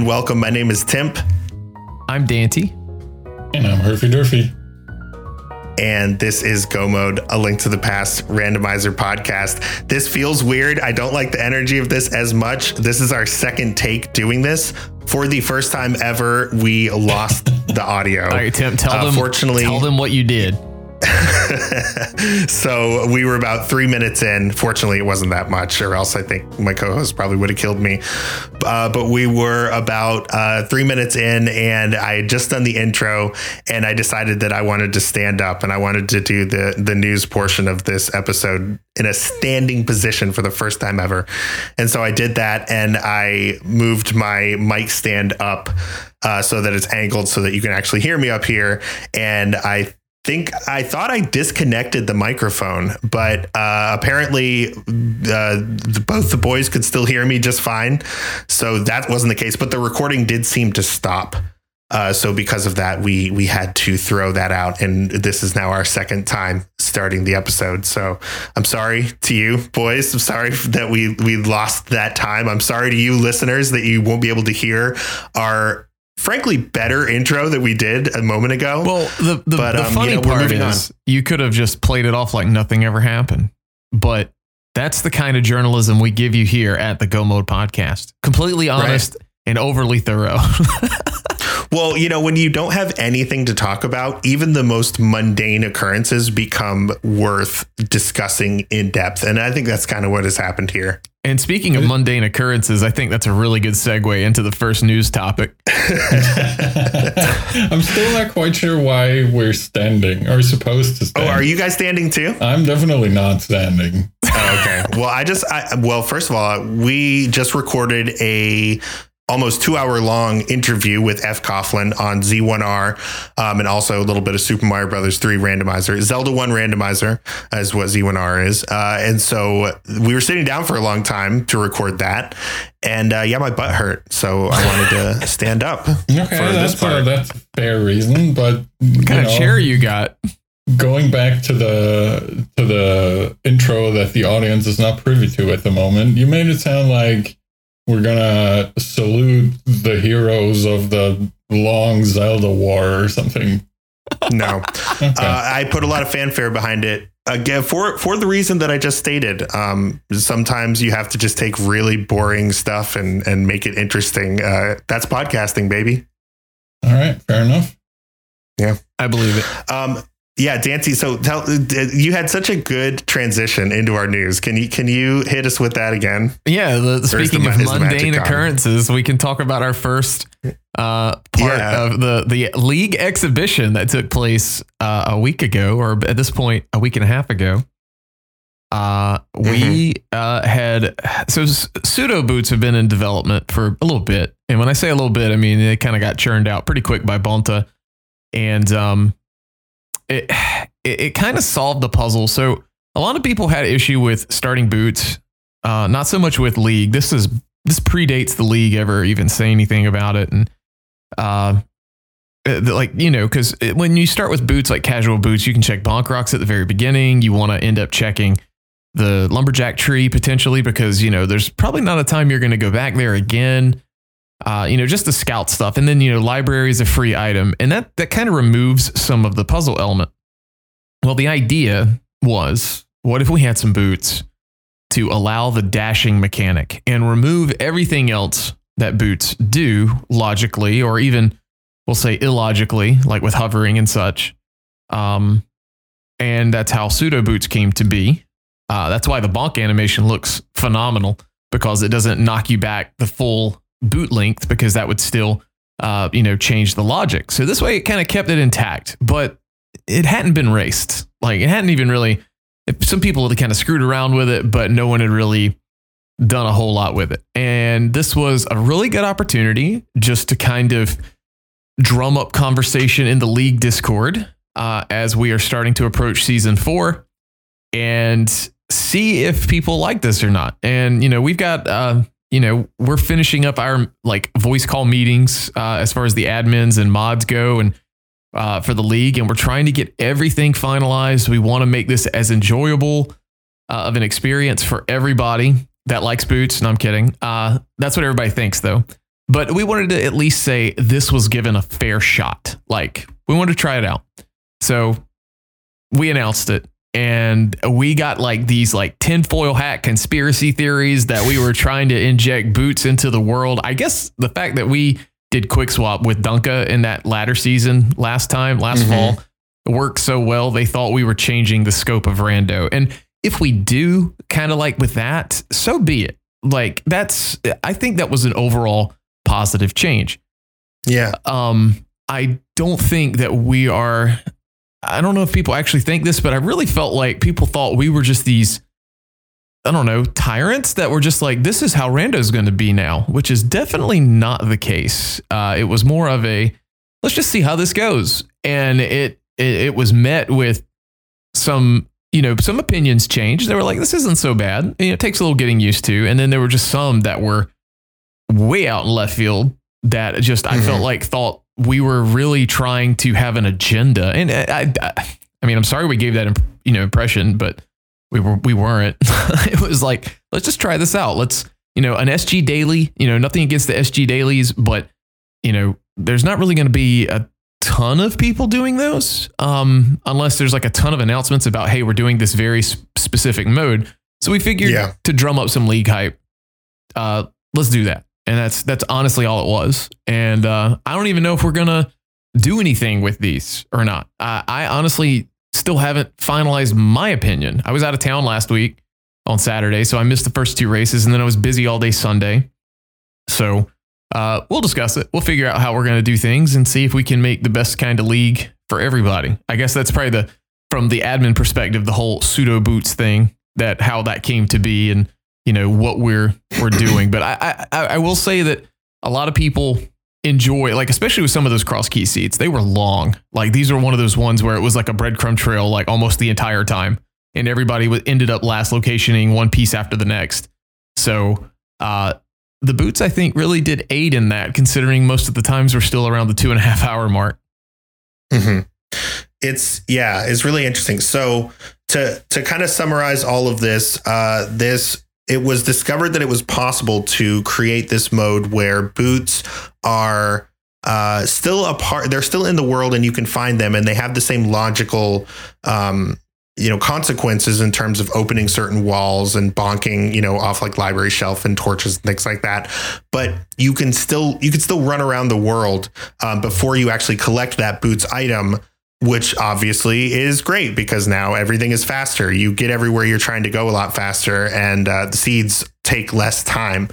and welcome. My name is Timp. I'm Dante. And I'm Herfy Durfy. And this is Go Mode, a link to the past randomizer podcast. This feels weird. I don't like the energy of this as much. This is our second take doing this. For the first time ever, we lost the audio. All right, Tim, tell uh, them. Fortunately, tell them what you did. so we were about three minutes in. Fortunately, it wasn't that much, or else I think my co-host probably would have killed me. Uh, but we were about uh, three minutes in, and I had just done the intro, and I decided that I wanted to stand up and I wanted to do the the news portion of this episode in a standing position for the first time ever. And so I did that, and I moved my mic stand up. Uh, so that it's angled so that you can actually hear me up here. And I think I thought I disconnected the microphone, but uh, apparently uh, both the boys could still hear me just fine. So that wasn't the case, but the recording did seem to stop. Uh, so because of that, we we had to throw that out, and this is now our second time starting the episode. So I'm sorry to you, boys. I'm sorry that we we lost that time. I'm sorry to you, listeners, that you won't be able to hear our frankly better intro that we did a moment ago. Well, the the, but, the um, funny you know, part is on. you could have just played it off like nothing ever happened, but that's the kind of journalism we give you here at the Go Mode podcast. Completely honest right. and overly thorough. well, you know, when you don't have anything to talk about, even the most mundane occurrences become worth discussing in depth. And I think that's kind of what has happened here. And speaking of mundane occurrences, I think that's a really good segue into the first news topic. I'm still not quite sure why we're standing or supposed to stand. Oh, are you guys standing too? I'm definitely not standing. Oh, okay. Well, I just, I, well, first of all, we just recorded a almost two hour long interview with F. Coughlin on Z1R um, and also a little bit of Super Mario Brothers 3 randomizer. Zelda 1 randomizer as what Z1R is. Uh, and so we were sitting down for a long time to record that. And uh, yeah, my butt hurt. So I wanted to stand up. Okay, that's, a, that's a fair reason. But what kind know, of chair you got? Going back to the to the intro that the audience is not privy to at the moment, you made it sound like we're gonna salute the heroes of the long Zelda war or something. No, okay. uh, I put a lot of fanfare behind it. Again, for for the reason that I just stated, um, sometimes you have to just take really boring stuff and and make it interesting. Uh, that's podcasting, baby. All right, fair enough. Yeah, I believe it. Um, yeah, Dancy. So tell you had such a good transition into our news. Can you can you hit us with that again? Yeah. The, speaking the, of mundane occurrences, we can talk about our first uh, part yeah. of the the league exhibition that took place uh, a week ago, or at this point, a week and a half ago. Uh, we mm-hmm. uh, had so pseudo boots have been in development for a little bit, and when I say a little bit, I mean they kind of got churned out pretty quick by Bonta, and um, it it, it kind of solved the puzzle. So a lot of people had issue with starting boots, uh, not so much with league. This is this predates the league ever even say anything about it, and uh, uh like you know, because when you start with boots like casual boots, you can check bonk rocks at the very beginning. You want to end up checking the lumberjack tree potentially because you know there's probably not a time you're going to go back there again uh, you know, just the scout stuff. And then, you know, library is a free item. And that, that kind of removes some of the puzzle element. Well, the idea was what if we had some boots to allow the dashing mechanic and remove everything else that boots do logically or even we'll say illogically, like with hovering and such. Um, and that's how pseudo boots came to be. Uh, that's why the bonk animation looks phenomenal because it doesn't knock you back the full boot length because that would still, uh, you know, change the logic. So this way it kind of kept it intact, but it hadn't been raced. Like it hadn't even really, some people had kind of screwed around with it, but no one had really done a whole lot with it. And this was a really good opportunity just to kind of drum up conversation in the league Discord uh, as we are starting to approach season four and see if people like this or not. And, you know, we've got, uh, you know, we're finishing up our like voice call meetings uh, as far as the admins and mods go, and uh, for the league, and we're trying to get everything finalized. We want to make this as enjoyable uh, of an experience for everybody that likes boots. No, I'm kidding. Uh, that's what everybody thinks, though. but we wanted to at least say this was given a fair shot. Like we wanted to try it out. So we announced it and we got like these like tinfoil hat conspiracy theories that we were trying to inject boots into the world. I guess the fact that we did quick swap with Dunka in that ladder season last time, last mm-hmm. fall, worked so well. They thought we were changing the scope of Rando. And if we do kind of like with that, so be it. Like that's, I think that was an overall positive change. Yeah. Um, I don't think that we are I don't know if people actually think this, but I really felt like people thought we were just these, I don't know, tyrants that were just like, this is how Rando's going to be now, which is definitely not the case. Uh, it was more of a, let's just see how this goes. And it, it, it was met with some, you know, some opinions changed. They were like, this isn't so bad. You know, it takes a little getting used to. And then there were just some that were way out in left field that just, mm-hmm. I felt mm-hmm. like thought we were really trying to have an agenda. And I, I, I mean, I'm sorry we gave that you know impression, but we were we weren't. it was like let's just try this out. Let's you know an SG daily. You know nothing against the SG dailies, but you know there's not really going to be a ton of people doing those um, unless there's like a ton of announcements about hey we're doing this very specific mode. So we figured yeah. to drum up some league hype, uh, let's do that and that's that's honestly all it was. And uh, I don't even know if we're gonna do anything with these or not. I, I honestly still haven't finalized my opinion. I was out of town last week on Saturday, so I missed the first two races, and then I was busy all day Sunday. So uh, we'll discuss it. We'll figure out how we're going to do things and see if we can make the best kind of league for everybody. I guess that's probably the from the admin perspective, the whole pseudo boots thing that how that came to be and you know what we're we're doing. But I, I I will say that a lot of people enjoy like especially with some of those cross key seats they were long. Like these are one of those ones where it was like a breadcrumb trail like almost the entire time. And everybody w- ended up last locationing one piece after the next. So uh the boots i think really did aid in that considering most of the times we're still around the two and a half hour mark. Mm-hmm. it's yeah it's really interesting. So to to kind of summarize all of this uh this it was discovered that it was possible to create this mode where boots are uh, still a part. They're still in the world, and you can find them, and they have the same logical, um, you know, consequences in terms of opening certain walls and bonking, you know, off like library shelf and torches and things like that. But you can still you can still run around the world um, before you actually collect that boots item which obviously is great because now everything is faster. You get everywhere you're trying to go a lot faster, and uh, the seeds take less time.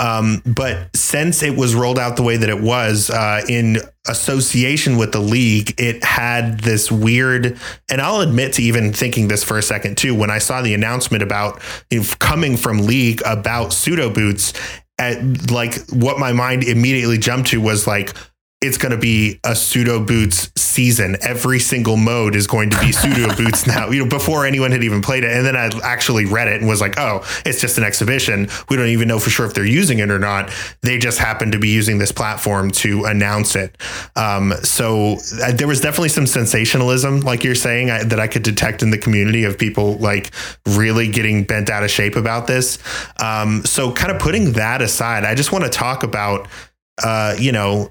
Um, but since it was rolled out the way that it was uh, in association with the league, it had this weird. And I'll admit to even thinking this for a second too. When I saw the announcement about you know, coming from league about pseudo boots, at like what my mind immediately jumped to was like, it's going to be a pseudo boots season. Every single mode is going to be pseudo boots now, you know, before anyone had even played it. And then I actually read it and was like, oh, it's just an exhibition. We don't even know for sure if they're using it or not. They just happen to be using this platform to announce it. Um, so uh, there was definitely some sensationalism, like you're saying, I, that I could detect in the community of people like really getting bent out of shape about this. Um, so kind of putting that aside, I just want to talk about, uh, you know,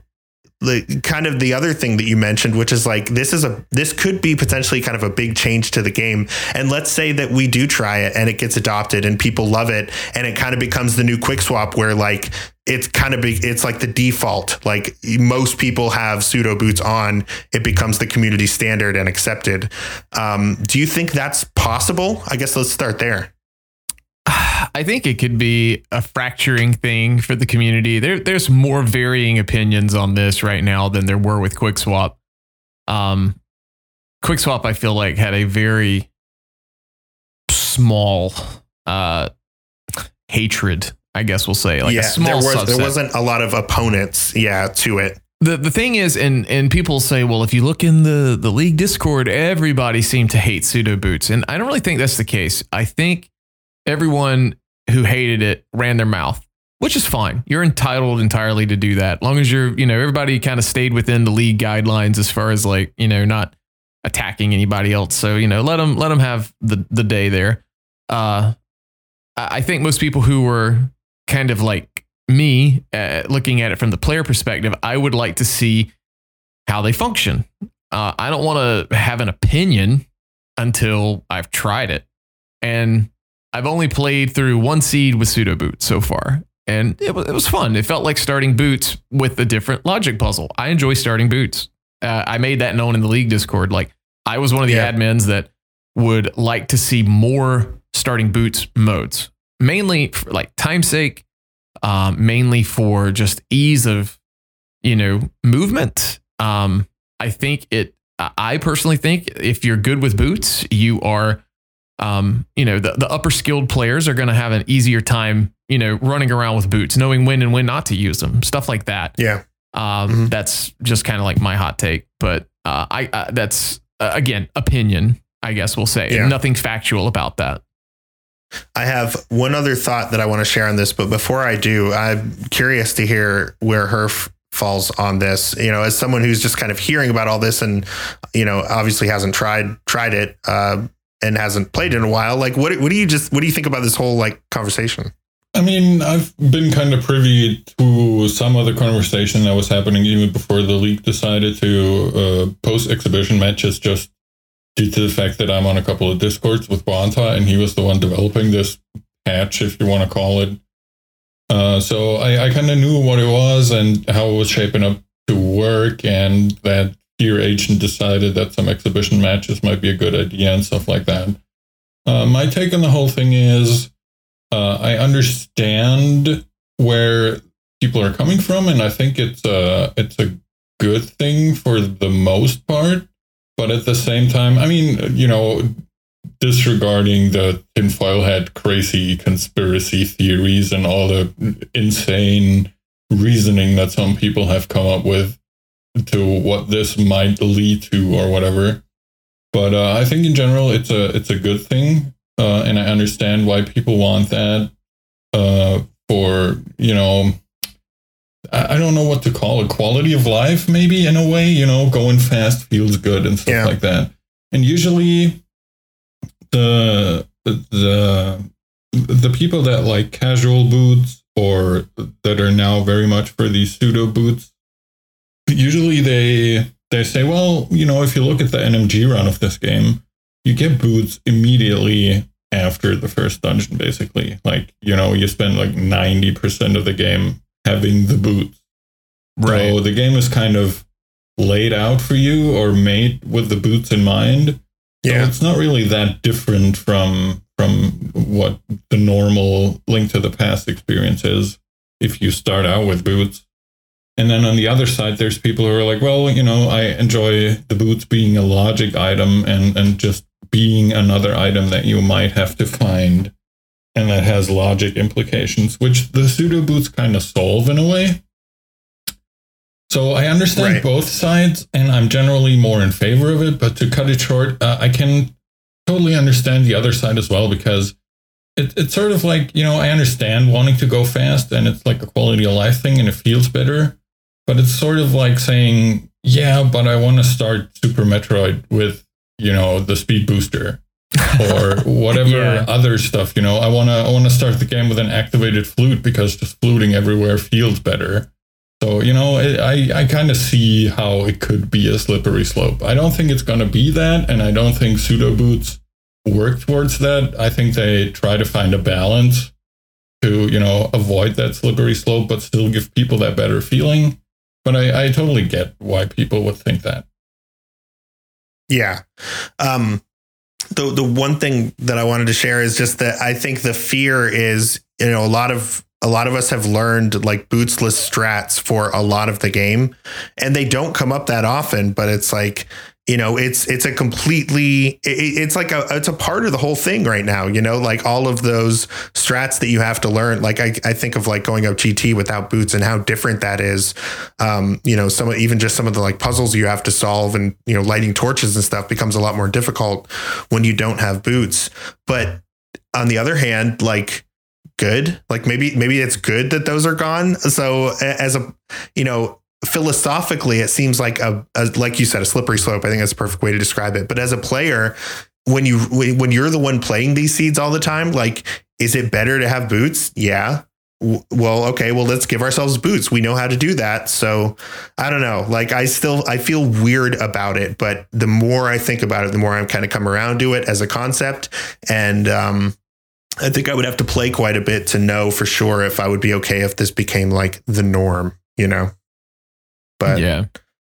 the kind of the other thing that you mentioned, which is like this is a this could be potentially kind of a big change to the game. And let's say that we do try it and it gets adopted and people love it and it kind of becomes the new quick swap where like it's kind of big it's like the default. Like most people have pseudo boots on, it becomes the community standard and accepted. Um, do you think that's possible? I guess let's start there. I think it could be a fracturing thing for the community. There, there's more varying opinions on this right now than there were with QuickSwap. Um, QuickSwap, I feel like, had a very small uh, hatred. I guess we'll say like yeah, a small there was subset. there wasn't a lot of opponents, yeah, to it. The the thing is, and and people say, well, if you look in the the league Discord, everybody seemed to hate pseudo boots, and I don't really think that's the case. I think everyone who hated it ran their mouth, which is fine. You're entitled entirely to do that. As long as you're, you know, everybody kind of stayed within the league guidelines as far as like, you know, not attacking anybody else. So, you know, let them let them have the the day there. Uh I think most people who were kind of like me, uh, looking at it from the player perspective, I would like to see how they function. Uh, I don't want to have an opinion until I've tried it. And I've only played through one seed with pseudo boots so far. And it was, it was fun. It felt like starting boots with a different logic puzzle. I enjoy starting boots. Uh, I made that known in the league Discord. Like I was one of the yeah. admins that would like to see more starting boots modes, mainly for like time sake, um, mainly for just ease of, you know, movement. Um, I think it I personally think if you're good with boots, you are, um, you know, the, the upper skilled players are going to have an easier time, you know, running around with boots, knowing when and when not to use them, stuff like that. Yeah. Um, mm-hmm. That's just kind of like my hot take, but uh, I uh, that's uh, again opinion, I guess we'll say. Yeah. Nothing factual about that. I have one other thought that I want to share on this, but before I do, I'm curious to hear where her falls on this you know as someone who's just kind of hearing about all this and you know obviously hasn't tried tried it uh, and hasn't played in a while like what what do you just what do you think about this whole like conversation I mean, I've been kind of privy to some of the conversation that was happening even before the league decided to uh, post exhibition matches, just due to the fact that I'm on a couple of discords with Bonta, and he was the one developing this patch, if you want to call it. Uh, so I, I kind of knew what it was and how it was shaping up to work, and that Fear Agent decided that some exhibition matches might be a good idea and stuff like that. Uh, my take on the whole thing is uh, I understand where people are coming from, and I think it's a it's a good thing for the most part. But at the same time, I mean, you know, disregarding the tinfoil hat crazy conspiracy theories and all the insane reasoning that some people have come up with to what this might lead to or whatever. But uh, I think in general it's a it's a good thing, uh, and I understand why people want that. Uh, for you know, I, I, don't know what to call it, quality of life, maybe in a way. You know, going fast feels good and stuff yeah. like that. And usually, the the the people that like casual boots or that are now very much for these pseudo boots usually they they say well you know if you look at the nmg run of this game you get boots immediately after the first dungeon basically. Like you know you spend like 90% of the game having the boots. Right. so the game is kind of laid out for you or made with the boots in mind. Yeah, so it's not really that different from from what the normal Link to the Past experience is. If you start out with boots, and then on the other side, there's people who are like, well, you know, I enjoy the boots being a logic item and and just being another item that you might have to find, and that has logic implications, which the pseudo boots kind of solve in a way. So I understand right. both sides, and I'm generally more in favor of it. But to cut it short, uh, I can totally understand the other side as well because it, it's sort of like you know I understand wanting to go fast, and it's like a quality of life thing, and it feels better. But it's sort of like saying, yeah, but I want to start Super Metroid with you know the speed booster or whatever yeah. other stuff. You know, I wanna I wanna start the game with an activated flute because just fluting everywhere feels better. So, you know, I, I kind of see how it could be a slippery slope. I don't think it's going to be that. And I don't think pseudo boots work towards that. I think they try to find a balance to, you know, avoid that slippery slope, but still give people that better feeling. But I, I totally get why people would think that. Yeah. Um, the, the one thing that I wanted to share is just that I think the fear is, you know, a lot of a lot of us have learned like bootsless strats for a lot of the game and they don't come up that often but it's like you know it's it's a completely it's like a it's a part of the whole thing right now you know like all of those strats that you have to learn like i, I think of like going up gt without boots and how different that is um you know some even just some of the like puzzles you have to solve and you know lighting torches and stuff becomes a lot more difficult when you don't have boots but on the other hand like good. Like maybe maybe it's good that those are gone. So as a you know philosophically, it seems like a, a like you said a slippery slope. I think that's a perfect way to describe it. But as a player, when you when you're the one playing these seeds all the time, like is it better to have boots? Yeah. well, okay, well, let's give ourselves boots. We know how to do that. So I don't know. Like, I still, I feel weird about it, but the more I think about it, the more I'm kind of come around to it as a concept. And, um, I think I would have to play quite a bit to know for sure if I would be okay if this became like the norm, you know? But yeah,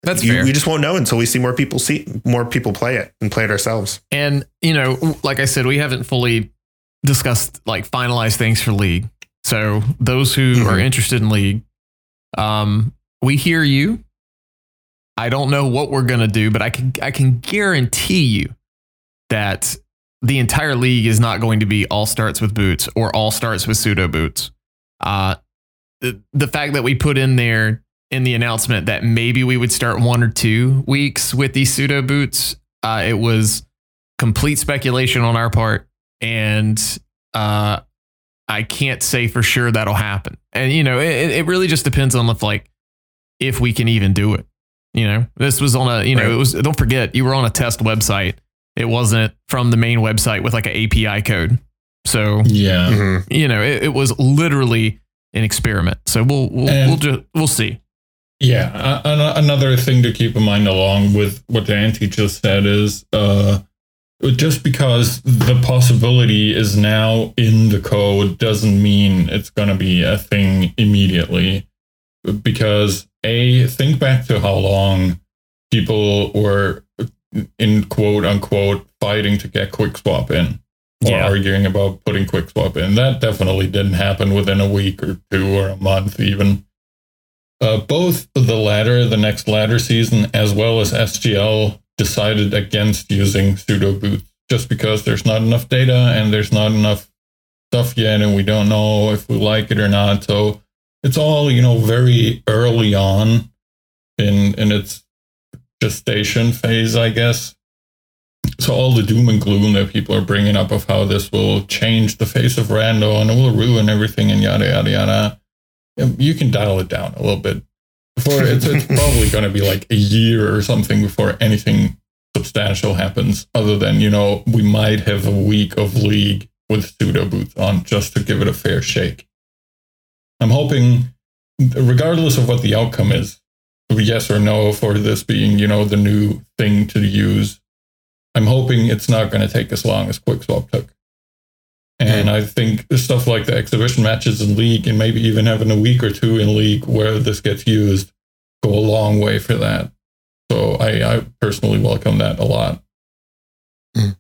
that's you, fair. We just won't know until we see more people see more people play it and play it ourselves. And, you know, like I said, we haven't fully discussed like finalized things for league. So those who mm-hmm. are interested in league, um, we hear you. I don't know what we're gonna do, but I can I can guarantee you that the entire league is not going to be all starts with boots or all starts with pseudo boots. Uh, the the fact that we put in there in the announcement that maybe we would start one or two weeks with these pseudo boots, uh, it was complete speculation on our part, and uh, I can't say for sure that'll happen. And you know, it, it really just depends on if like if we can even do it. You know, this was on a you know right. it was don't forget you were on a test website. It wasn't from the main website with like an API code. So yeah, mm-hmm. you know, it, it, was literally an experiment. So we'll we'll and, we'll just we'll see. Yeah, uh, another thing to keep in mind along with what Dante just said is uh, just because the possibility is now in the code doesn't mean it's going to be a thing immediately. Because, A, think back to how long people were, in quote unquote, fighting to get quick swap in or yeah. arguing about putting quick swap in. That definitely didn't happen within a week or two or a month, even. Uh, both the latter, the next ladder season, as well as SGL decided against using pseudo boots just because there's not enough data and there's not enough stuff yet and we don't know if we like it or not. So it's all you know very early on in in its gestation phase i guess. So all the doom and gloom that people are bringing up of how this will change the face of rando and it will ruin everything and yada yada yada Um, you can dial it down a little bit. Before it's, it's probably going to be like a year or something before anything substantial happens other than you know we might have a week of league with pseudo boots on just to give it a fair shake. I'm hoping regardless of what the outcome is yes or no for this being you know the new thing to use i'm hoping it's not going to take as long as quickswap took and I think stuff like the exhibition matches in league and maybe even having a week or two in league where this gets used go a long way for that. So I, I personally welcome that a lot. Hmm.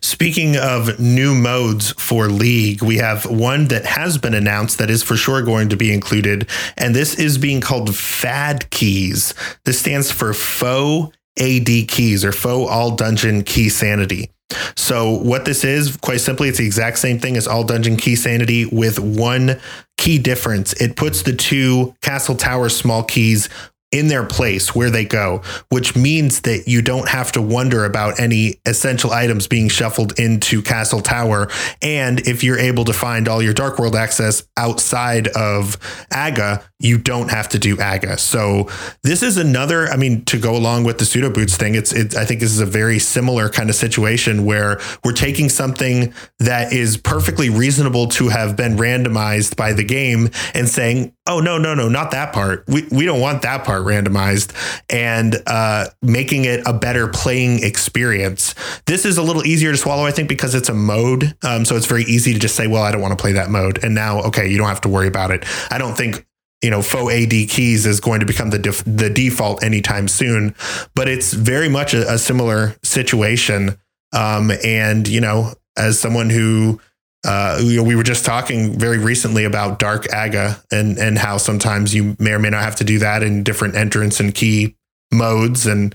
Speaking of new modes for League, we have one that has been announced that is for sure going to be included, and this is being called FAD keys. This stands for faux AD keys or faux all dungeon key sanity. So what this is, quite simply, it's the exact same thing as all dungeon key sanity with one key difference. It puts the two castle tower small keys in their place where they go, which means that you don't have to wonder about any essential items being shuffled into Castle Tower. And if you're able to find all your Dark World access outside of Aga, you don't have to do Aga. So this is another, I mean, to go along with the pseudo boots thing, it's, it, I think this is a very similar kind of situation where we're taking something that is perfectly reasonable to have been randomized by the game and saying, oh, no, no, no, not that part. We, we don't want that part randomized and uh, making it a better playing experience. This is a little easier to swallow, I think, because it's a mode. Um, so it's very easy to just say, well, I don't want to play that mode. And now, okay, you don't have to worry about it. I don't think you know faux AD keys is going to become the def- the default anytime soon, but it's very much a, a similar situation. Um, and you know, as someone who uh, you know, we were just talking very recently about dark aga and and how sometimes you may or may not have to do that in different entrance and key modes and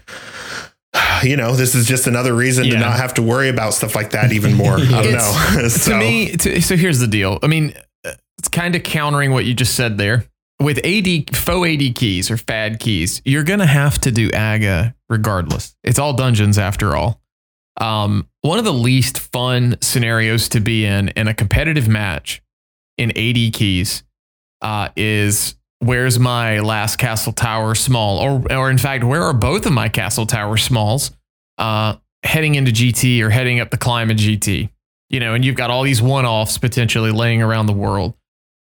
you know this is just another reason yeah. to not have to worry about stuff like that even more i don't know so. to me to, so here's the deal i mean it's kind of countering what you just said there with AD faux AD keys or fad keys, you're gonna have to do AGA regardless. It's all dungeons after all. Um, one of the least fun scenarios to be in in a competitive match in AD keys uh, is where's my last castle tower small, or or in fact, where are both of my castle tower smalls uh, heading into GT or heading up the climb in GT? You know, and you've got all these one offs potentially laying around the world.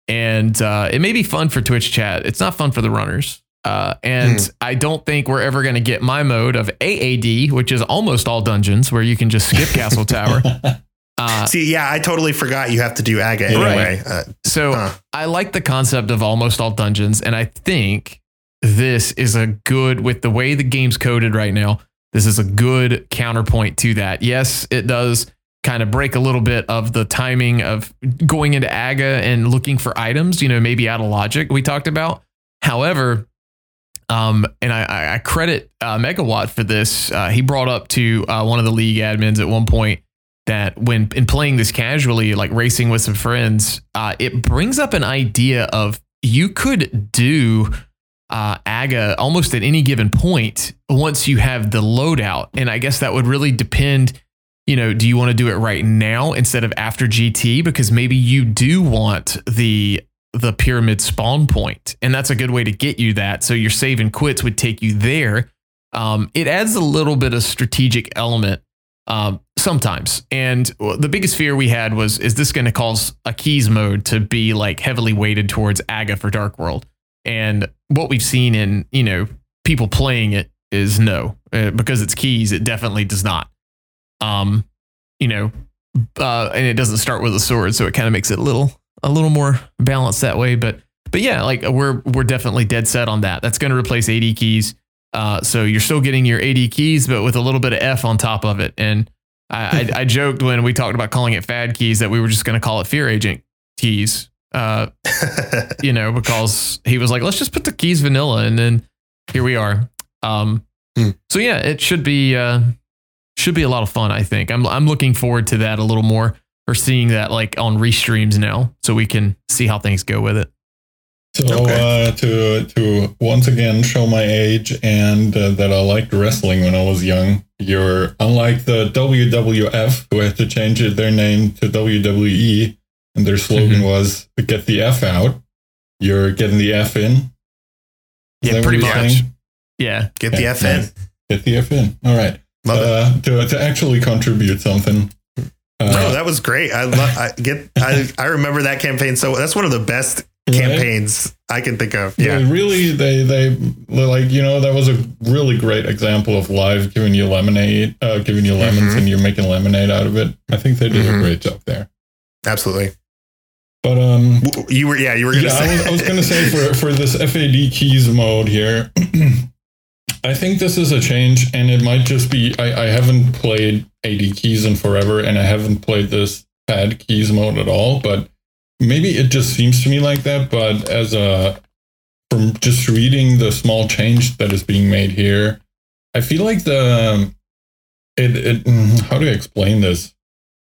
and uh, it may be fun for Twitch chat. It's not fun for the runners. Uh, and hmm. I don't think we're ever going to get my mode of AAD, which is almost all dungeons where you can just skip Castle Tower. Uh, See, yeah, I totally forgot you have to do AGA anyway. Right. Uh, so huh. I like the concept of almost all dungeons, and I think this is a good with the way the game's coded right now. This is a good counterpoint to that. Yes, it does kind of break a little bit of the timing of going into AGA and looking for items, you know, maybe out of logic we talked about. However, um, and I, I credit uh, Megawatt for this. Uh, he brought up to uh, one of the league admins at one point that when in playing this casually, like racing with some friends, uh, it brings up an idea of you could do uh, AGA almost at any given point once you have the loadout. And I guess that would really depend you know, do you want to do it right now instead of after GT? Because maybe you do want the the pyramid spawn point, and that's a good way to get you that. So your save and quits would take you there. Um, it adds a little bit of strategic element um, sometimes. And the biggest fear we had was, is this going to cause a keys mode to be like heavily weighted towards AGA for Dark World? And what we've seen in you know people playing it is no, uh, because it's keys. It definitely does not. Um, you know, uh, and it doesn't start with a sword, so it kind of makes it a little a little more balanced that way. But but yeah, like we're we're definitely dead set on that. That's going to replace AD keys. Uh, so you're still getting your AD keys, but with a little bit of F on top of it. And I, I, I joked when we talked about calling it FAD keys that we were just going to call it Fear Agent keys. Uh, you know, because he was like, let's just put the keys vanilla, and then here we are. Um, hmm. so yeah, it should be. Uh, should be a lot of fun. I think I'm I'm looking forward to that a little more or seeing that like on restreams now, so we can see how things go with it. So okay. uh, to to once again show my age and uh, that I liked wrestling when I was young. You're unlike the WWF who had to change their name to WWE, and their slogan mm-hmm. was "Get the F out." You're getting the F in. yeah, pretty much. Saying? Yeah, get the F in. Get the F in. All right uh, to to actually contribute something. Uh, no, that was great. I love. I get. I I remember that campaign. So that's one of the best campaigns right? I can think of. Yeah, they really. They they like you know that was a really great example of live giving you lemonade, uh, giving you lemons, mm-hmm. and you're making lemonade out of it. I think they did mm-hmm. a great job there. Absolutely. But um, you were yeah you were gonna yeah, say. I was, I was gonna say for for this FAD keys mode here. I think this is a change, and it might just be I, I haven't played AD keys in forever, and I haven't played this FAD keys mode at all. But maybe it just seems to me like that. But as a from just reading the small change that is being made here, I feel like the it, it mm, how do I explain this?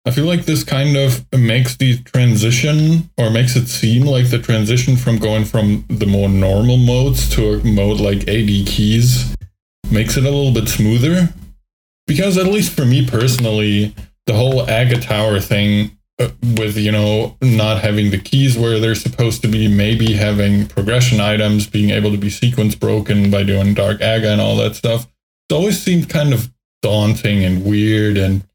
I feel like this kind of makes the transition or makes it seem like the transition from going from the more normal modes to a mode like AD keys makes it a little bit smoother. Because at least for me personally, the whole Aga Tower thing uh, with, you know, not having the keys where they're supposed to be, maybe having progression items, being able to be sequence broken by doing Dark Aga and all that stuff, it always seemed kind of daunting and weird and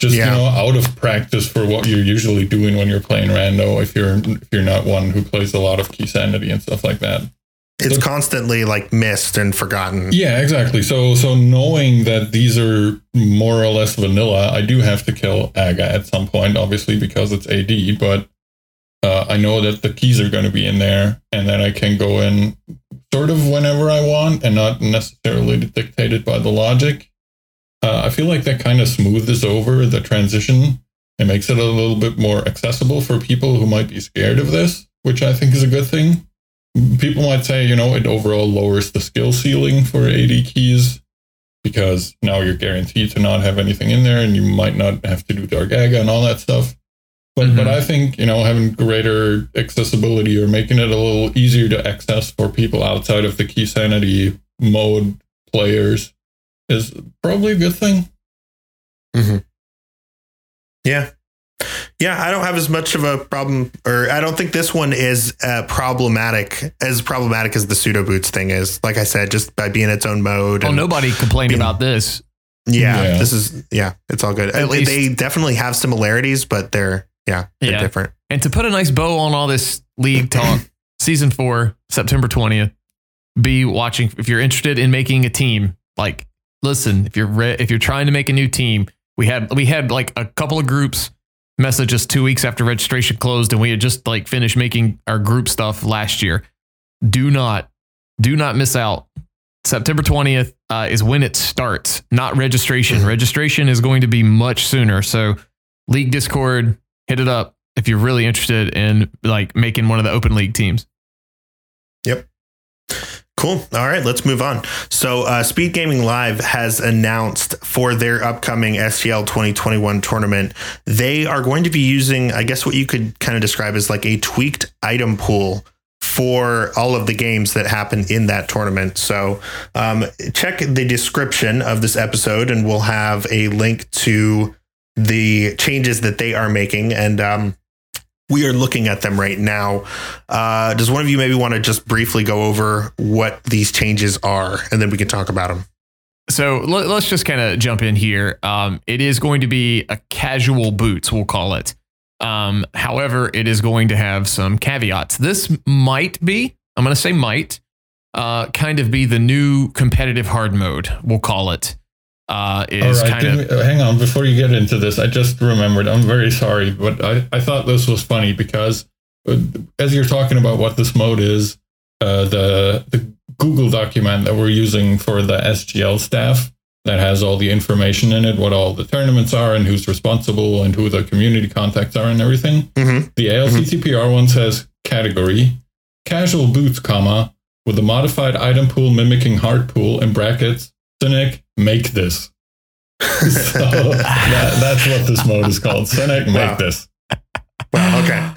just yeah. you know out of practice for what you're usually doing when you're playing rando if you're if you're not one who plays a lot of key sanity and stuff like that it's constantly like missed and forgotten. Yeah, exactly. So so knowing that these are more or less vanilla, I do have to kill Aga at some point, obviously because it's AD. But uh, I know that the keys are going to be in there, and then I can go in sort of whenever I want, and not necessarily dictated by the logic. Uh, I feel like that kind of smooths over the transition. It makes it a little bit more accessible for people who might be scared of this, which I think is a good thing people might say, you know, it overall lowers the skill ceiling for AD keys because now you're guaranteed to not have anything in there and you might not have to do Dark Aga and all that stuff. But mm-hmm. but I think, you know, having greater accessibility or making it a little easier to access for people outside of the key sanity mode players is probably a good thing. Mm-hmm. Yeah. Yeah, I don't have as much of a problem, or I don't think this one is uh, problematic as problematic as the pseudo boots thing is. Like I said, just by being its own mode. Oh, nobody complained being, about this. Yeah, yeah, this is yeah, it's all good. At they definitely have similarities, but they're yeah, they're yeah. different. And to put a nice bow on all this league talk, season four, September 20th, be watching. If you're interested in making a team, like, listen, if you're, re- if you're trying to make a new team, we had, we had like a couple of groups message us two weeks after registration closed and we had just like finished making our group stuff last year. Do not, do not miss out. September 20th uh, is when it starts, not registration. Mm-hmm. Registration is going to be much sooner. So, League Discord, hit it up if you're really interested in like making one of the open league teams. Yep. Cool. All right, let's move on. So, uh, Speed Gaming Live has announced for their upcoming SGL 2021 tournament, they are going to be using, I guess, what you could kind of describe as like a tweaked item pool for all of the games that happen in that tournament. So, um, check the description of this episode, and we'll have a link to the changes that they are making. And um, we are looking at them right now. Uh, does one of you maybe want to just briefly go over what these changes are, and then we can talk about them? So let, us just kind of jump in here. Um, it is going to be a casual boots, we'll call it. Um, however, it is going to have some caveats. This might be, I'm going to say might, uh, kind of be the new competitive hard mode, we'll call it uh, is right, kind of. Me, hang on, before you get into this, I just remembered. I'm very sorry, but I, I thought this was funny because uh, as you're talking about what this mode is, uh, the the Google document that we're using for the SGL staff that has all the information in it, what all the tournaments are, and who's responsible, and who the community contacts are, and everything. Mm-hmm. The ALTTPR mm-hmm. one says category casual boots, comma with a modified item pool mimicking hard pool in brackets Synack, make this. so that, that's what this mode is called. Synack, make wow. this. Wow, okay.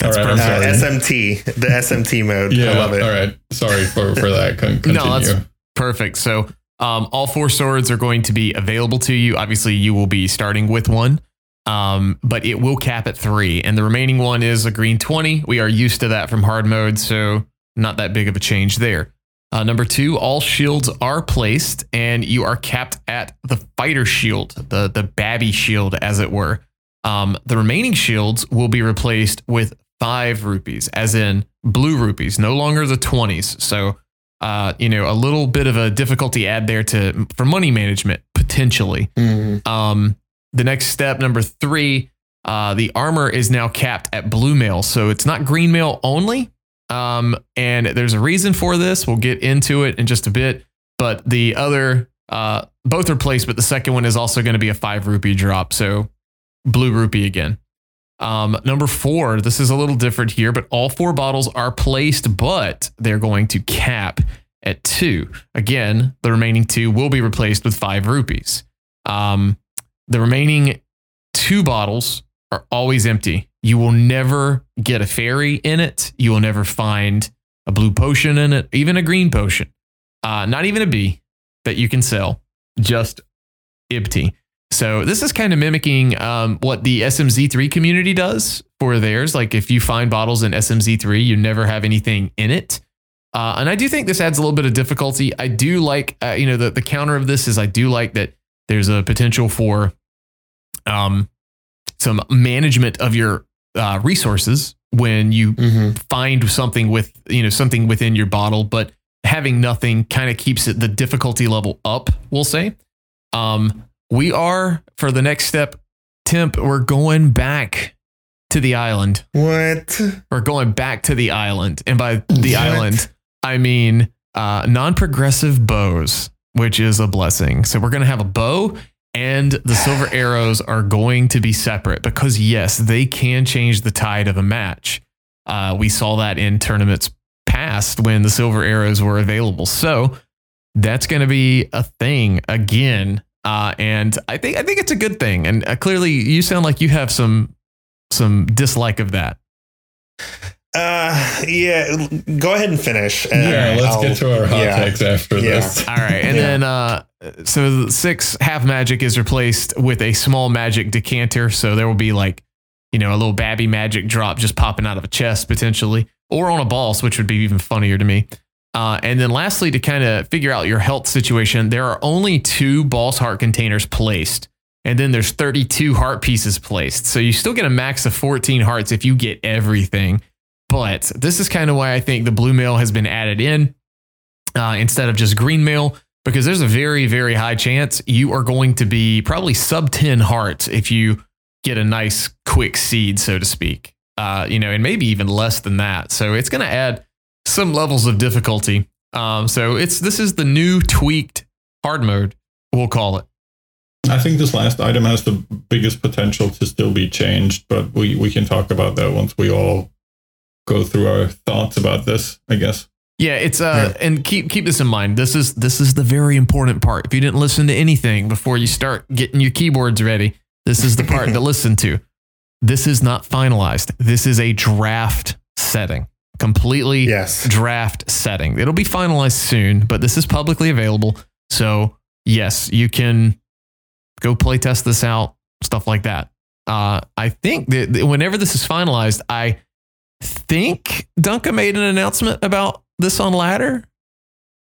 That's all right, uh, SMT, the SMT mode. Yeah, I love it. All right. Sorry for, for that. Con- continue. No, that's perfect. So um, all four swords are going to be available to you. Obviously, you will be starting with one, um, but it will cap at three. And the remaining one is a green 20. We are used to that from hard mode, so not that big of a change there. Uh, number two, all shields are placed, and you are capped at the fighter shield, the the Babby shield, as it were. Um, the remaining shields will be replaced with five rupees, as in blue rupees, no longer the twenties. So, uh, you know, a little bit of a difficulty add there to for money management potentially. Mm-hmm. Um, the next step, number three, uh, the armor is now capped at blue mail, so it's not green mail only um, and there's a reason for this. We'll get into it in just a bit. But the other, uh, both are placed, but the second one is also going to be a five rupee drop. So blue rupee again. Um, number four, this is a little different here, but all four bottles are placed, but they're going to cap at two. Again, the remaining two will be replaced with five rupees. Um, the remaining two bottles are always empty. You will never get a fairy in it. You will never find a blue potion in it, even a green potion. Uh, not even a bee that you can sell, just empty. So this is kind of mimicking um, what the SMZ3 community does for theirs. Like if you find bottles in SMZ3, you never have anything in it. Uh, and I do think this adds a little bit of difficulty. I do like, uh, you know, the, the counter of this is I do like that there's a potential for um, some management of your uh, resources when you mm-hmm. find something with you know something within your bottle, but having nothing kind of keeps it the difficulty level up. We'll say. Um, we are for the next step, Temp. We're going back to the island. What? We're going back to the island, and by the what? island, I mean uh, non-progressive bows, which is a blessing. So we're gonna have a bow and the silver arrows are going to be separate because yes, they can change the tide of a match. Uh, we saw that in tournaments past when the silver arrows were available. So that's going to be a thing again. Uh, and I think I think it's a good thing. And uh, clearly, you sound like you have some some dislike of that. Uh, yeah. Go ahead and finish. yeah, let's I'll, get to our hot yeah, takes after yeah. this. All right, and yeah. then uh, so six half magic is replaced with a small magic decanter. So there will be like, you know, a little babby magic drop just popping out of a chest potentially, or on a boss, which would be even funnier to me. Uh, and then lastly, to kind of figure out your health situation, there are only two boss heart containers placed. and then there's 32 heart pieces placed. So you still get a max of 14 hearts if you get everything. But this is kind of why I think the blue mail has been added in uh, instead of just green mail because there's a very, very high chance you are going to be probably sub 10 hearts if you get a nice quick seed, so to speak. Uh, you know, and maybe even less than that. So it's going to add some levels of difficulty. Um, so it's this is the new tweaked hard mode, we'll call it. I think this last item has the biggest potential to still be changed, but we, we can talk about that once we all go through our thoughts about this, I guess. Yeah, it's uh yeah. and keep keep this in mind. This is this is the very important part. If you didn't listen to anything before you start getting your keyboards ready, this is the part to listen to. This is not finalized. This is a draft setting. Completely yes. draft setting. It'll be finalized soon, but this is publicly available. So, yes, you can go play test this out, stuff like that. Uh, I think that whenever this is finalized, I think Duncan made an announcement about this on ladder.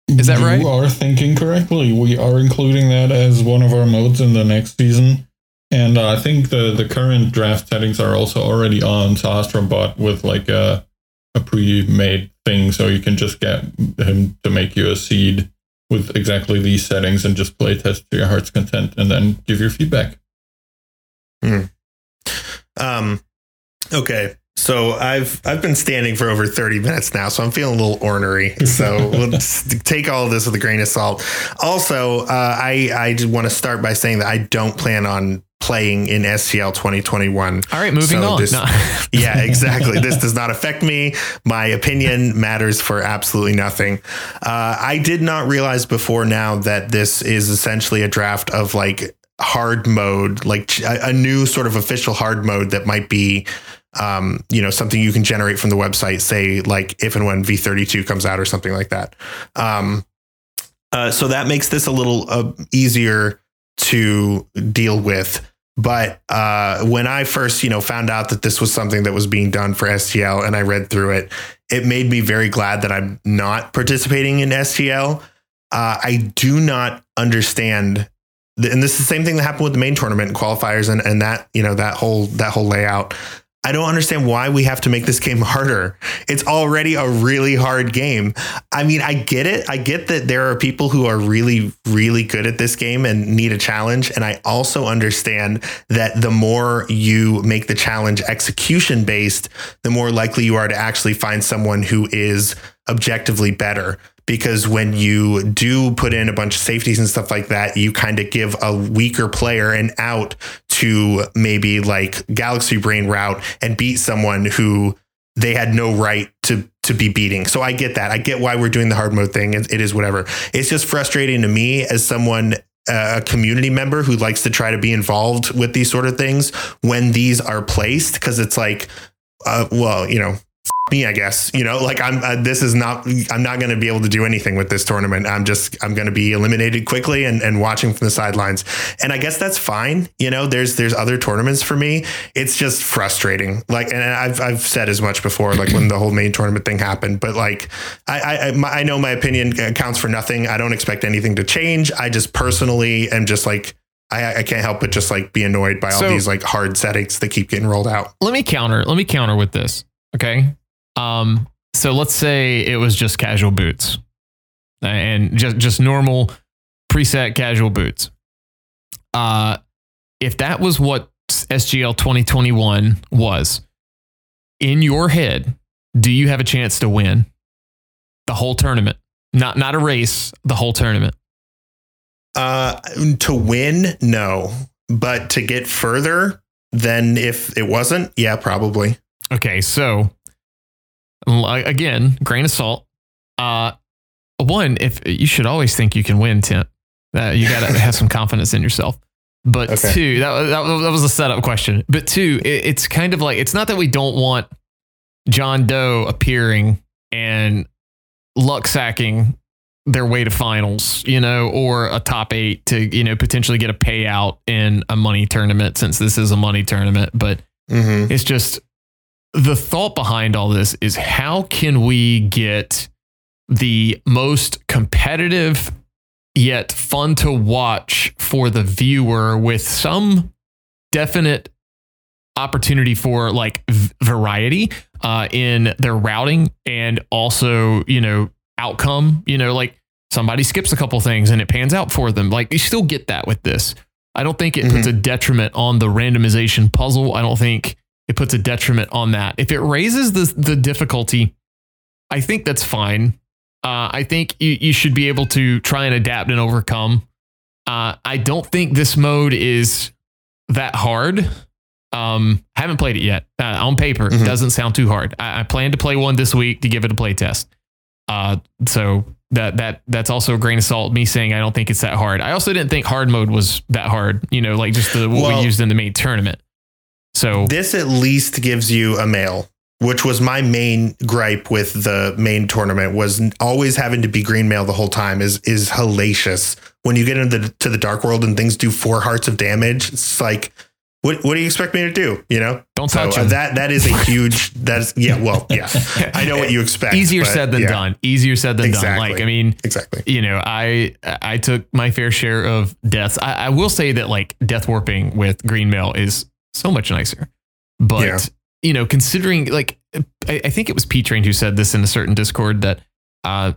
Is that you right? You are thinking correctly. We are including that as one of our modes in the next season. And uh, I think the, the current draft settings are also already on Astrobot with like a, a pre-made thing. So you can just get him to make you a seed with exactly these settings and just play test to your heart's content and then give your feedback. Hmm. Um, okay. So I've I've been standing for over 30 minutes now, so I'm feeling a little ornery. So we'll take all of this with a grain of salt. Also, uh, I I just want to start by saying that I don't plan on playing in SGL 2021. All right, moving so on. This, no. yeah, exactly. this does not affect me. My opinion matters for absolutely nothing. Uh, I did not realize before now that this is essentially a draft of like hard mode, like a, a new sort of official hard mode that might be um, you know, something you can generate from the website, say like if and when V32 comes out or something like that. Um, uh, so that makes this a little uh, easier to deal with. But uh, when I first, you know, found out that this was something that was being done for SGL and I read through it, it made me very glad that I'm not participating in SGL. Uh, I do not understand and this is the same thing that happened with the main tournament and qualifiers and, and that you know that whole that whole layout I don't understand why we have to make this game harder. It's already a really hard game. I mean, I get it. I get that there are people who are really, really good at this game and need a challenge. And I also understand that the more you make the challenge execution based, the more likely you are to actually find someone who is objectively better because when you do put in a bunch of safeties and stuff like that, you kind of give a weaker player an out to maybe like Galaxy Brain route and beat someone who they had no right to to be beating. So I get that. I get why we're doing the hard mode thing. It, it is whatever. It's just frustrating to me as someone a community member who likes to try to be involved with these sort of things when these are placed because it's like uh, well you know me, I guess. You know, like I'm. Uh, this is not. I'm not going to be able to do anything with this tournament. I'm just. I'm going to be eliminated quickly and, and watching from the sidelines. And I guess that's fine. You know, there's there's other tournaments for me. It's just frustrating. Like, and I've I've said as much before. Like when the whole main tournament thing happened. But like, I I, my, I know my opinion counts for nothing. I don't expect anything to change. I just personally am just like. I, I can't help but just like be annoyed by all so, these like hard settings that keep getting rolled out. Let me counter. Let me counter with this. Okay. Um, so let's say it was just casual boots and just just normal preset casual boots. Uh, if that was what SGL 2021 was in your head, do you have a chance to win the whole tournament? Not not a race, the whole tournament. Uh, to win, no, but to get further than if it wasn't, yeah, probably. Okay, so again, grain of salt. Uh, one, if you should always think you can win, Tent. Uh, you got to have some confidence in yourself. But okay. two, that, that, that was a setup question. But two, it, it's kind of like it's not that we don't want John Doe appearing and luck sacking their way to finals, you know, or a top eight to, you know, potentially get a payout in a money tournament since this is a money tournament. But mm-hmm. it's just the thought behind all this is how can we get the most competitive yet fun to watch for the viewer with some definite opportunity for like v- variety uh, in their routing and also, you know, outcome. You know, like somebody skips a couple things and it pans out for them. Like you still get that with this. I don't think it mm-hmm. puts a detriment on the randomization puzzle. I don't think it puts a detriment on that. If it raises the the difficulty, I think that's fine. Uh, I think you, you should be able to try and adapt and overcome. Uh, I don't think this mode is that hard. Um, haven't played it yet. Uh, on paper, mm-hmm. doesn't sound too hard. I, I, plan to play one this week to give it a play test. Uh, so that that that's also a grain of salt. Me saying I don't think it's that hard. I also didn't think hard mode was that hard. You know, like just the what well, we used in the main tournament. So this at least gives you a mail, which was my main gripe with the main tournament was always having to be green mail the whole time is is hellacious. When you get into the, to the dark world and things do four hearts of damage, it's like what, what do you expect me to do? You know, don't touch so, uh, that. That is a huge. That's yeah. Well, yeah. I know what you expect. Easier said than yeah. done. Easier said than exactly. done. Like I mean, exactly. You know, I I took my fair share of deaths. I, I will say that like death warping with green mail is so much nicer. But yeah. you know, considering like I, I think it was P Train who said this in a certain Discord that uh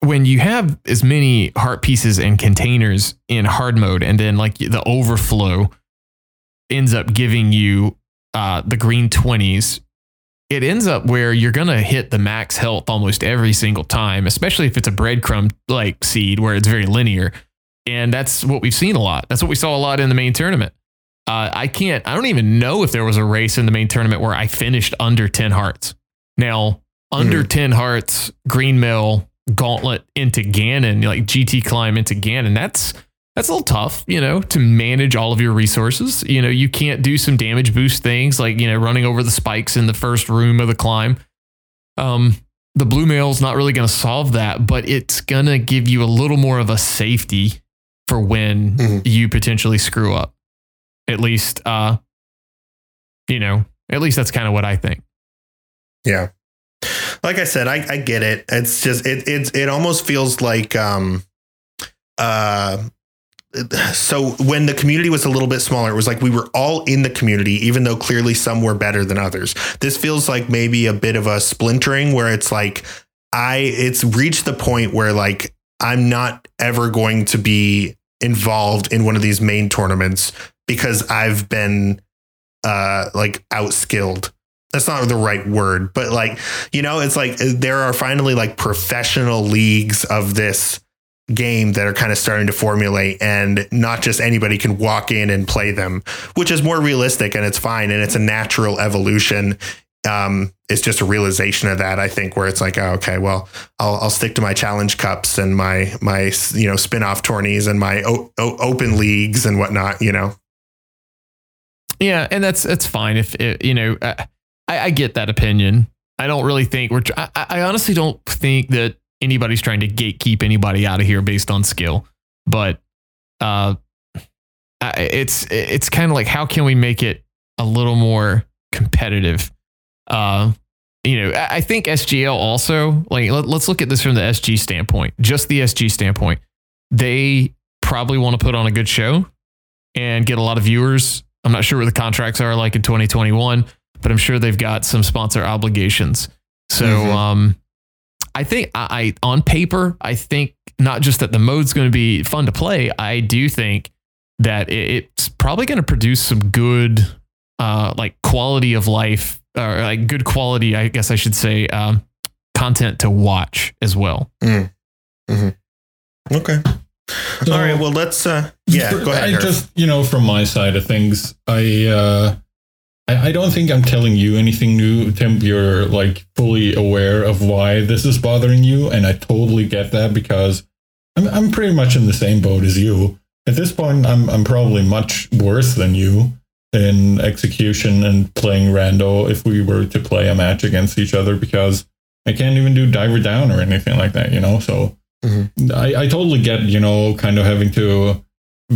when you have as many heart pieces and containers in hard mode and then like the overflow ends up giving you uh, the green 20s, it ends up where you're going to hit the max health almost every single time, especially if it's a breadcrumb like seed where it's very linear. And that's what we've seen a lot. That's what we saw a lot in the main tournament. Uh, I can't, I don't even know if there was a race in the main tournament where I finished under 10 hearts. Now, under mm-hmm. 10 hearts, Green Mail, Gauntlet into Ganon, like GT climb into Ganon, that's that's a little tough, you know, to manage all of your resources. You know, you can't do some damage boost things like, you know, running over the spikes in the first room of the climb. Um, the blue mail's not really going to solve that, but it's going to give you a little more of a safety for when mm-hmm. you potentially screw up. At least, uh, you know, at least that's kind of what I think. Yeah. Like I said, I, I get it. It's just, it, it, it almost feels like, um, uh, so when the community was a little bit smaller, it was like we were all in the community, even though clearly some were better than others. This feels like maybe a bit of a splintering where it's like I it's reached the point where like I'm not ever going to be involved in one of these main tournaments because I've been uh like outskilled. That's not the right word, but like, you know, it's like there are finally like professional leagues of this game that are kind of starting to formulate and not just anybody can walk in and play them which is more realistic and it's fine and it's a natural evolution. Um, it's just a realization of that i think where it's like oh, okay well I'll, I'll stick to my challenge cups and my my you know spin-off tourneys and my o- o- open leagues and whatnot you know yeah and that's that's fine if it, you know I, I get that opinion i don't really think we're I, I honestly don't think that anybody's trying to gatekeep anybody out of here based on skill. But uh, it's it's kind of like how can we make it a little more competitive? Uh, you know, I think SGL also like let, us look at this from the SG standpoint, just the SG standpoint. They probably want to put on a good show and get a lot of viewers. I'm not sure what the contracts are like in 2021, but I'm sure they've got some sponsor obligations. So, mm-hmm. um, I think I, I on paper, I think not just that the mode's going to be fun to play. I do think that it, it's probably going to produce some good, uh, like quality of life or like good quality, I guess I should say, um, content to watch as well. Mm. Mm-hmm. Okay. So, All right. Well, let's. Uh, yeah. Go ahead. I just you know from my side of things, I. Uh, I, I don't think I'm telling you anything new, Tim. You're like fully aware of why this is bothering you, and I totally get that because I'm I'm pretty much in the same boat as you. At this point, I'm I'm probably much worse than you in execution and playing rando if we were to play a match against each other because I can't even do diver down or anything like that, you know. So mm-hmm. I, I totally get, you know, kind of having to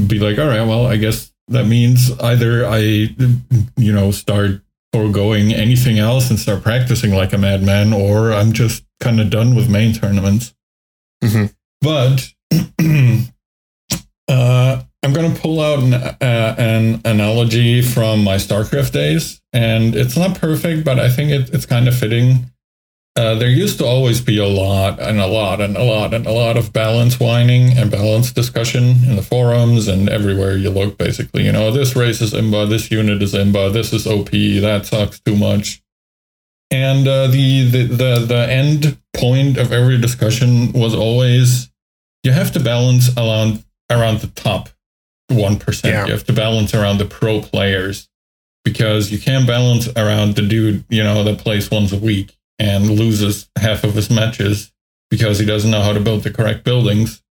be like, all right, well, I guess that means either I, you know, start foregoing anything else and start practicing like a madman, or I'm just kind of done with main tournaments. Mm-hmm. But uh, I'm going to pull out an, uh, an analogy from my StarCraft days, and it's not perfect, but I think it, it's kind of fitting. Uh, there used to always be a lot and a lot and a lot and a lot of balance whining and balance discussion in the forums and everywhere you look, basically. You know, this race is Imba, this unit is Imba, this is OP, that sucks too much. And uh, the, the, the, the end point of every discussion was always you have to balance around, around the top 1%. Yeah. You have to balance around the pro players because you can't balance around the dude, you know, that plays once a week and loses half of his matches because he doesn't know how to build the correct buildings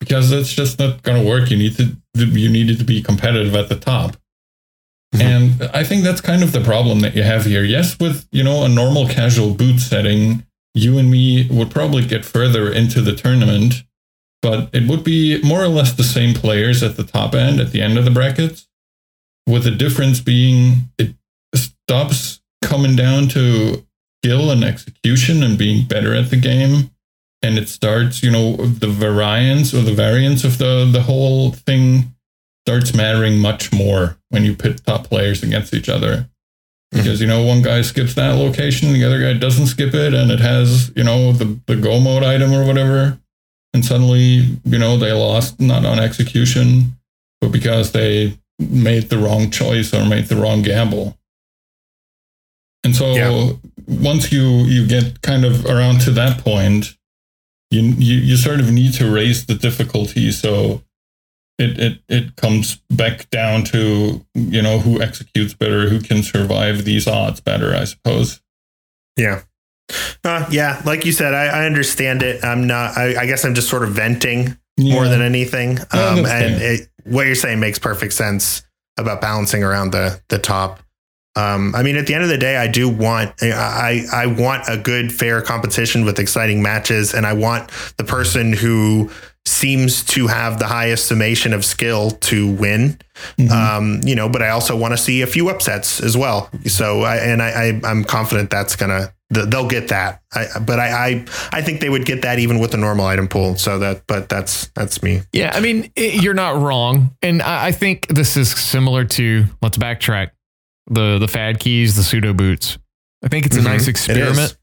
because that's just not going to work. You need to you needed to be competitive at the top. Mm-hmm. and i think that's kind of the problem that you have here. Yes with you know a normal casual boot setting you and me would probably get further into the tournament but it would be more or less the same players at the top end at the end of the brackets with the difference being it stops coming down to skill and execution and being better at the game. And it starts you know the variance or the variance of the the whole thing starts mattering much more when you pit top players against each other. Because you know one guy skips that location the other guy doesn't skip it and it has you know the the go mode item or whatever. And suddenly you know they lost not on execution but because they made the wrong choice or made the wrong gamble and so yeah. once you you get kind of around to that point, you, you you sort of need to raise the difficulty so it, it it comes back down to you know who executes better, who can survive these odds better, I suppose. Yeah. Uh, yeah, like you said, I, I understand it. I'm not. I, I, guess I'm just sort of venting yeah. more than anything. Um, and it, what you're saying makes perfect sense about balancing around the the top. Um, I mean, at the end of the day, I do want I I want a good, fair competition with exciting matches, and I want the person who seems to have the highest summation of skill to win. Mm-hmm. Um, you know, but I also want to see a few upsets as well. So, I, and I, I am confident that's gonna they'll get that. I, but I, I I think they would get that even with the normal item pool. So that, but that's that's me. Yeah, I mean, it, you're not wrong, and I, I think this is similar to let's backtrack the the FAD keys, the pseudo boots. I think it's a mm-hmm. nice experiment,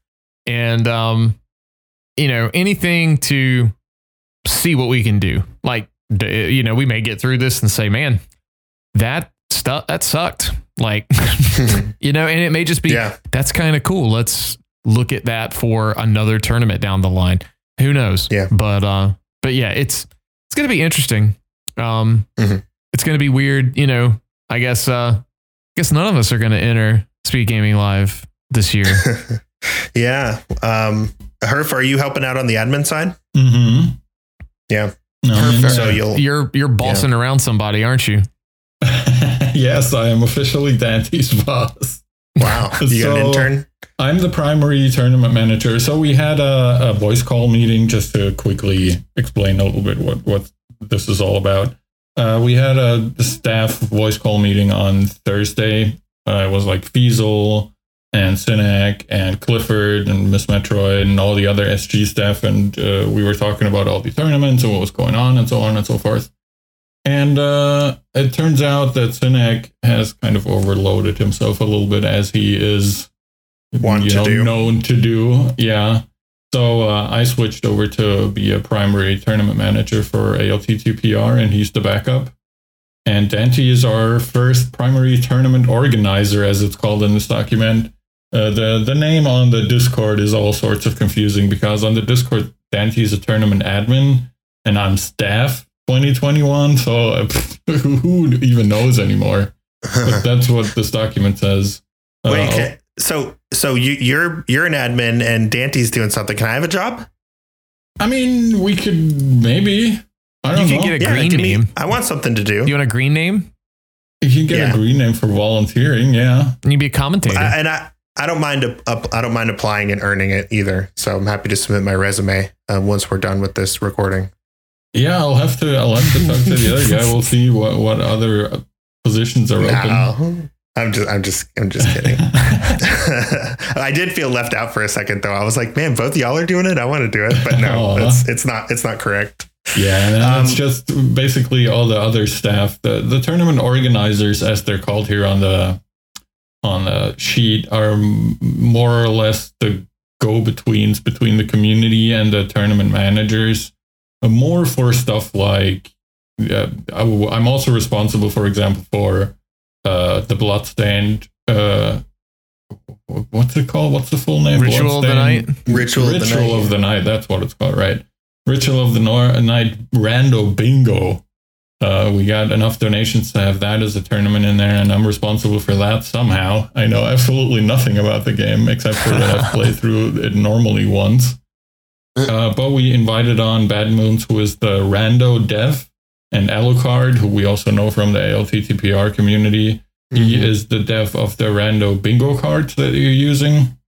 and um, you know, anything to see what we can do. Like, you know, we may get through this and say, man, that stuff that sucked. Like, you know, and it may just be yeah. that's kind of cool. Let's look at that for another tournament down the line. Who knows? Yeah. But uh, but yeah, it's it's gonna be interesting. Um, mm-hmm. it's gonna be weird. You know, I guess uh, guess none of us are going to enter Speed Gaming Live this year. yeah. Um, Herf, are you helping out on the admin side? Mm-hmm. Yeah. No, so you'll you're you're bossing yeah. around somebody, aren't you? yes, I am officially Dante's boss. Wow, you so, an intern? I'm the primary tournament manager. So we had a, a voice call meeting just to quickly explain a little bit what what this is all about. Uh, we had a staff voice call meeting on Thursday. Uh, it was like Fiesel and Synack and Clifford and Miss Metroid and all the other SG staff. And uh, we were talking about all the tournaments and what was going on and so on and so forth. And uh, it turns out that Synack has kind of overloaded himself a little bit as he is Want you know, do. known to do. Yeah. So uh, I switched over to be a primary tournament manager for ALTTPR, and he's the backup. And Dante is our first primary tournament organizer, as it's called in this document. Uh, the the name on the Discord is all sorts of confusing because on the Discord, Dante is a tournament admin, and I'm staff 2021. So uh, who even knows anymore? but that's what this document says. Wait, so so you you're you're an admin and Dante's doing something. Can I have a job? I mean, we could maybe. I don't you can know. get a green name. Me, I want something to do. You want a green name? You can get yeah. a green name for volunteering. Yeah, and you be a commentator. I, and I I don't mind I don't mind applying and earning it either. So I'm happy to submit my resume uh, once we're done with this recording. Yeah, I'll have to I'll have to talk to the other guy. We'll see what what other positions are no. open. I'm just, I'm just, I'm just kidding. I did feel left out for a second though. I was like, man, both y'all are doing it. I want to do it, but no, it's, it's not, it's not correct. Yeah, and um, it's just basically all the other staff. The the tournament organizers, as they're called here on the on the sheet, are more or less the go betweens between the community and the tournament managers. More for stuff like uh, I'm also responsible, for example, for uh, the Bloodstained. Uh, what's it called? What's the full name? Ritual of the Night. Ritual, Ritual of the Night. Of the night. That's what it's called, right? Ritual of the Nor- Night Rando Bingo. Uh, we got enough donations to have that as a tournament in there, and I'm responsible for that somehow. I know absolutely nothing about the game except for that I've played through it normally once. Uh, but we invited on Bad Moons, who is the Rando dev, and Alucard, who we also know from the ALTTPR community. Mm-hmm. He is the dev of the Rando bingo cards that you're using.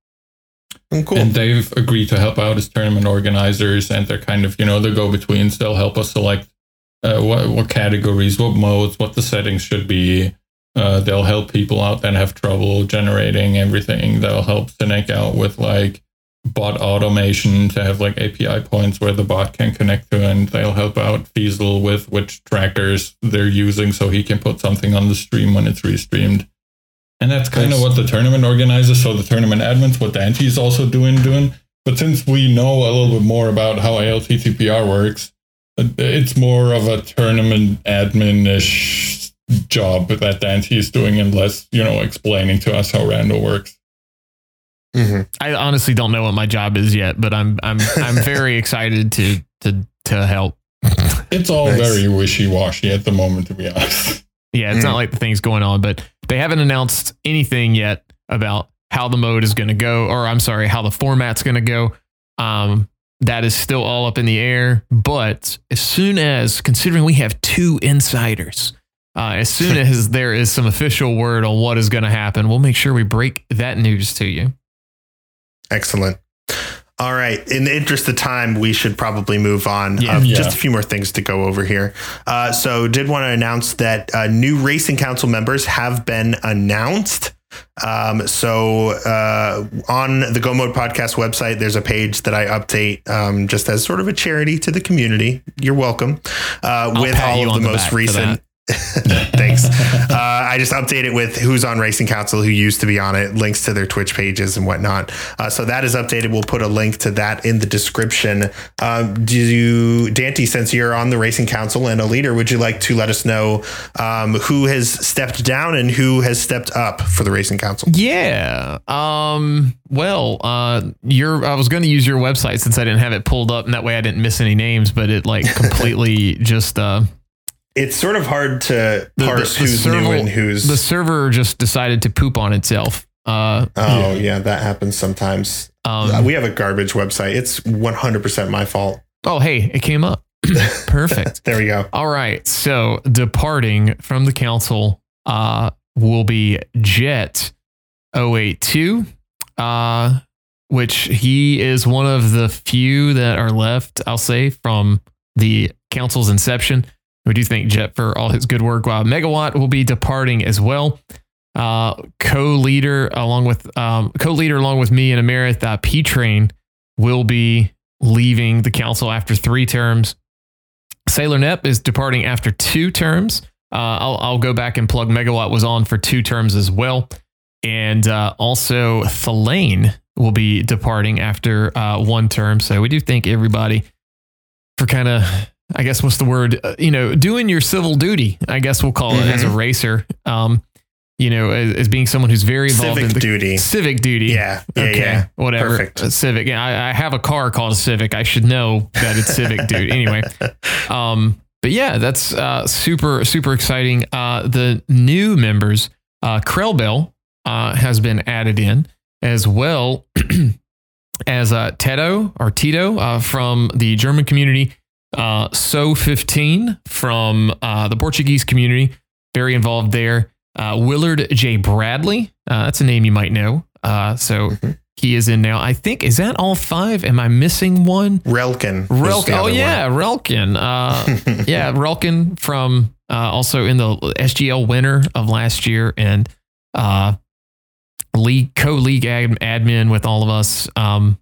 Oh, cool. And they've agreed to help out as tournament organizers, and they're kind of, you know, the go betweens. They'll help us select uh, what, what categories, what modes, what the settings should be. Uh, they'll help people out that have trouble generating everything. They'll help Synack out with like bot automation to have like API points where the bot can connect to, and they'll help out Fiesel with which trackers they're using so he can put something on the stream when it's restreamed. And that's kind of what the tournament organizers, so the tournament admins, what Dante is also doing, doing. But since we know a little bit more about how ALTTPR works, it's more of a tournament admin-ish job that Dante is doing and less, you know, explaining to us how Rando works. Mm-hmm. I honestly don't know what my job is yet, but I'm I'm I'm very excited to to to help. It's all nice. very wishy washy at the moment, to be honest. Yeah, it's mm. not like the thing's going on, but they haven't announced anything yet about how the mode is going to go, or I'm sorry, how the format's going to go. Um, that is still all up in the air. But as soon as, considering we have two insiders, uh, as soon as there is some official word on what is going to happen, we'll make sure we break that news to you. Excellent. All right. In the interest of time, we should probably move on. Yeah. Uh, yeah. Just a few more things to go over here. Uh, so, did want to announce that uh, new racing council members have been announced. Um, so, uh, on the Go Mode podcast website, there's a page that I update um, just as sort of a charity to the community. You're welcome. Uh, with all of the, the most recent Thanks. Uh, I just update it with who's on Racing Council, who used to be on it, links to their Twitch pages and whatnot. Uh, so that is updated. We'll put a link to that in the description. Um, do you, Dante, since you're on the Racing Council and a leader, would you like to let us know um, who has stepped down and who has stepped up for the Racing Council? Yeah. Um, well, uh, your I was going to use your website since I didn't have it pulled up, and that way I didn't miss any names. But it like completely just uh, it's sort of hard to parse the, the, the who's server, new and who's the server just decided to poop on itself. Uh, oh yeah. yeah. that happens sometimes. Um, we have a garbage website. It's 100% my fault. Oh hey, it came up. Perfect. there we go. All right. So departing from the council uh, will be Jet 082, uh, which he is one of the few that are left, I'll say, from the council's inception. We do thank Jet for all his good work. While Megawatt will be departing as well. Uh, co-leader along with um, co-leader along with me and Amerith uh, P Train will be leaving the council after three terms. Sailor Nep is departing after two terms. Uh, I'll, I'll go back and plug Megawatt was on for two terms as well. And uh, also Thalane will be departing after uh, one term. So we do thank everybody for kind of I guess what's the word? Uh, you know, doing your civil duty. I guess we'll call mm-hmm. it as a mm-hmm. racer. Um, you know, as, as, being someone who's very involved civic in the duty. Civic duty. Yeah. yeah okay. Yeah. Whatever. Perfect. Uh, civic. Yeah. I, I, have a car called a Civic. I should know that it's civic duty. Anyway. Um, but yeah, that's uh, super super exciting. Uh, the new members, uh, Krellbell, uh, has been added in as well as uh, Tedo or Tito uh, from the German community uh, So 15 from uh, the Portuguese community, very involved there. Uh, Willard J. Bradley, uh, that's a name you might know. Uh, so mm-hmm. he is in now. I think, is that all five? Am I missing one? Relkin. Relkin. Oh, yeah, one. Relkin. Uh, yeah, Relkin from also in the SGL winner of last year and league co league ad, admin with all of us. Um,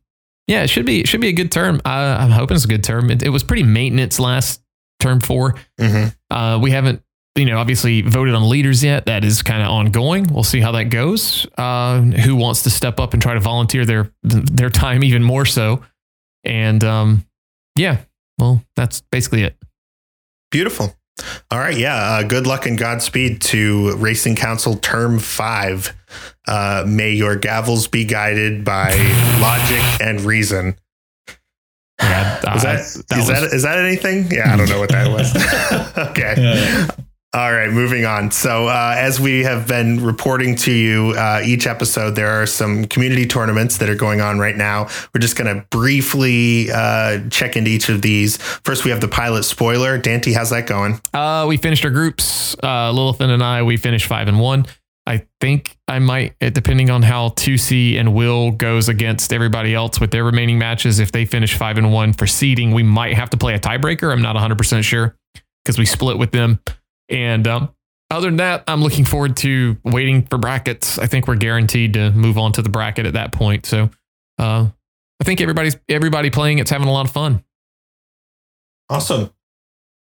Yeah, it should be it should be a good term. Uh, I'm hoping it's a good term. It, it was pretty maintenance last term 4 mm-hmm. uh, we haven't you know obviously voted on leaders yet. That is kind of ongoing. We'll see how that goes. Uh, who wants to step up and try to volunteer their their time even more so? And um, yeah, well, that's basically it. Beautiful. All right, yeah. Uh, good luck and Godspeed to Racing Council Term Five. Uh, may your gavels be guided by logic and reason. Yeah, is that, that is was, that is that anything? Yeah, I don't know what that was. okay. Yeah. All right, moving on. So, uh, as we have been reporting to you uh, each episode, there are some community tournaments that are going on right now. We're just going to briefly uh, check into each of these. First, we have the pilot spoiler. Dante, how's that going? Uh, we finished our groups. Uh, Lilithan and I, we finished five and one. I think I might, depending on how Tusi and Will goes against everybody else with their remaining matches, if they finish five and one for seeding, we might have to play a tiebreaker. I'm not 100% sure because we split with them. And um, other than that, I'm looking forward to waiting for brackets. I think we're guaranteed to move on to the bracket at that point. So uh, I think everybody's everybody playing it's having a lot of fun. Awesome.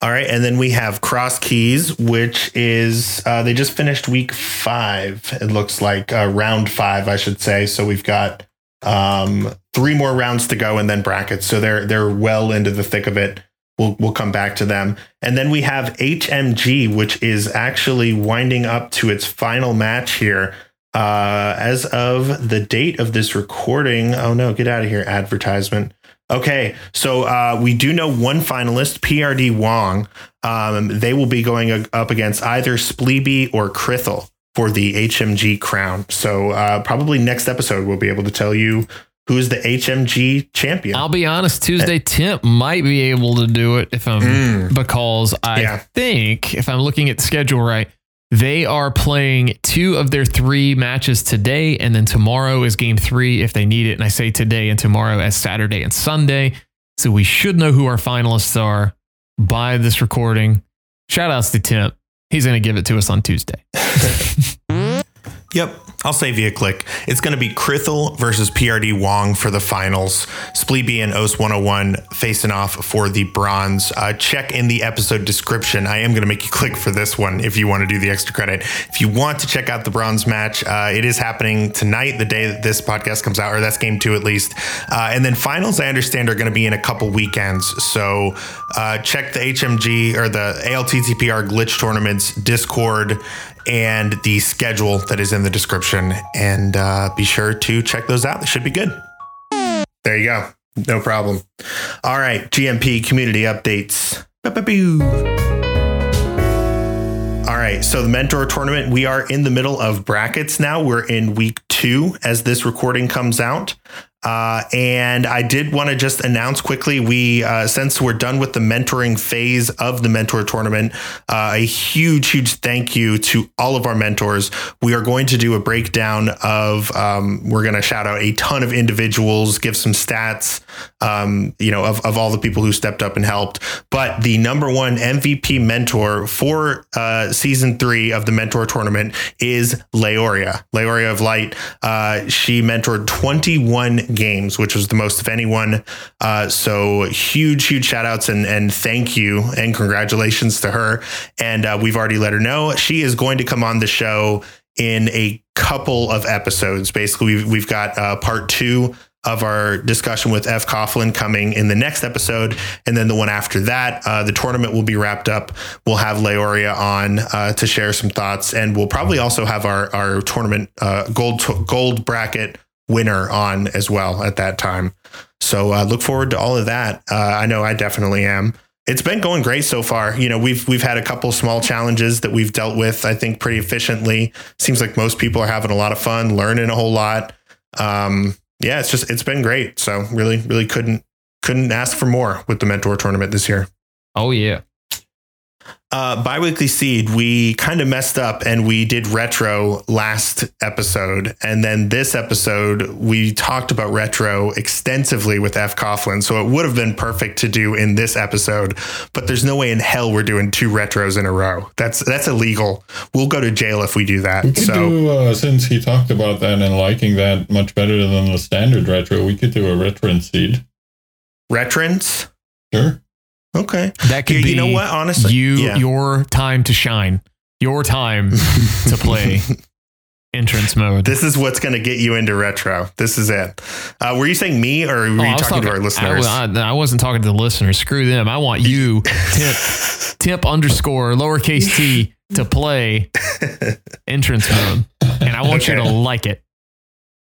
All right, and then we have Cross Keys, which is uh, they just finished week five. It looks like uh, round five, I should say. So we've got um, three more rounds to go, and then brackets. So they're they're well into the thick of it. We'll, we'll come back to them. And then we have HMG, which is actually winding up to its final match here. Uh, as of the date of this recording, oh no, get out of here, advertisement. Okay, so uh, we do know one finalist, PRD Wong. Um, they will be going up against either Spleeby or Krithel for the HMG crown. So uh, probably next episode we'll be able to tell you who's the HMG champion. I'll be honest, Tuesday Temp might be able to do it if I'm mm. because I yeah. think if I'm looking at the schedule right, they are playing two of their three matches today, and then tomorrow is game three if they need it. And I say today and tomorrow as Saturday and Sunday. So we should know who our finalists are by this recording. Shout outs to Temp. He's going to give it to us on Tuesday. yep. I'll save you a click. It's going to be Krithel versus PRD Wong for the finals. Spleeby and OS 101 facing off for the bronze. Uh, check in the episode description. I am going to make you click for this one if you want to do the extra credit. If you want to check out the bronze match, uh, it is happening tonight, the day that this podcast comes out, or that's game two at least. Uh, and then finals, I understand, are going to be in a couple weekends. So uh, check the HMG or the ALTTPR glitch tournaments Discord and the schedule that is in the description. And uh, be sure to check those out. They should be good. There you go. No problem. All right. GMP community updates. All right. So the mentor tournament, we are in the middle of brackets now. We're in week two as this recording comes out. Uh, and I did want to just announce quickly we, uh, since we're done with the mentoring phase of the mentor tournament, uh, a huge, huge thank you to all of our mentors. We are going to do a breakdown of, um, we're going to shout out a ton of individuals, give some stats, um, you know, of, of all the people who stepped up and helped. But the number one MVP mentor for uh, season three of the mentor tournament is Leoria, Leoria of Light. Uh, she mentored 21 games, which was the most of anyone. Uh, so huge, huge shout outs and, and thank you and congratulations to her. And uh, we've already let her know she is going to come on the show in a couple of episodes. Basically, we've, we've got uh, part two of our discussion with F. Coughlin coming in the next episode. And then the one after that, uh, the tournament will be wrapped up. We'll have Leoria on uh, to share some thoughts. And we'll probably also have our, our tournament uh, gold, gold bracket winner on as well at that time. So uh, look forward to all of that. Uh, I know I definitely am. It's been going great so far. You know, we've we've had a couple small challenges that we've dealt with. I think pretty efficiently. Seems like most people are having a lot of fun, learning a whole lot. Um, yeah, it's just it's been great. So really, really couldn't couldn't ask for more with the mentor tournament this year. Oh yeah. Uh, Biweekly Seed, we kind of messed up and we did retro last episode. And then this episode, we talked about retro extensively with F. Coughlin. So it would have been perfect to do in this episode, but there's no way in hell we're doing two retros in a row. That's that's illegal. We'll go to jail if we do that. We could so, do, uh, since he talked about that and liking that much better than the standard retro, we could do a retrance seed. Retrance? Sure. Okay. That could yeah, be you know what, honestly. You yeah. your time to shine. Your time to play entrance mode. This is what's going to get you into retro. This is it. Uh, were you saying me or were oh, you talking, talking, to our listeners? I, I, I, wasn't talking to the listeners. Screw them. I want you, tip, tip underscore lowercase t, to play entrance mode. And I want okay. you to like it.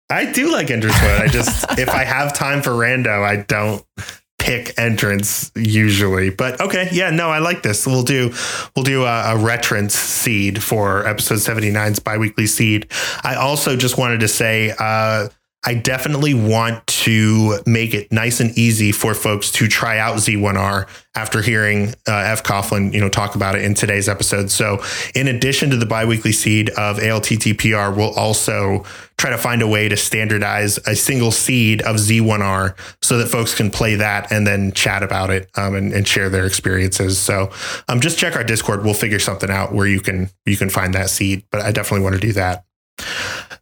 I do like entrance mode. I just, if I have time for rando, I don't pick entrance usually. But okay, yeah, no, I like this. We'll do we'll do a, a retrance seed for episode 79's biweekly seed. I also just wanted to say uh I definitely want to make it nice and easy for folks to try out Z1R after hearing uh, F. Coughlin, you know, talk about it in today's episode. So, in addition to the biweekly seed of ALTTPR, we'll also try to find a way to standardize a single seed of Z1R so that folks can play that and then chat about it um, and, and, share their experiences. So, um, just check our Discord. We'll figure something out where you can you can find that seed. But I definitely want to do that.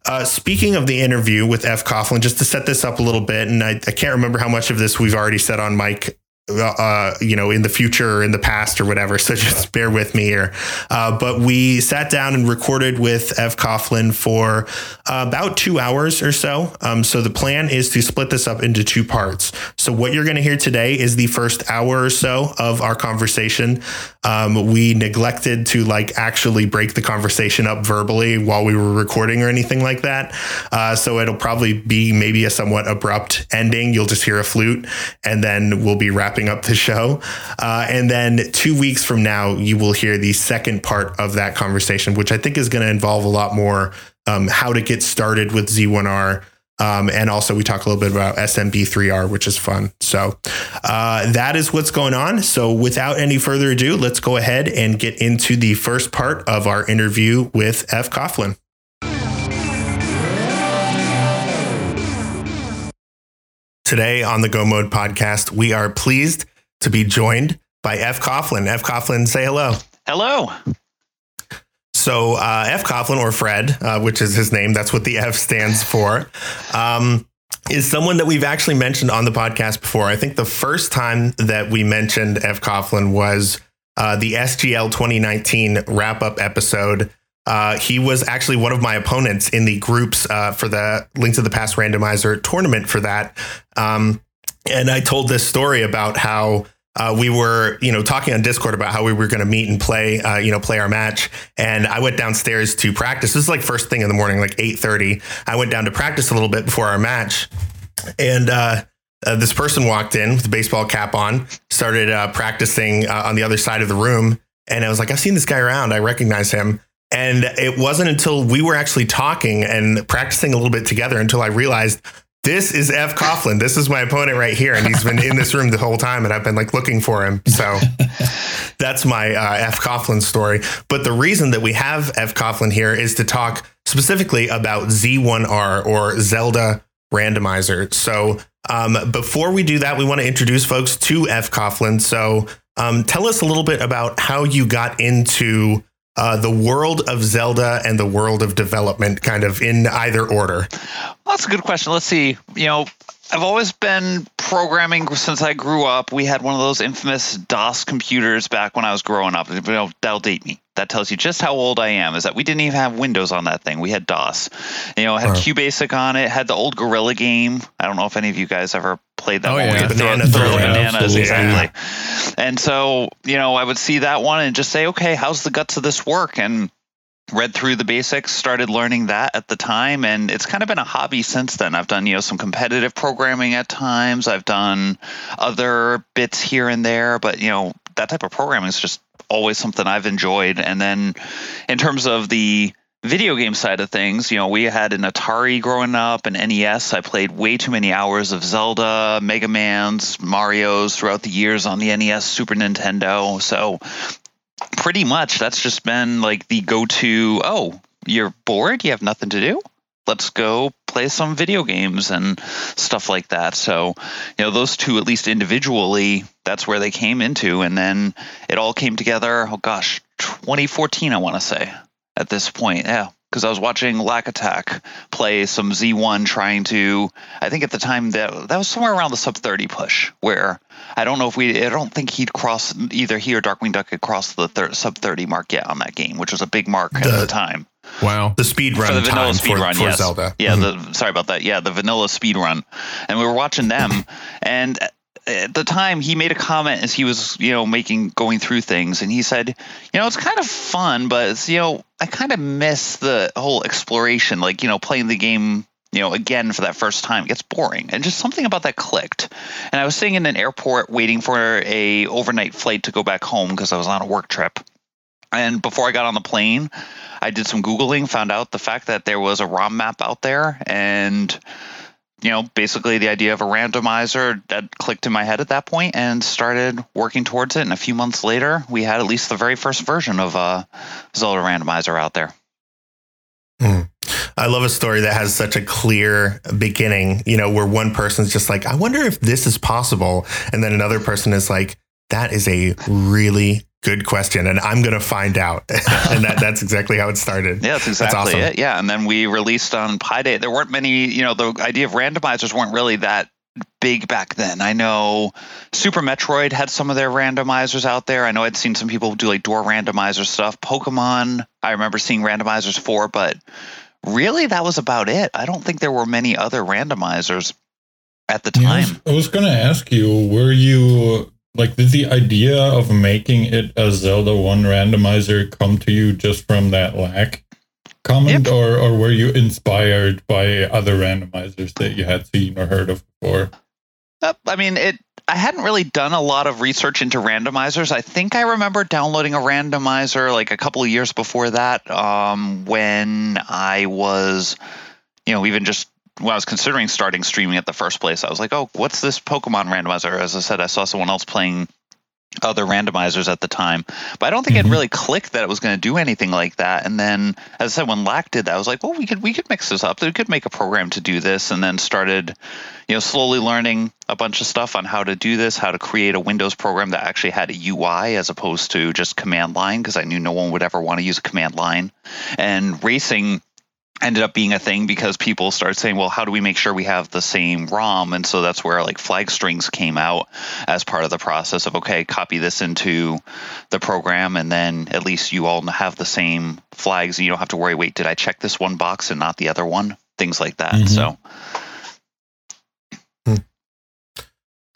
Uh, speaking of the interview with F. Coughlin, just to set this up a little bit, and I, I can't remember how much of this we've already said on mic uh, you know, in the future or in the past or whatever. So just bear with me here. Uh, but we sat down and recorded with F. Coughlin for uh, about two hours or so. Um, so the plan is to split this up into two parts. So what you're going to hear today is the first hour or so of our conversation. Um, we neglected to like actually break the conversation up verbally while we were recording or anything like that. Uh, so it'll probably be maybe a somewhat abrupt ending. You'll just hear a flute and then we'll be wrapping wrapping up the show. Uh, and then two weeks from now, you will hear the second part of that conversation, which I think is going to involve a lot more um, how to get started with Z1R. Um, and also, we talk a little bit about SMB3R, which is fun. So, uh, that is what's going on. So, without any further ado, let's go ahead and get into the first part of our interview with F. Coughlin. Today on the Go Mode podcast, we are pleased to be joined by F. Coughlin. F. Coughlin, say hello. Hello. So, uh, F. Coughlin, or Fred, uh, which is his name, that's what the F stands for, um, is someone that we've actually mentioned on the podcast before. I think the first time that we mentioned F. Coughlin was uh, the SGL 2019 wrap up episode uh, he was actually one of my opponents in the groups uh, for the Link to the Past randomizer tournament for that. Um, and I told this story about how uh, we were, you know, talking on Discord about how we were going to meet and play, uh, you know, play our match. And I went downstairs to practice. This is like first thing in the morning, like eight thirty. I went down to practice a little bit before our match, and uh, uh this person walked in with a baseball cap on, started uh, practicing uh, on the other side of the room, and I was like, I've seen this guy around. I recognize him. And it wasn't until we were actually talking and practicing a little bit together until I realized this is F. Coughlin. This is my opponent right here. And he's been in this room the whole time. And I've been like looking for him. So that's my uh, F. Coughlin story. But the reason that we have F. Coughlin here is to talk specifically about Z1R or Zelda randomizer. So um, before we do that, we want to introduce folks to F. Coughlin. So um, tell us a little bit about how you got into uh, the world of Zelda and the world of development, kind of in either order? Well, that's a good question. Let's see. You know, I've always been programming since I grew up. We had one of those infamous DOS computers back when I was growing up. You know, that'll date me. That tells you just how old I am. Is that we didn't even have Windows on that thing. We had DOS. You know, had QBasic on it. Had the old Gorilla game. I don't know if any of you guys ever played that oh, one. Yeah. Banana throw, throw bananas exactly. Yeah. And so, you know, I would see that one and just say, okay, how's the guts of this work? And read through the basics started learning that at the time and it's kind of been a hobby since then. I've done you know some competitive programming at times. I've done other bits here and there but you know that type of programming is just always something i've enjoyed. And then in terms of the video game side of things you know we had an atari growing up an nes i played way too many hours of zelda mega man's mario's throughout the years on the nes super nintendo. So pretty much that's just been like the go-to. Oh, you're bored, you have nothing to do. Let's go play some video games and stuff like that. So, you know, those two, at least individually, that's where they came into. And then it all came together, oh gosh, 2014, I want to say at this point. Yeah because I was watching Lack Attack play some Z1 trying to I think at the time that that was somewhere around the sub 30 push where I don't know if we I don't think he'd cross either he or Darkwing Duck had crossed the thir- sub 30 mark yet on that game which was a big mark the, at the time. Wow. The speed run for the vanilla speed for, run, for yes. Zelda. Yeah, mm-hmm. the sorry about that. Yeah, the vanilla speed run. And we were watching them and at the time he made a comment as he was you know making going through things and he said you know it's kind of fun but it's you know i kind of miss the whole exploration like you know playing the game you know again for that first time it gets boring and just something about that clicked and i was sitting in an airport waiting for a overnight flight to go back home because i was on a work trip and before i got on the plane i did some googling found out the fact that there was a rom map out there and you know, basically the idea of a randomizer that clicked in my head at that point and started working towards it. And a few months later, we had at least the very first version of uh, Zelda Randomizer out there. Mm. I love a story that has such a clear beginning, you know, where one person's just like, I wonder if this is possible. And then another person is like, that is a really Good question, and I'm going to find out. and that, that's exactly how it started. Yeah, that's exactly that's awesome. it. Yeah, and then we released on Pi Day. There weren't many, you know, the idea of randomizers weren't really that big back then. I know Super Metroid had some of their randomizers out there. I know I'd seen some people do like door randomizer stuff. Pokemon, I remember seeing randomizers for, but really that was about it. I don't think there were many other randomizers at the time. I was, was going to ask you, were you like did the idea of making it a Zelda 1 randomizer come to you just from that lack comment yep. or or were you inspired by other randomizers that you had seen or heard of before? Uh, I mean, it I hadn't really done a lot of research into randomizers. I think I remember downloading a randomizer like a couple of years before that um, when I was you know, even just when I was considering starting streaming at the first place, I was like, oh, what's this Pokemon randomizer? As I said, I saw someone else playing other randomizers at the time, but I don't think mm-hmm. it really clicked that it was going to do anything like that. And then, as I said, when Lack did that, I was like, well, we could we could mix this up. We could make a program to do this, and then started, you know, slowly learning a bunch of stuff on how to do this, how to create a Windows program that actually had a UI as opposed to just command line, because I knew no one would ever want to use a command line, and racing ended up being a thing because people started saying, well, how do we make sure we have the same ROM? And so that's where like flag strings came out as part of the process of, okay, copy this into the program and then at least you all have the same flags and you don't have to worry, wait, did I check this one box and not the other one? Things like that. Mm-hmm. So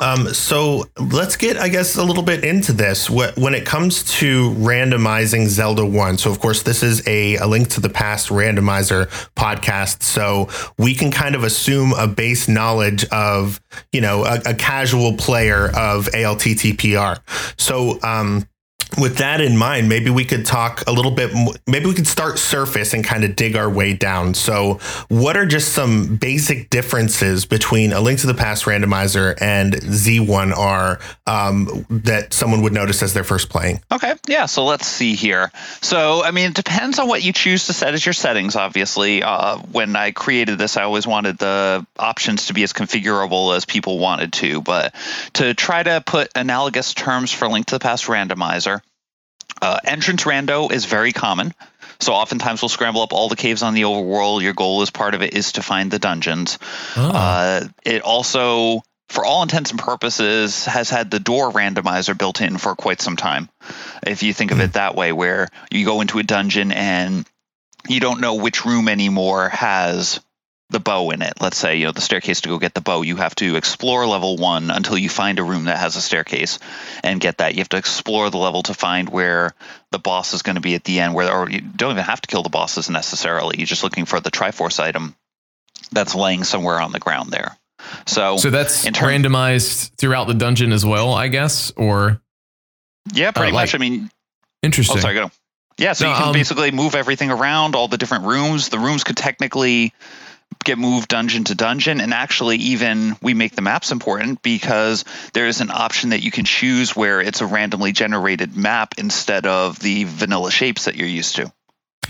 Um, so let's get, I guess, a little bit into this. When it comes to randomizing Zelda 1, so of course, this is a, a link to the past randomizer podcast. So we can kind of assume a base knowledge of, you know, a, a casual player of ALTTPR. So, um, with that in mind, maybe we could talk a little bit. Maybe we could start surface and kind of dig our way down. So, what are just some basic differences between a Link to the Past randomizer and Z1R um, that someone would notice as they're first playing? Okay, yeah. So let's see here. So, I mean, it depends on what you choose to set as your settings. Obviously, uh, when I created this, I always wanted the options to be as configurable as people wanted to. But to try to put analogous terms for Link to the Past randomizer uh, entrance rando is very common. So oftentimes we'll scramble up all the caves on the overworld. Your goal as part of it is to find the dungeons. Oh. Uh, it also, for all intents and purposes, has had the door randomizer built in for quite some time. If you think of it hmm. that way, where you go into a dungeon and you don't know which room anymore has the bow in it. Let's say, you know, the staircase to go get the bow, you have to explore level one until you find a room that has a staircase and get that. You have to explore the level to find where the boss is going to be at the end, where or you don't even have to kill the bosses necessarily. You're just looking for the Triforce item that's laying somewhere on the ground there. So, so that's term- randomized throughout the dungeon as well, I guess, or yeah, pretty uh, like, much. I mean, interesting. Oh, sorry, go. Yeah, so no, you can um, basically move everything around, all the different rooms. The rooms could technically get moved dungeon to dungeon. And actually even we make the maps important because there's an option that you can choose where it's a randomly generated map instead of the vanilla shapes that you're used to.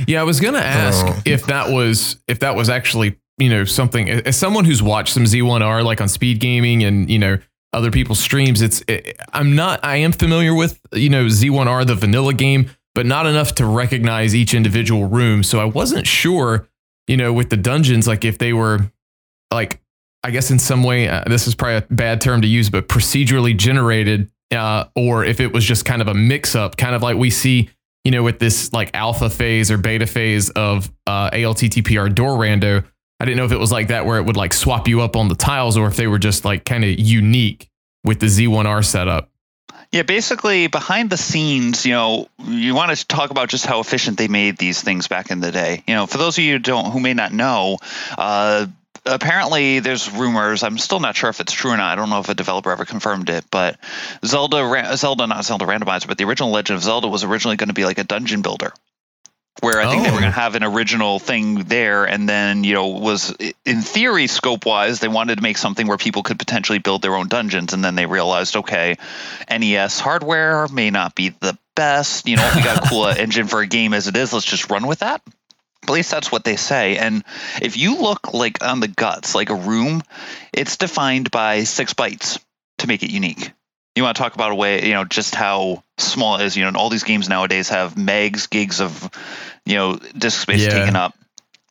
Yeah i was going to oh. ask oh. if that was if that was actually you know something as someone who's watched some z1r like on speed gaming and you know other people's streams it's it, i'm not i am familiar with you know z1r the vanilla game but not enough to recognize each individual room. So i wasn't sure you know, with the dungeons, like if they were like, I guess in some way, uh, this is probably a bad term to use, but procedurally generated, uh, or if it was just kind of a mix up, kind of like we see, you know, with this like alpha phase or beta phase of uh, ALTTPR door rando. I didn't know if it was like that where it would like swap you up on the tiles or if they were just like kind of unique with the Z1R setup. Yeah, basically behind the scenes, you know, you want to talk about just how efficient they made these things back in the day. You know, for those of you who don't who may not know, uh, apparently there's rumors. I'm still not sure if it's true or not. I don't know if a developer ever confirmed it, but Zelda, Zelda, not Zelda Randomizer, but the original Legend of Zelda was originally going to be like a dungeon builder where I think oh. they were going to oh. have an original thing there, and then you know was in theory scope wise they wanted to make something where people could potentially build their own dungeons, and then they realized okay, NES hardware may not be the best. You know, we got a cool engine for a game as it is. Let's just run with that. At least that's what they say. And if you look like on the guts, like a room, it's defined by six bytes to make it unique you want to talk about a way, you know, just how small it is. You know, all these games nowadays have megs, gigs of, you know, disk space yeah. taken up.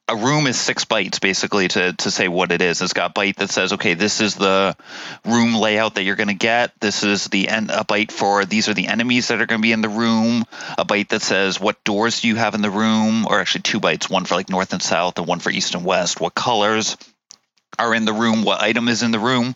A room is six bytes basically to to say what it is. It's got byte that says, okay, this is the room layout that you're going to get. This is the end, a byte for these are the enemies that are going to be in the room. A byte that says what doors do you have in the room, or actually two bytes, one for like north and south and one for east and west. What colors? Are in the room, what item is in the room.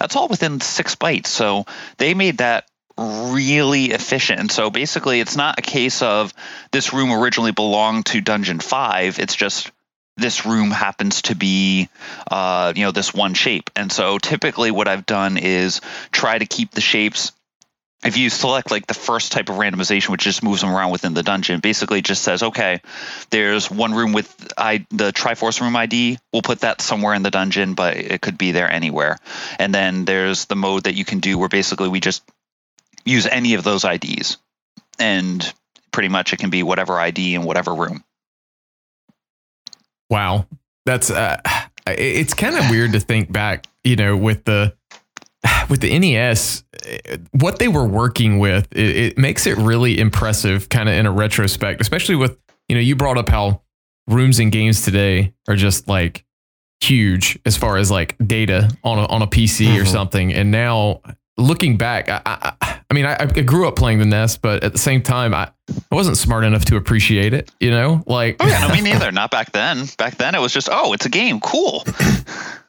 That's all within six bytes. So they made that really efficient. And so basically, it's not a case of this room originally belonged to Dungeon 5. It's just this room happens to be uh, you know this one shape and so typically what i've done is try to keep the shapes if you select like the first type of randomization, which just moves them around within the dungeon, basically just says, okay, there's one room with I, the Triforce room ID. We'll put that somewhere in the dungeon, but it could be there anywhere. And then there's the mode that you can do where basically we just use any of those IDs, and pretty much it can be whatever ID in whatever room. Wow, that's uh, it's kind of weird to think back, you know, with the with the NES, what they were working with, it, it makes it really impressive, kind of in a retrospect, especially with you know you brought up how rooms and games today are just like huge as far as like data on a, on a PC mm-hmm. or something, and now looking back, I, I, I mean, I, I, grew up playing the NES, but at the same time, I, I wasn't smart enough to appreciate it. You know, like oh yeah, no, me neither. Not back then. Back then, it was just oh, it's a game, cool.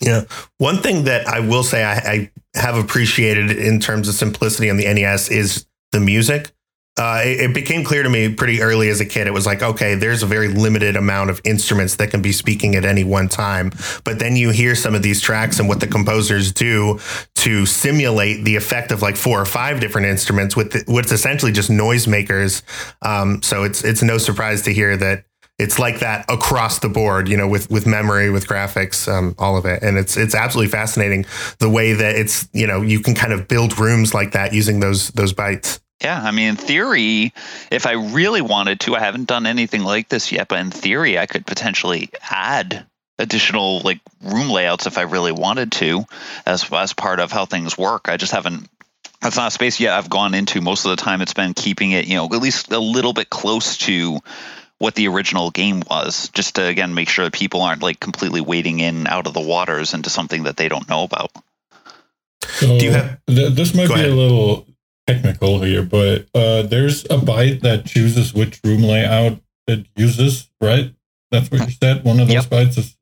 Yeah. One thing that I will say I, I, have appreciated in terms of simplicity on the NES is the music. Uh, it, it, became clear to me pretty early as a kid. It was like, okay, there's a very limited amount of instruments that can be speaking at any one time. But then you hear some of these tracks and what the composers do to simulate the effect of like four or five different instruments with the, what's essentially just noisemakers. Um, so it's it's no surprise to hear that it's like that across the board, you know, with with memory, with graphics, um, all of it, and it's it's absolutely fascinating the way that it's you know you can kind of build rooms like that using those those bytes. Yeah, I mean, in theory, if I really wanted to, I haven't done anything like this yet, but in theory, I could potentially add additional like room layouts if I really wanted to, as as part of how things work. I just haven't. That's not a space yet I've gone into. Most of the time, it's been keeping it, you know, at least a little bit close to what the original game was, just to again make sure that people aren't like completely wading in out of the waters into something that they don't know about. So Do you have, th- this might be ahead. a little technical here, but uh, there's a byte that chooses which room layout it uses, right? That's what you said. One of those yep. bytes is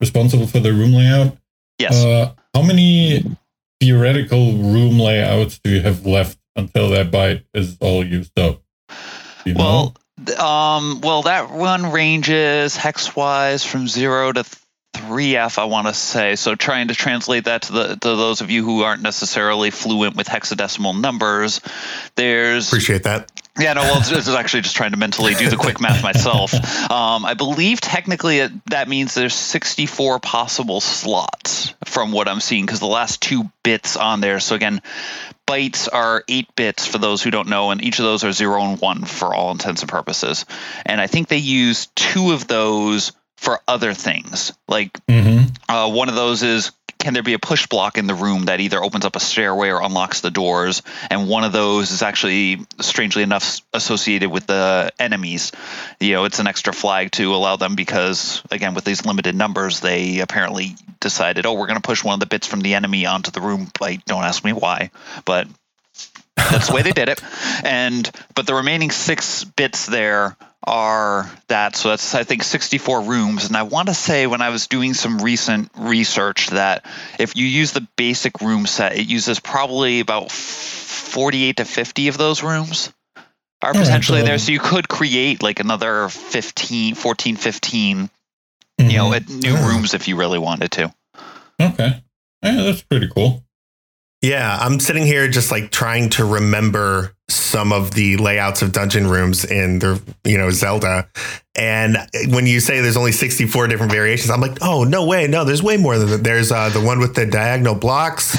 responsible for the room layout. Yes. Uh, how many theoretical room layouts do you have left until that byte is all used up? well, know? Um, well, that one ranges hex wise from zero to 3F, I want to say. So trying to translate that to the to those of you who aren't necessarily fluent with hexadecimal numbers, there's appreciate that. Yeah, no, well, I was actually just trying to mentally do the quick math myself. Um, I believe technically it, that means there's 64 possible slots from what I'm seeing because the last two bits on there. So again, bytes are eight bits for those who don't know, and each of those are zero and one for all intents and purposes. And I think they use two of those for other things. Like mm-hmm. uh, one of those is can there be a push block in the room that either opens up a stairway or unlocks the doors? And one of those is actually, strangely enough, associated with the enemies. You know, it's an extra flag to allow them because, again, with these limited numbers, they apparently decided, oh, we're going to push one of the bits from the enemy onto the room. Like, don't ask me why, but that's the way they did it. And but the remaining six bits there are that. So that's, I think, 64 rooms. And I want to say when I was doing some recent research that if you use the basic room set, it uses probably about 48 to 50 of those rooms are potentially there. So you could create like another 15, 14, 15, mm-hmm. you know, mm-hmm. new rooms if you really wanted to. Okay. Yeah, that's pretty cool. Yeah, I'm sitting here just like trying to remember some of the layouts of dungeon rooms in the you know Zelda. And when you say there's only 64 different variations, I'm like, oh no way, no, there's way more than that. There's uh, the one with the diagonal blocks.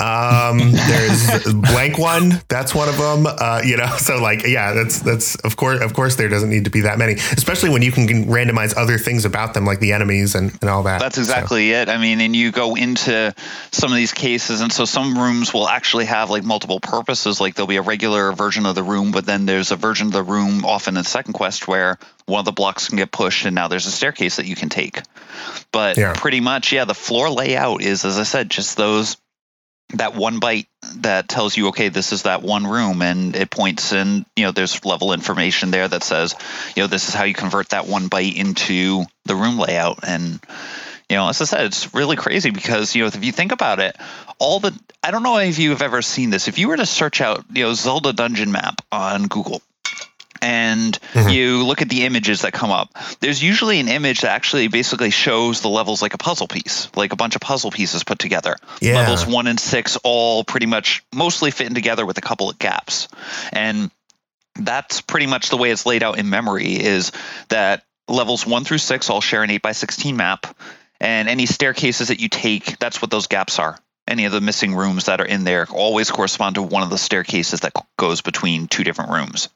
Um, there's blank one. That's one of them. Uh, you know, so like, yeah, that's that's of course, of course, there doesn't need to be that many, especially when you can randomize other things about them, like the enemies and, and all that. That's exactly so. it. I mean, and you go into some of these cases, and so some rooms will actually have like multiple purposes. Like there'll be a regular version of the room, but then there's a version of the room often in second quest where one of the blocks can get pushed, and now there's a staircase that you can take. But yeah. pretty much, yeah, the floor layout is, as I said, just those that one byte that tells you okay this is that one room and it points in you know there's level information there that says you know this is how you convert that one byte into the room layout. And you know as i said it's really crazy because you know if you think about it all the i don't know if you have ever seen this. If you were to search out you know zelda dungeon map on google and mm-hmm. you look at the images that come up, there's usually an image that actually basically shows the levels like a puzzle piece, like a bunch of puzzle pieces put together. Yeah. Levels one and six all pretty much mostly fitting together with a couple of gaps. And that's pretty much the way it's laid out in memory is that levels one through six all share an 8 by 16 map. And any staircases that you take, that's what those gaps are any of the missing rooms that are in there always correspond to one of the staircases that goes between two different rooms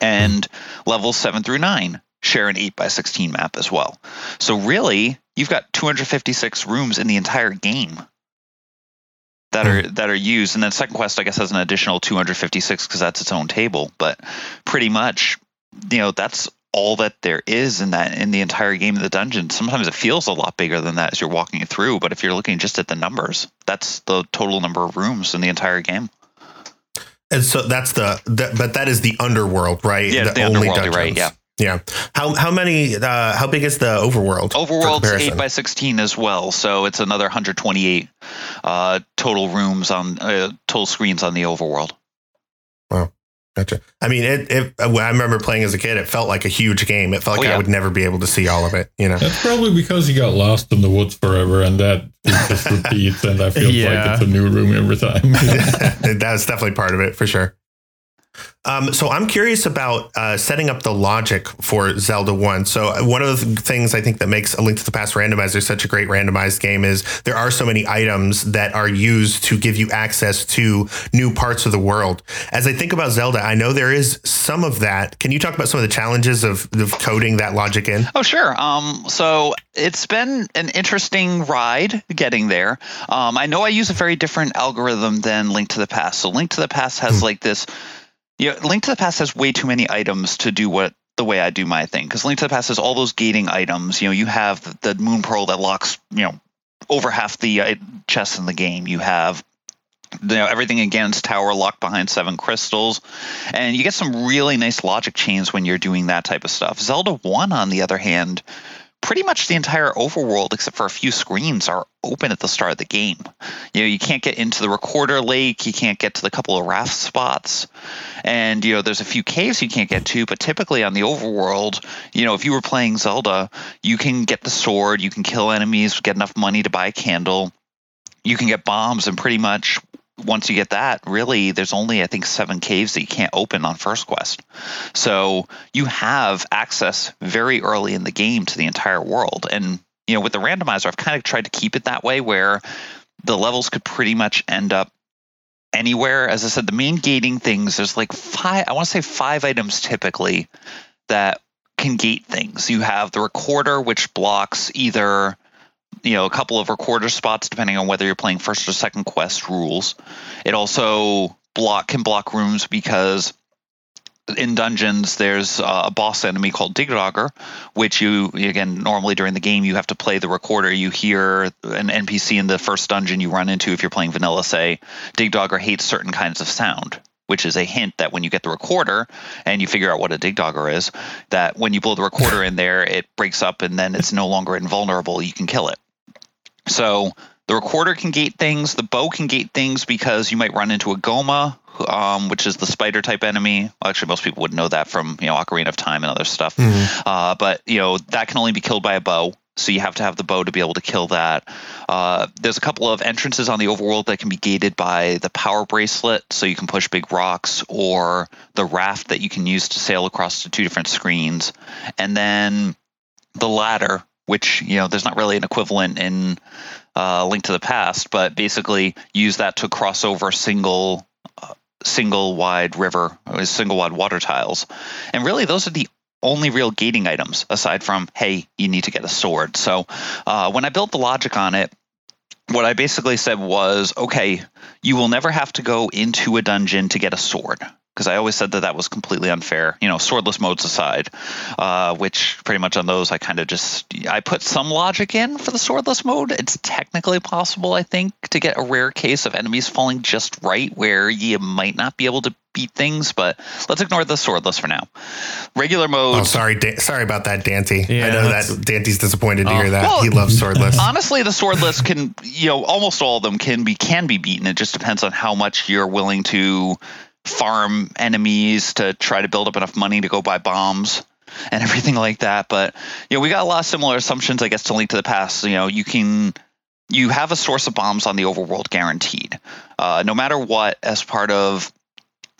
and levels 7 through 9 share an 8 by 16 map as well. So really, you've got 256 rooms in the entire game that are hmm. that are used and then second quest I guess has an additional 256 because that's its own table, but pretty much you know that's all that there is in that in the entire game of the dungeon. Sometimes it feels a lot bigger than that as you're walking through, but if you're looking just at the numbers, that's the total number of rooms in the entire game. And so that's the, the but that is the underworld, right? Yeah, the, the only underworld, right? Yeah. Yeah. How how many uh, how big is the overworld? Overworld's eight by sixteen as well, so it's another 128 uh, total rooms on uh, total screens on the overworld. Wow. Gotcha. I mean, it, it, uh, I remember playing as a kid, it felt like a huge game. It felt oh, like oh, yeah. I would never be able to see all of it. You know, that's probably because you got lost in the woods forever, and that just repeats, and I feel yeah. like it's a new room every time. that's definitely part of it for sure. Um, so I'm curious about uh, setting up the logic for Zelda 1. So one of the things I think that makes A Link to the Past randomizer such a great randomized game is there are so many items that are used to give you access to new parts of the world. As I think about Zelda, I know there is some of that. Can you talk about some of the challenges of, of coding that logic in? Oh, sure. Um, so it's been an interesting ride getting there. Um, I know I use a very different algorithm than Link to the Past. So Link to the Past has hmm. like this yeah, Link to the Past has way too many items to do what the way I do my thing. Because Link to the Past has all those gating items. You know, you have the, the Moon Pearl that locks, you know, over half the uh, chests in the game. You have you know everything against tower locked behind seven crystals and you get some really nice logic chains when you're doing that type of stuff zelda 1 on the other hand pretty much the entire overworld, except for a few screens, are open at the start of the game. You know, you can't get into the recorder lake, you can't get to the couple of raft spots, and you know, there's a few caves you can't get to. But typically on the overworld, you know, if you were playing Zelda, you can get the sword, you can kill enemies, get enough money to buy a candle, you can get bombs, and pretty much once you get that, really, there's only I think seven caves that you can't open on first quest. So you have access very early in the game to the entire world, and you know with the randomizer, I've kind of tried to keep it that way where the levels could pretty much end up anywhere. As I said, the main gating things there's like five. I want to say five items typically that can gate things. You have the recorder, which blocks either you know a couple of recorder spots depending on whether you're playing first or second quest rules. It also block can block rooms because in dungeons there's a boss enemy called Digdogger, which you again normally during the game you have to play the recorder. You hear an NPC in the first dungeon you run into if you're playing vanilla say Digdogger hates certain kinds of sound which is a hint that when you get the recorder and you figure out what a Digdogger is, that when you blow the recorder in there, it breaks up and then it's no longer invulnerable. You can kill it. So the recorder can gate things, the bow can gate things because you might run into a Gohma, um, which is the spider type enemy. Well, actually, most people would know that from you know Ocarina of Time and other stuff. Mm-hmm. Uh, but you know that can only be killed by a bow, so you have to have the bow to be able to kill that. Uh, there's a couple of entrances on the overworld that can be gated by the power bracelet, so you can push big rocks, or the raft that you can use to sail across the two different screens, and then the ladder which you know there's not really an equivalent in uh, Link to the Past, but basically use that to cross over single uh, single wide river, uh, single wide water tiles, and really those are the only real gating items aside from hey you need to get a sword. So uh, when I built the logic on it. What I basically said was, okay, you will never have to go into a dungeon to get a sword because I always said that that was completely unfair. You know, swordless modes aside, uh, which pretty much on those I kind of just I put some logic in for the swordless mode. It's technically possible, I think, to get a rare case of enemies falling just right where you might not be able to beat things, but let's ignore the swordless for now. Regular mode. Oh, sorry, da- sorry about that, Dante. Yeah, I know that Dante's disappointed to uh, hear that. Well, he loves swordless. Honestly, the swordless can, you know, almost all of them can be can be beaten. It just depends on how much you're willing to farm enemies to try to build up enough money to go buy bombs and everything like that. But you know, we got a lot of similar assumptions, I guess, to Link to the Past. You know, you can you have a source of bombs on the overworld guaranteed. Uh, no matter what, as part of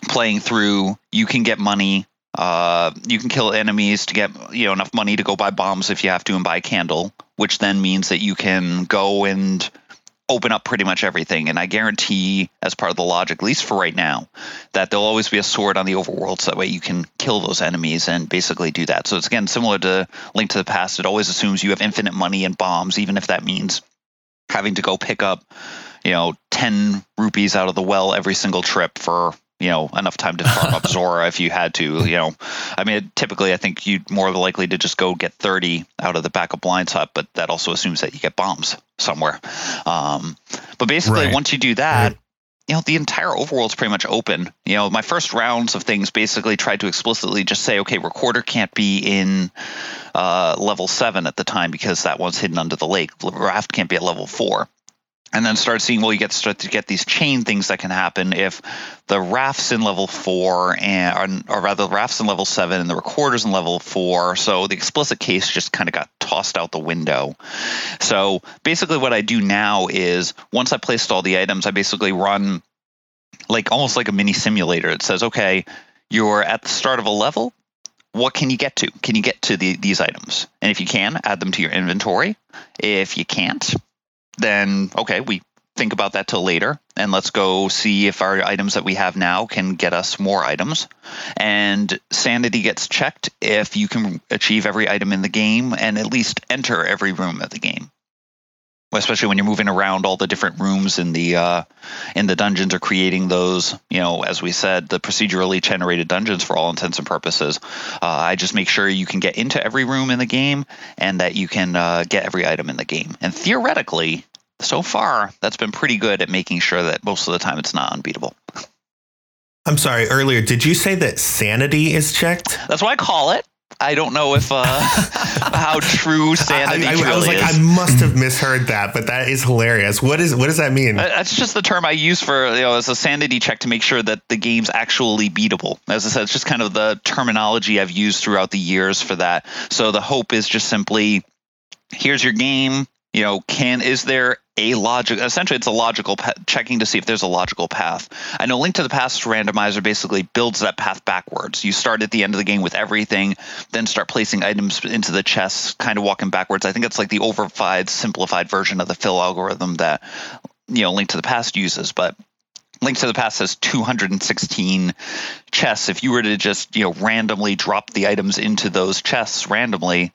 playing through, you can get money. Uh, you can kill enemies to get you know enough money to go buy bombs if you have to and buy candle, which then means that you can go and open up pretty much everything. And I guarantee, as part of the logic, at least for right now, that there'll always be a sword on the overworld so that way you can kill those enemies and basically do that. So it's again similar to Link to the Past. It always assumes you have infinite money and bombs, even if that means having to go pick up, you know, 10 rupees out of the well every single trip for you know enough time to farm up Zora if you had to. You know, I mean, typically I think you'd more likely to just go get thirty out of the backup blinds hut, but that also assumes that you get bombs somewhere. Um, but basically, right. once you do that. Right. You know, the entire overworld's pretty much open. You know, my first rounds of things basically tried to explicitly just say, okay, recorder can't be in uh, level seven at the time because that one's hidden under the lake. Raft can't be at level four and then start seeing well you get start to get these chain things that can happen if the rafts in level four and or rather the rafts in level seven and the recorders in level four. So the explicit case just kind of got tossed out the window. So basically what i do now is once i placed all the items i basically run like almost like a mini simulator. It says okay you're at the start of a level. What can you get to? Can you get to the, these items? And if you can add them to your inventory. If you can't then okay, we think about that till later. And let's go see if our items that we have now can get us more items. And sanity gets checked if you can achieve every item in the game and at least enter every room of the game. Especially when you're moving around all the different rooms in the uh, in the dungeons or creating those you know as we said the procedurally generated dungeons for all intents and purposes. Uh, i just make sure you can get into every room in the game and that you can uh, get every item in the game. And theoretically so far, that's been pretty good at making sure that most of the time it's not unbeatable. I'm sorry, earlier, did you say that sanity is checked? That's what I call it. I don't know if uh, how true sanity I, I, I was like, is. I must have misheard that, but that is hilarious. What is what does that mean? Uh, that's just the term I use for you know as a sanity check to make sure that the game's actually beatable. As I said, it's just kind of the terminology I've used throughout the years for that. So the hope is just simply, here's your game. You know, can is there a logic essentially it's a logical pa- checking to see if there's a logical path. I know link to the past randomizer basically builds that path backwards. You start at the end of the game with everything then start placing items into the chests kind of walking backwards. I think it's like the overfied simplified version of the fill algorithm that you know link to the past uses but Link to the Past has 216 chests. If you were to just, you know, randomly drop the items into those chests randomly,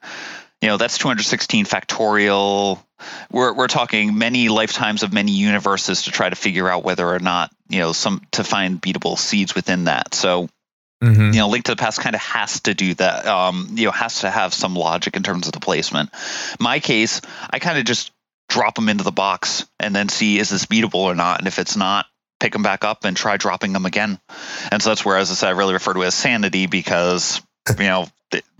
you know, that's 216 factorial. We're, we're talking many lifetimes of many universes to try to figure out whether or not, you know, some to find beatable seeds within that. So, Mm-hmm. You know, Link to the Past kind of has to do that. Um, you know, has to have some logic in terms of the placement. My case, I kind of just drop them into the box and then see is this beatable or not. And if it's not, pick them back up and try dropping them again. And so that's where, as I said, I really refer to it as sanity because you know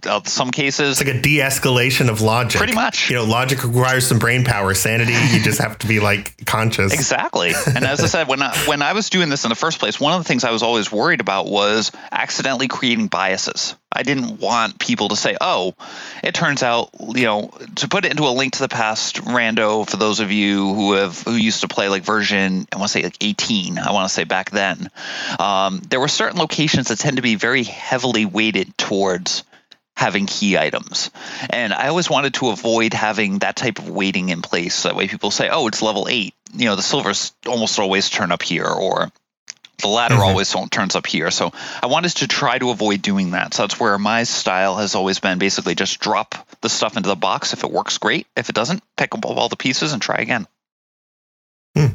uh, some cases it's like a de-escalation of logic. Pretty much. You know logic requires some brain power. Sanity you just have to be like conscious. Exactly. And as i said when I, when I was doing this in the first place one of the things i was always worried about was accidentally creating biases. I didn't want people to say oh it turns out you know to put it into a link to the past rando for those of you who have who used to play like version i want to say like 18 i want to say back then um, there were certain locations that tend to be very heavily weighted towards having key items. And I always wanted to avoid having that type of weighting in place. That way people say, oh, it's level eight. You know, the silvers almost always turn up here, or the ladder mm-hmm. always turns up here. So I wanted to try to avoid doing that. So that's where my style has always been basically just drop the stuff into the box. If it works, great. If it doesn't, pick up all the pieces and try again. Hmm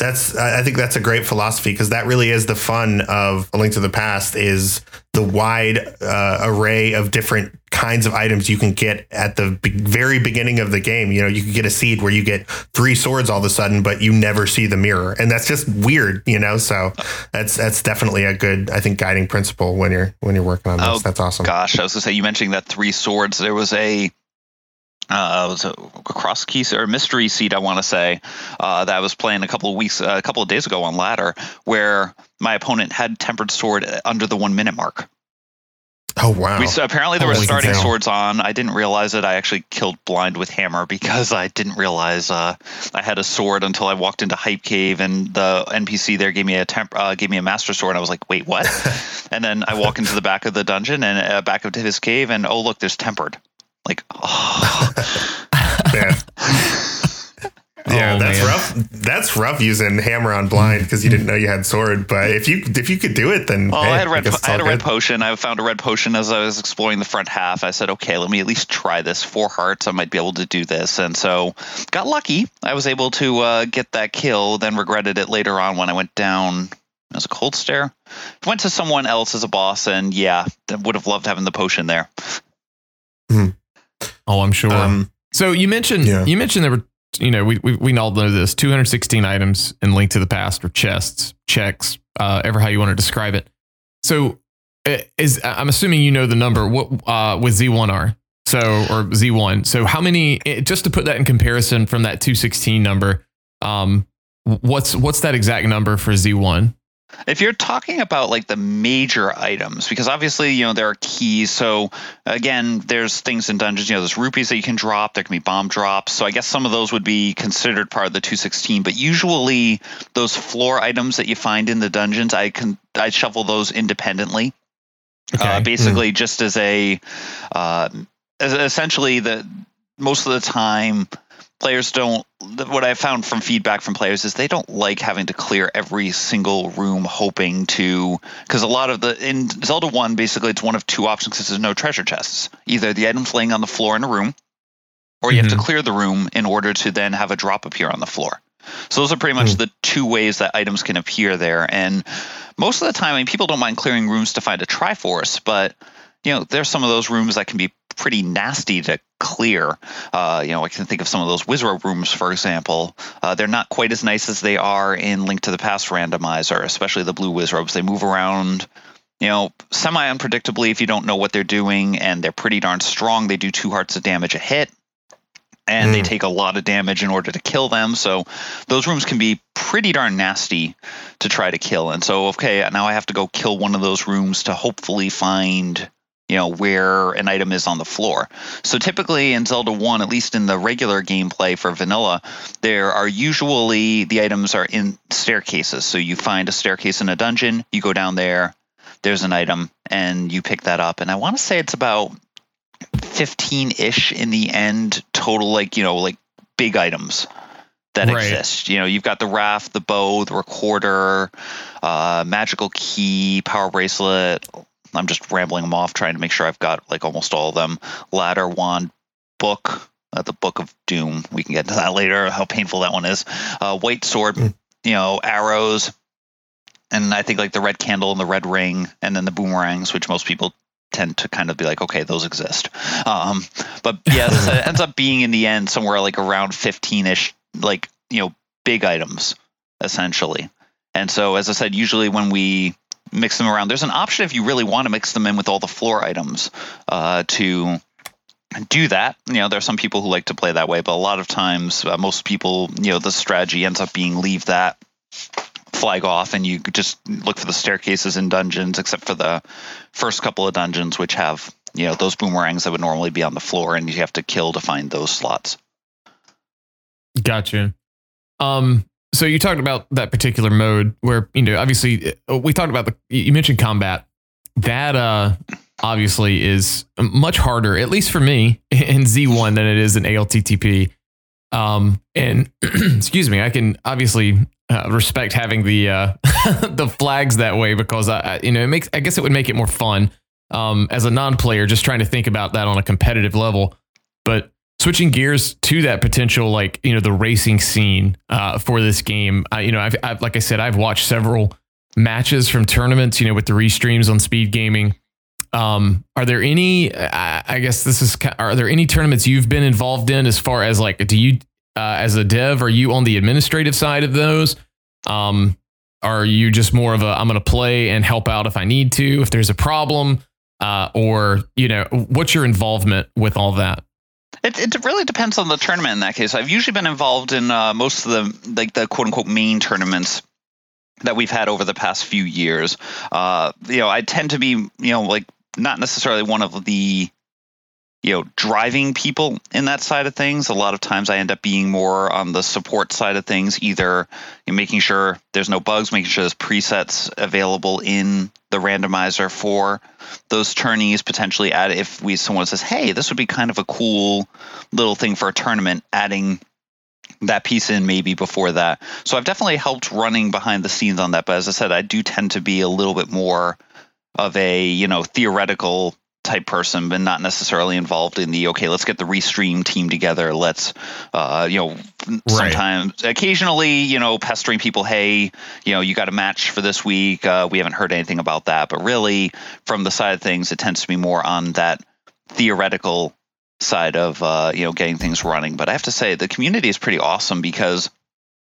that's i think that's a great philosophy because that really is the fun of a link to the past is the wide uh, array of different kinds of items you can get at the be- very beginning of the game. You know you can get a seed where you get three swords all of a sudden but you never see the mirror. And that's just weird you know? So that's that's definitely a good i think guiding principle when you're when you're working on this. Oh, that's awesome. gosh. I was gonna say you mentioning that three swords there was a uh, it was a cross key or mystery seed, I want to say, uh, that I was playing a couple of weeks, uh, a couple of days ago on ladder, where my opponent had tempered sword under the one minute mark. Oh wow! We, so apparently there Holy were starting swords on. I didn't realize it. I actually killed blind with hammer because I didn't realize uh, I had a sword until I walked into Hype Cave and the NPC there gave me a temp, uh, gave me a master sword. And I was like, wait, what? and then I walk into the back of the dungeon and uh, back of his cave, and oh look, there's tempered. Like, oh. yeah. Yeah, oh, that's man. rough. That's rough using hammer on blind because you didn't know you had sword. But if you if you could do it, then well, hey, I had a red. I, I had a red potion. I found a red potion as I was exploring the front half. I said, okay, let me at least try this. Four hearts, I might be able to do this. And so got lucky. I was able to uh, get that kill. Then regretted it later on when I went down. It was a cold stare. Went to someone else as a boss, and yeah, would have loved having the potion there. Mm-hmm. Oh, I'm sure. Um, so you mentioned yeah. you mentioned there were you know we, we we all know this 216 items in Link to the Past or chests, checks, uh, ever how you want to describe it. So uh, is I'm assuming you know the number what uh, with Z1R. So or Z1. So how many eh, just to put that in comparison from that 216 number um what's what's that exact number for Z1? If you're talking about like the major items, because obviously, you know, there are keys. So again, there's things in dungeons, you know, there's rupees that you can drop, there can be bomb drops. So I guess some of those would be considered part of the 216, but usually those floor items that you find in the dungeons, I can I shuffle those independently. Okay. Uh, basically mm. just as a uh, essentially the most of the time players don't what i found from feedback from players is they don't like having to clear every single room hoping to because a lot of the in zelda 1 basically it's one of two options because there's no treasure chests either the items laying on the floor in a room or you mm-hmm. have to mm-hmm. clear the room in order to then have a drop appear on the floor so those are pretty much mm. the two ways that items can appear there and most of the time I mean, people don't mind clearing rooms to find a triforce but you know there's some of those rooms that can be pretty nasty to clear. Uh, you know, I can think of some of those Wizzrobe rooms, for example. Uh, they're not quite as nice as they are in Link to the Past randomizer, especially the blue Wizzrobes. They move around, you know, semi unpredictably if you don't know what they're doing, and they're pretty darn strong. They do two hearts of damage a hit. And mm. they take a lot of damage in order to kill them. So those rooms can be pretty darn nasty to try to kill. And so, okay, now I have to go kill one of those rooms to hopefully find you know where an item is on the floor. So typically in Zelda 1, at least in the regular gameplay for vanilla, there are usually the items are in staircases. So you find a staircase in a dungeon, you go down there, there's an item and you pick that up and I want to say it's about 15ish in the end total like, you know, like big items that right. exist. You know, you've got the raft, the bow, the recorder, uh, magical key, power bracelet, I'm just rambling them off, trying to make sure I've got like almost all of them. Ladder, wand, book, uh, the Book of Doom. We can get to that later. How painful that one is. Uh, white sword, mm. you know, arrows, and I think like the red candle and the red ring, and then the boomerangs, which most people tend to kind of be like, okay, those exist. Um, but yes, it ends up being in the end somewhere like around 15 ish, like you know, big items essentially. And so, as I said, usually when we mix them around. There's an option if you really want to mix them in with all the floor items uh, to do that. You know, there are some people who like to play that way, but a lot of times, uh, most people, you know, the strategy ends up being leave that flag off and you just look for the staircases in dungeons, except for the first couple of dungeons, which have, you know, those boomerangs that would normally be on the floor and you have to kill to find those slots. Gotcha. Um, so you talked about that particular mode where you know obviously uh, we talked about the you mentioned combat. That uh obviously is much harder at least for me in Z1 than it is in ALTTP um and excuse me I can obviously uh, respect having the uh the flags that way because I you know it makes I guess it would make it more fun um as a non-player just trying to think about that on a competitive level. But switching gears to that potential like you know the racing scene uh, for this game uh, you know I've, I've, like i said i've watched several matches from tournaments you know with the restreams on speed gaming. Um, are there any I, I guess this is are there any tournaments you've been involved in as far as like do you uh, as a dev are you on the administrative side of those? Um, are you just more of a i'm going to play and help out if i need to if there's a problem uh, or you know what's your involvement with all that it, it really depends on the tournament in that case. I've usually been involved in uh, most of the like the quote unquote main tournaments that we've had over the past few years. Uh, you know, I tend to be you know like not necessarily one of the you know driving people in that side of things. A lot of times i end up being more on the support side of things either making sure there's no bugs making sure there's presets available in the randomizer for those tourneys potentially add if we someone says hey this would be kind of a cool little thing for a tournament adding that piece in maybe before that. So i've definitely helped running behind the scenes on that but as i said i do tend to be a little bit more of a you know theoretical type person, but not necessarily involved in the okay. Let's get the restream team together. Let's, uh, you know, right. sometimes, occasionally, you know, pestering people. Hey, you know, you got a match for this week. Uh, we haven't heard anything about that. But really, from the side of things, it tends to be more on that theoretical side of uh, you know getting things running. But I have to say, the community is pretty awesome because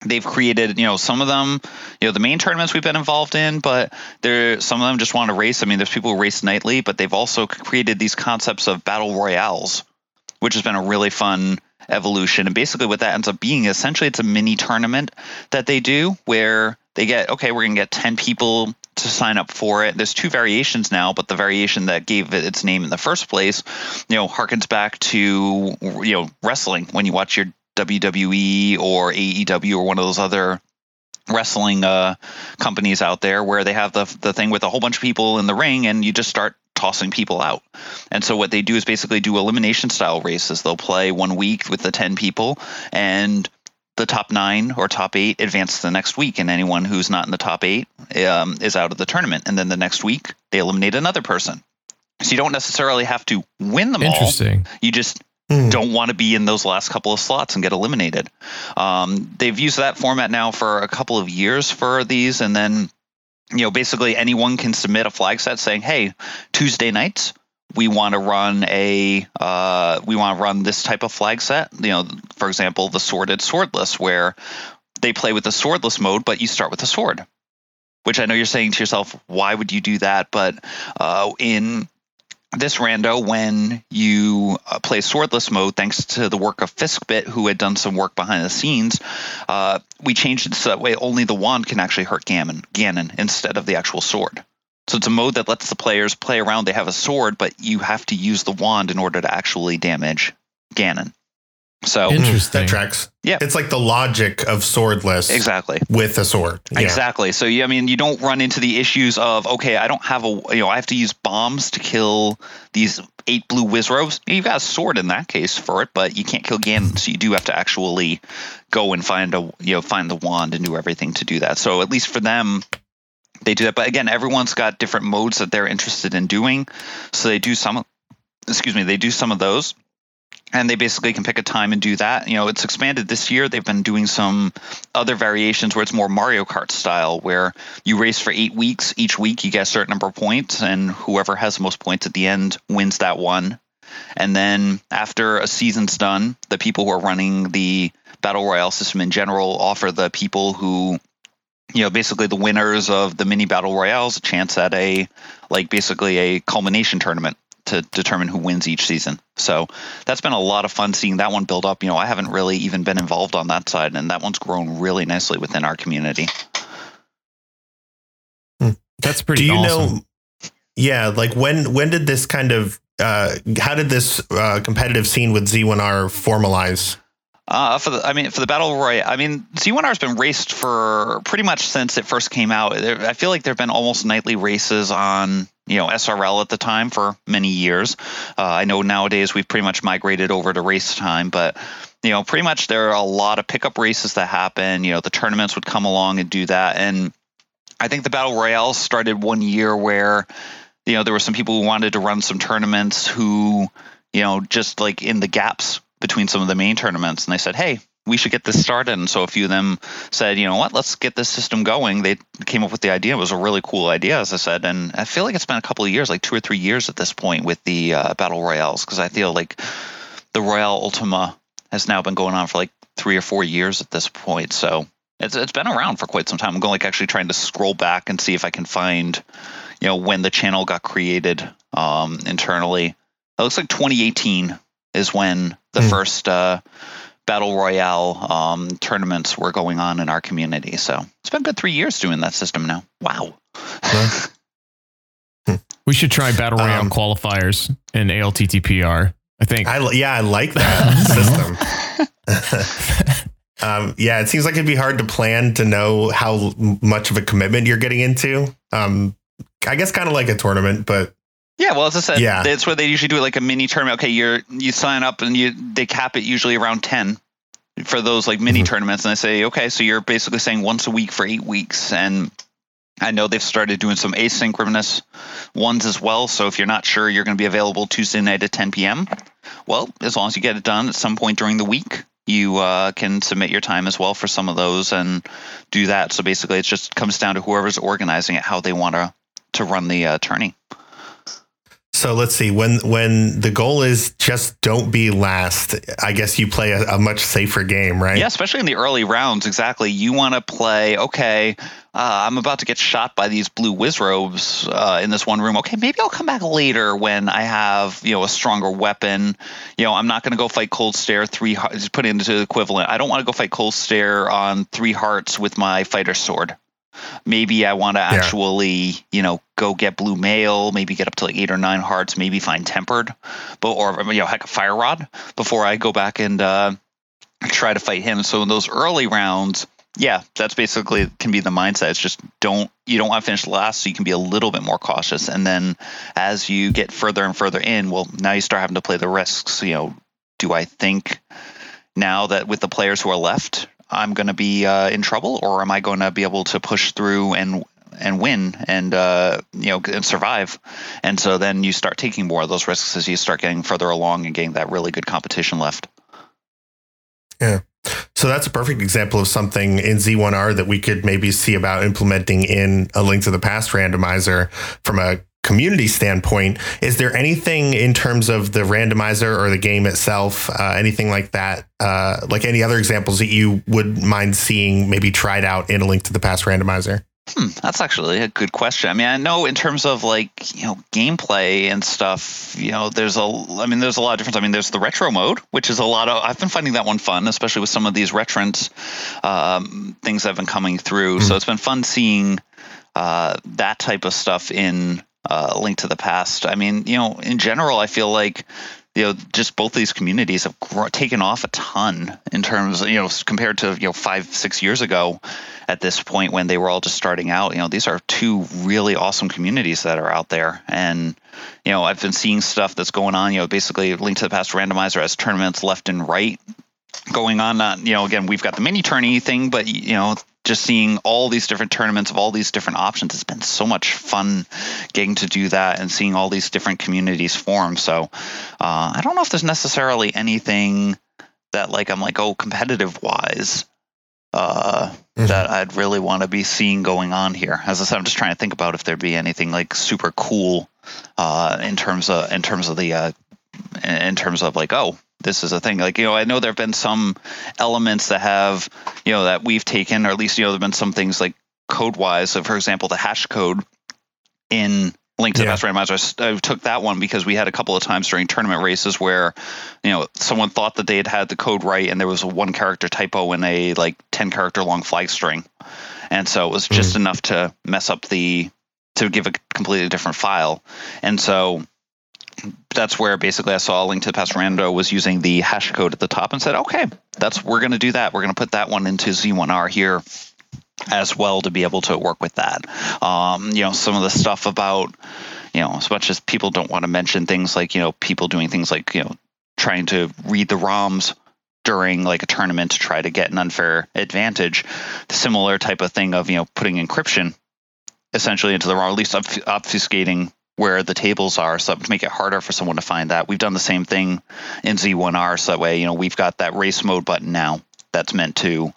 they've created you know some of them you know the main tournaments we've been involved in but there some of them just want to race. I mean there's people who race nightly but they've also created these concepts of battle royales which has been a really fun evolution. And basically what that ends up being essentially it's a mini tournament that they do where they get okay we're going to get 10 people to sign up for it. There's two variations now but the variation that gave it its name in the first place you know harkens back to you know wrestling. When you watch your WWE or AEW or one of those other wrestling uh, companies out there where they have the the thing with a whole bunch of people in the ring and you just start tossing people out. And so what they do is basically do elimination style races. They'll play one week with the 10 people and the top nine or top eight advance to the next week, and anyone who's not in the top eight um, is out of the tournament. And then the next week, they eliminate another person. So you don't necessarily have to win them Interesting. all. You just Hmm. don't want to be in those last couple of slots and get eliminated. Um, they've used that format now for a couple of years for these, and then you know basically anyone can submit a flag set saying, "Hey, Tuesday nights." We want to run a uh, we want to run this type of flag set. You know, for example, the sworded swordless, where they play with the swordless mode, but you start with a sword which I know you're saying to yourself, why would you do that? But uh, in this rando when you uh, play swordless mode thanks to the work of fiskbit who had done some work behind the scenes uh, we changed it so that way only the wand can actually hurt ganon, ganon instead of the actual sword So it's a mode that lets the players play around. They have a sword, but you have to use the wand in order to actually damage Ganon. So hmm. interesting. That tracks. Yeah. It's like the logic of swordless. Exactly. With a sword. Yeah. Exactly. So I mean, you don't run into the issues of okay, I don't have a you know I have to use bombs to kill these eight blue Wizzrobes. You've got a sword in that case for it, but you can't kill Ganon, hmm. so you do have to actually go and find a you know find the wand and do everything to do that. So at least for them, they do that. But again, everyone's got different modes that they're interested in doing, so they do some. Excuse me, they do some of those and they basically can pick a time and do that. You know, it's expanded this year. They've been doing some other variations where it's more Mario Kart style, where you race for eight weeks. Each week you get a certain number of points, and whoever has the most points at the end wins that one. And then after a season's done, the people who are running the battle royale system in general offer the people who you know basically the winners of the mini battle royales a chance at a like basically a culmination tournament to determine who wins each season. So that's been a lot of fun seeing that one build up. You know, I haven't really even been involved on that side, and that one's grown really nicely within our community. Hmm. That's pretty. Do you awesome. know? Yeah, like when when did this kind of uh, how did this uh, competitive scene with Z1R formalize? Uh, for the, I mean, for the battle royale, I mean, Z1R has been raced for pretty much since it first came out. I feel like there've been almost nightly races on you know SRL at the time for many years. Uh, I know nowadays we've pretty much migrated over to race time, but you know pretty much there are a lot of pickup races that happen. You know the tournaments would come along and do that, and I think the battle royale started one year where you know there were some people who wanted to run some tournaments who you know just like in the gaps between some of the main tournaments, and they said, hey we should get this started. And so a few of them said, you know what, let's get this system going. They came up with the idea. It was a really cool idea, as I said. And I feel like it's been a couple of years, like two or three years at this point with the uh, battle royales, because I feel like the Royale Ultima has now been going on for like three or four years at this point. So it's it's been around for quite some time. I'm going like actually trying to scroll back and see if I can find, you know, when the channel got created um, internally. It looks like 2018 is when the mm. first uh, battle royale um, tournaments were going on in our community. So it's been good three years doing that system now. Wow. we should try battle royale um, qualifiers in ALTTPR. I think. I, yeah, I like that system. um, yeah, it seems like it'd be hard to plan to know how much of a commitment you're getting into. Um, I guess kind of like a tournament, but yeah, well, as I said, yeah. that's where they usually do like a mini tournament. Okay, you're you sign up and you they cap it usually around ten for those like mini mm-hmm. tournaments, and I say, okay, so you're basically saying once a week for eight weeks, and I know they've started doing some asynchronous ones as well. So if you're not sure you're going to be available Tuesday night at 10 p.m., well, as long as you get it done at some point during the week, you uh, can submit your time as well for some of those and do that. So basically, it just comes down to whoever's organizing it how they want to to run the uh, tourney. So let's see when when the goal is just don't be last. I guess you play a, a much safer game, right? Yeah, especially in the early rounds. Exactly. You want to play. Okay, uh, I'm about to get shot by these blue Wizzrobes uh, in this one room. Okay, maybe I'll come back later when I have you know a stronger weapon. You know, I'm not going to go fight Kholdstare three. Put it into the equivalent. I don't want to go fight Kholdstare on three hearts with my fighter sword maybe I want to yeah. actually, you know, go get blue mail, maybe get up to like eight or nine hearts, maybe find tempered, but or you know, heck, a fire rod before I go back and uh, try to fight him. So in those early rounds, yeah, that's basically can be the mindset. It's just don't you don't want to finish last, so you can be a little bit more cautious. And then as you get further and further in, well, now you start having to play the risks. You know, do I think now that with the players who are left, I'm going to be uh, in trouble, or am I going to be able to push through and and win and uh, you know and survive? And so then you start taking more of those risks as you start getting further along and getting that really good competition left. Yeah. So that's a perfect example of something in Z1R that we could maybe see about implementing in a Link to the Past randomizer from a community standpoint, is there anything in terms of the randomizer or the game itself, uh, anything like that, uh, like any other examples that you would mind seeing maybe tried out in a link to the past randomizer? Hmm, that's actually a good question. I mean, I know in terms of like you know gameplay and stuff, you know, there's a, I mean, there's a lot of difference. I mean, there's the retro mode, which is a lot of. I've been finding that one fun, especially with some of these retrance um, things that have been coming through. Mm-hmm. So it's been fun seeing uh, that type of stuff in uh, Link to the Past. I mean, you know, in general, I feel like you know, just both these communities have gr- taken off a ton in terms, you know, compared to you know five, six years ago. At this point, when they were all just starting out, you know, these are two really awesome communities that are out there, and you know, I've been seeing stuff that's going on. You know, basically, Link to the Past randomizer has tournaments left and right going on. Not, you know, again, we've got the mini tourney thing, but you know, just seeing all these different tournaments of all these different options it's been so much fun getting to do that and seeing all these different communities form so uh, i don't know if there's necessarily anything that like i'm like oh competitive wise uh, mm-hmm. that i'd really want to be seeing going on here as i said i'm just trying to think about if there'd be anything like super cool uh, in terms of in terms of the uh, in terms of like oh this is a thing. Like, you know, I know there have been some elements that have, you know, that we've taken, or at least, you know, there have been some things like code wise. So, for example, the hash code in Link to yeah. the Past Randomizer, I took that one because we had a couple of times during tournament races where, you know, someone thought that they had had the code right and there was a one character typo in a like 10 character long flag string. And so it was just mm enough to mess up the, to give a completely different file. And so that's where basically I saw a link to the past rando was using the hash code at the top and said, okay, that's we're going to do that. We're going to put that one into Z1R here as well to be able to work with that. Um, you know, some of the stuff about, you know, as much as people don't want to mention things like, you know, people doing things like, you know, trying to read the ROMs during like a tournament to try to get an unfair advantage, the similar type of thing of, you know, putting encryption essentially into the ROM, at least obfuscating where the tables are so to make it harder for someone to find that. We've done the same thing in Z1R so that way, you know, we've got that race mode button now that's meant to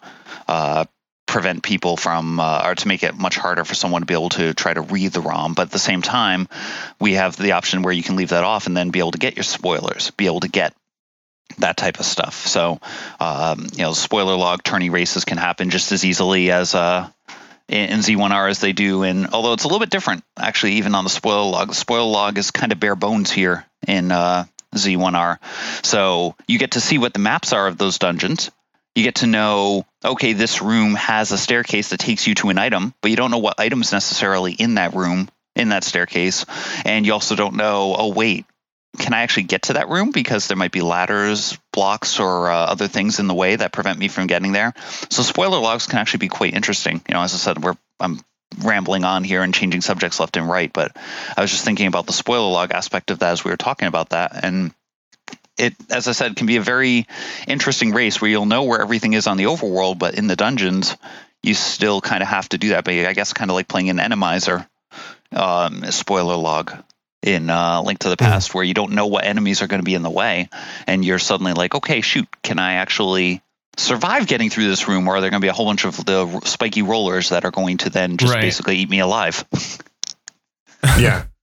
uh, prevent people from uh, or to make it much harder for someone to be able to try to read the ROM. But at the same time, we have the option where you can leave that off and then be able to get your spoilers, be able to get that type of stuff. So, um, you know, spoiler log tourney races can happen just as easily as uh, in Z1R as they do and although it's a little bit different actually, even on the spoil log. The spoil log is kind of bare bones here in uh, Z1R. So you get to see what the maps are of those dungeons. You get to know, okay, this room has a staircase that takes you to an item, but you don't know what items necessarily in that room, in that staircase. And you also don't know, oh, wait, can I actually get to that room because there might be ladders, blocks, or uh, other things in the way that prevent me from getting there. So spoiler logs can actually be quite interesting. You know, as I said, we're I'm rambling on here and changing subjects left and right, but I was just thinking about the spoiler log aspect of that as we were talking about that, and it, as I said, can be a very interesting race where you'll know where everything is on the overworld, but in the dungeons, you still kind of have to do that. But I guess kind of like playing an enemizer um, spoiler log in uh, Link to the hmm. Past, mm. where you don't know what enemies are going to be in the way, and you're suddenly like, okay, shoot, can I actually survive getting through this room, or are there going to be a whole bunch of the spiky rollers that are going to then just right. basically eat me alive? yeah.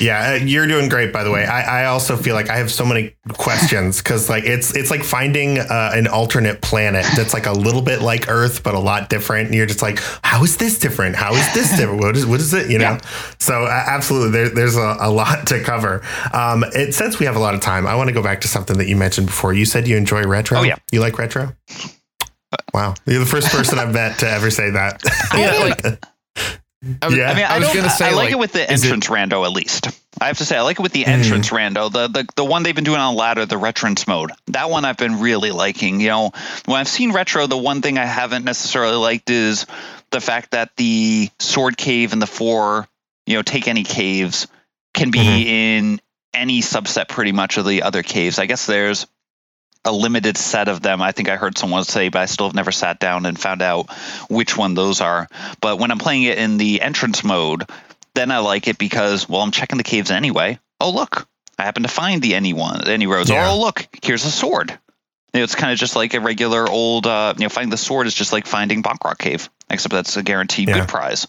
Yeah, uh, you're doing great, by the way. I, I also feel like I have so many questions because like it's it's like finding uh, an alternate planet that's like a little bit like Earth but a lot different. And you're just like, how is this different? How is this different? What is what is it? You know. Yeah. So uh, absolutely, there, there's a, a, lot to cover. Um, it since we have a lot of time, I want to go back to something that you mentioned before. You said you enjoy retro. Oh yeah, you like retro. Wow, you're the first person I've met to ever say that. yeah, like I, yeah. I mean, I, I was gonna say, I like, like, it with the entrance it, rando at least. I have to say, I like it with the entrance mm. rando, the, the the one they've been doing on ladder, the retrance mode. That one I've been really liking. You know, when I've seen retro, the one thing I haven't necessarily liked is the fact that the sword cave and the four, you know, take any caves can be mm-hmm. in any subset pretty much of the other caves. I guess there's a limited set of them. I think I heard someone say, but I still have never sat down and found out which one those are. But when I'm playing it in the entrance mode, then I like it because, well, I'm checking the caves anyway. Oh, look, I happen to find the any one, any roads. Yeah. Oh, look, here's a sword. You know, it's kind of just like a regular old, uh, you know, finding the sword is just like finding Bonk Rock Cave, except that's a guaranteed yeah. good prize.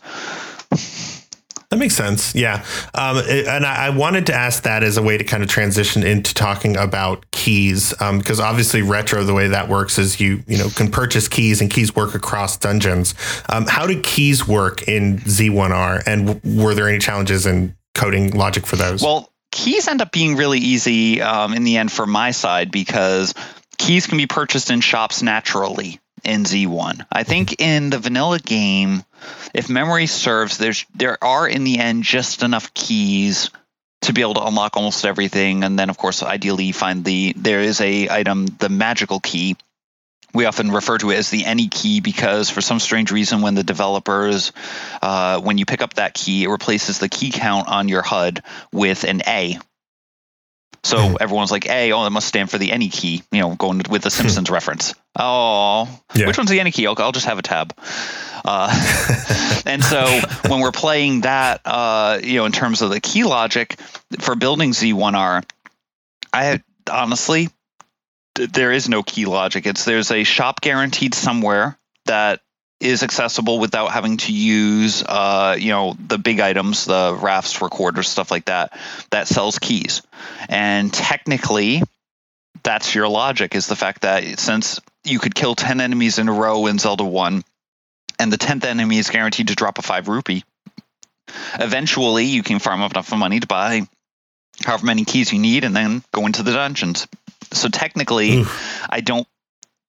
That makes sense. Yeah. Um, and I, I, wanted to ask that as a way to kind of transition into talking about keys. Because um, obviously retro, the way that works is you, you know, can purchase keys and keys work across dungeons. Um, how do keys work in Z1R? And w- were there any challenges in coding logic for those? Well, keys end up being really easy um, in the end for my side because keys can be purchased in shops naturally in Z1. I think in the vanilla game, if memory serves, there's there are in the end just enough keys to be able to unlock almost everything. And then of course, ideally find the there is a item, the magical key. We often refer to it as the any key because for some strange reason when the developers uh, when you pick up that key, it replaces the key count on your HUD with an A so mm. everyone's like, "Hey, oh, that must stand for the any key." You know, going with the Simpsons reference. Oh, yeah. which one's the any key? I'll, I'll just have a tab. Uh, and so when we're playing that, uh, you know, in terms of the key logic for building Z1R, I honestly there is no key logic. It's there's a shop guaranteed somewhere that is accessible without having to use uh, you know the big items the rafts recorders stuff like that that sells keys and technically that's your logic is the fact that since you could kill 10 enemies in a row in zelda 1 and the 10th enemy is guaranteed to drop a 5 rupee eventually you can farm up enough money to buy however many keys you need and then go into the dungeons so technically Oof. i don't